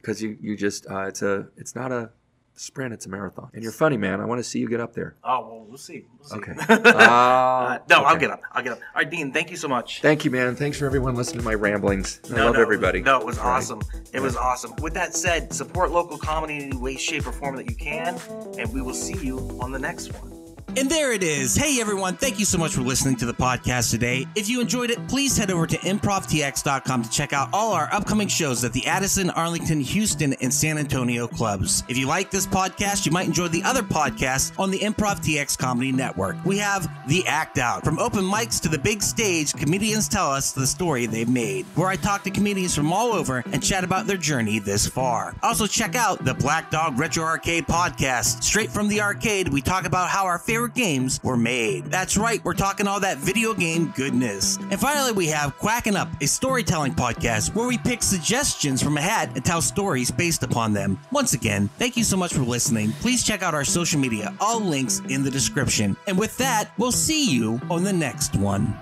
because you you just uh, it's a it's not a sprint, it's a marathon. And you're funny, man. I want to see you get up there. Oh well, we'll see. We'll see. Okay. Uh, Uh, no, I'll get up. I'll get up. All right, Dean. Thank you so much. Thank you, man. Thanks for everyone listening to my ramblings. I No, love no, everybody. No, it was All right. awesome. It was awesome. With that said, support local comedy in any way, shape, or form that you can, and we will see you on the next one. And there it is. Hey everyone, thank you so much for listening to the podcast today. If you enjoyed it, please head over to improvtx.com to check out all our upcoming shows at the Addison, Arlington, Houston, and San Antonio clubs. If you like this podcast, you might enjoy the other podcasts on the Improv TX Comedy Network. We have The Act Out. From open mics to the big stage, comedians tell us the story they've made, where I talk to comedians from all over and chat about their journey this far. Also, check out the Black Dog Retro Arcade podcast. Straight from the arcade, we talk about how our favorite games were made. That's right, we're talking all that video game goodness. And finally, we have Quacking Up, a storytelling podcast where we pick suggestions from a hat and tell stories based upon them. Once again, thank you so much for listening. Please check out our social media, all links in the description. And with that, we'll see you on the next one.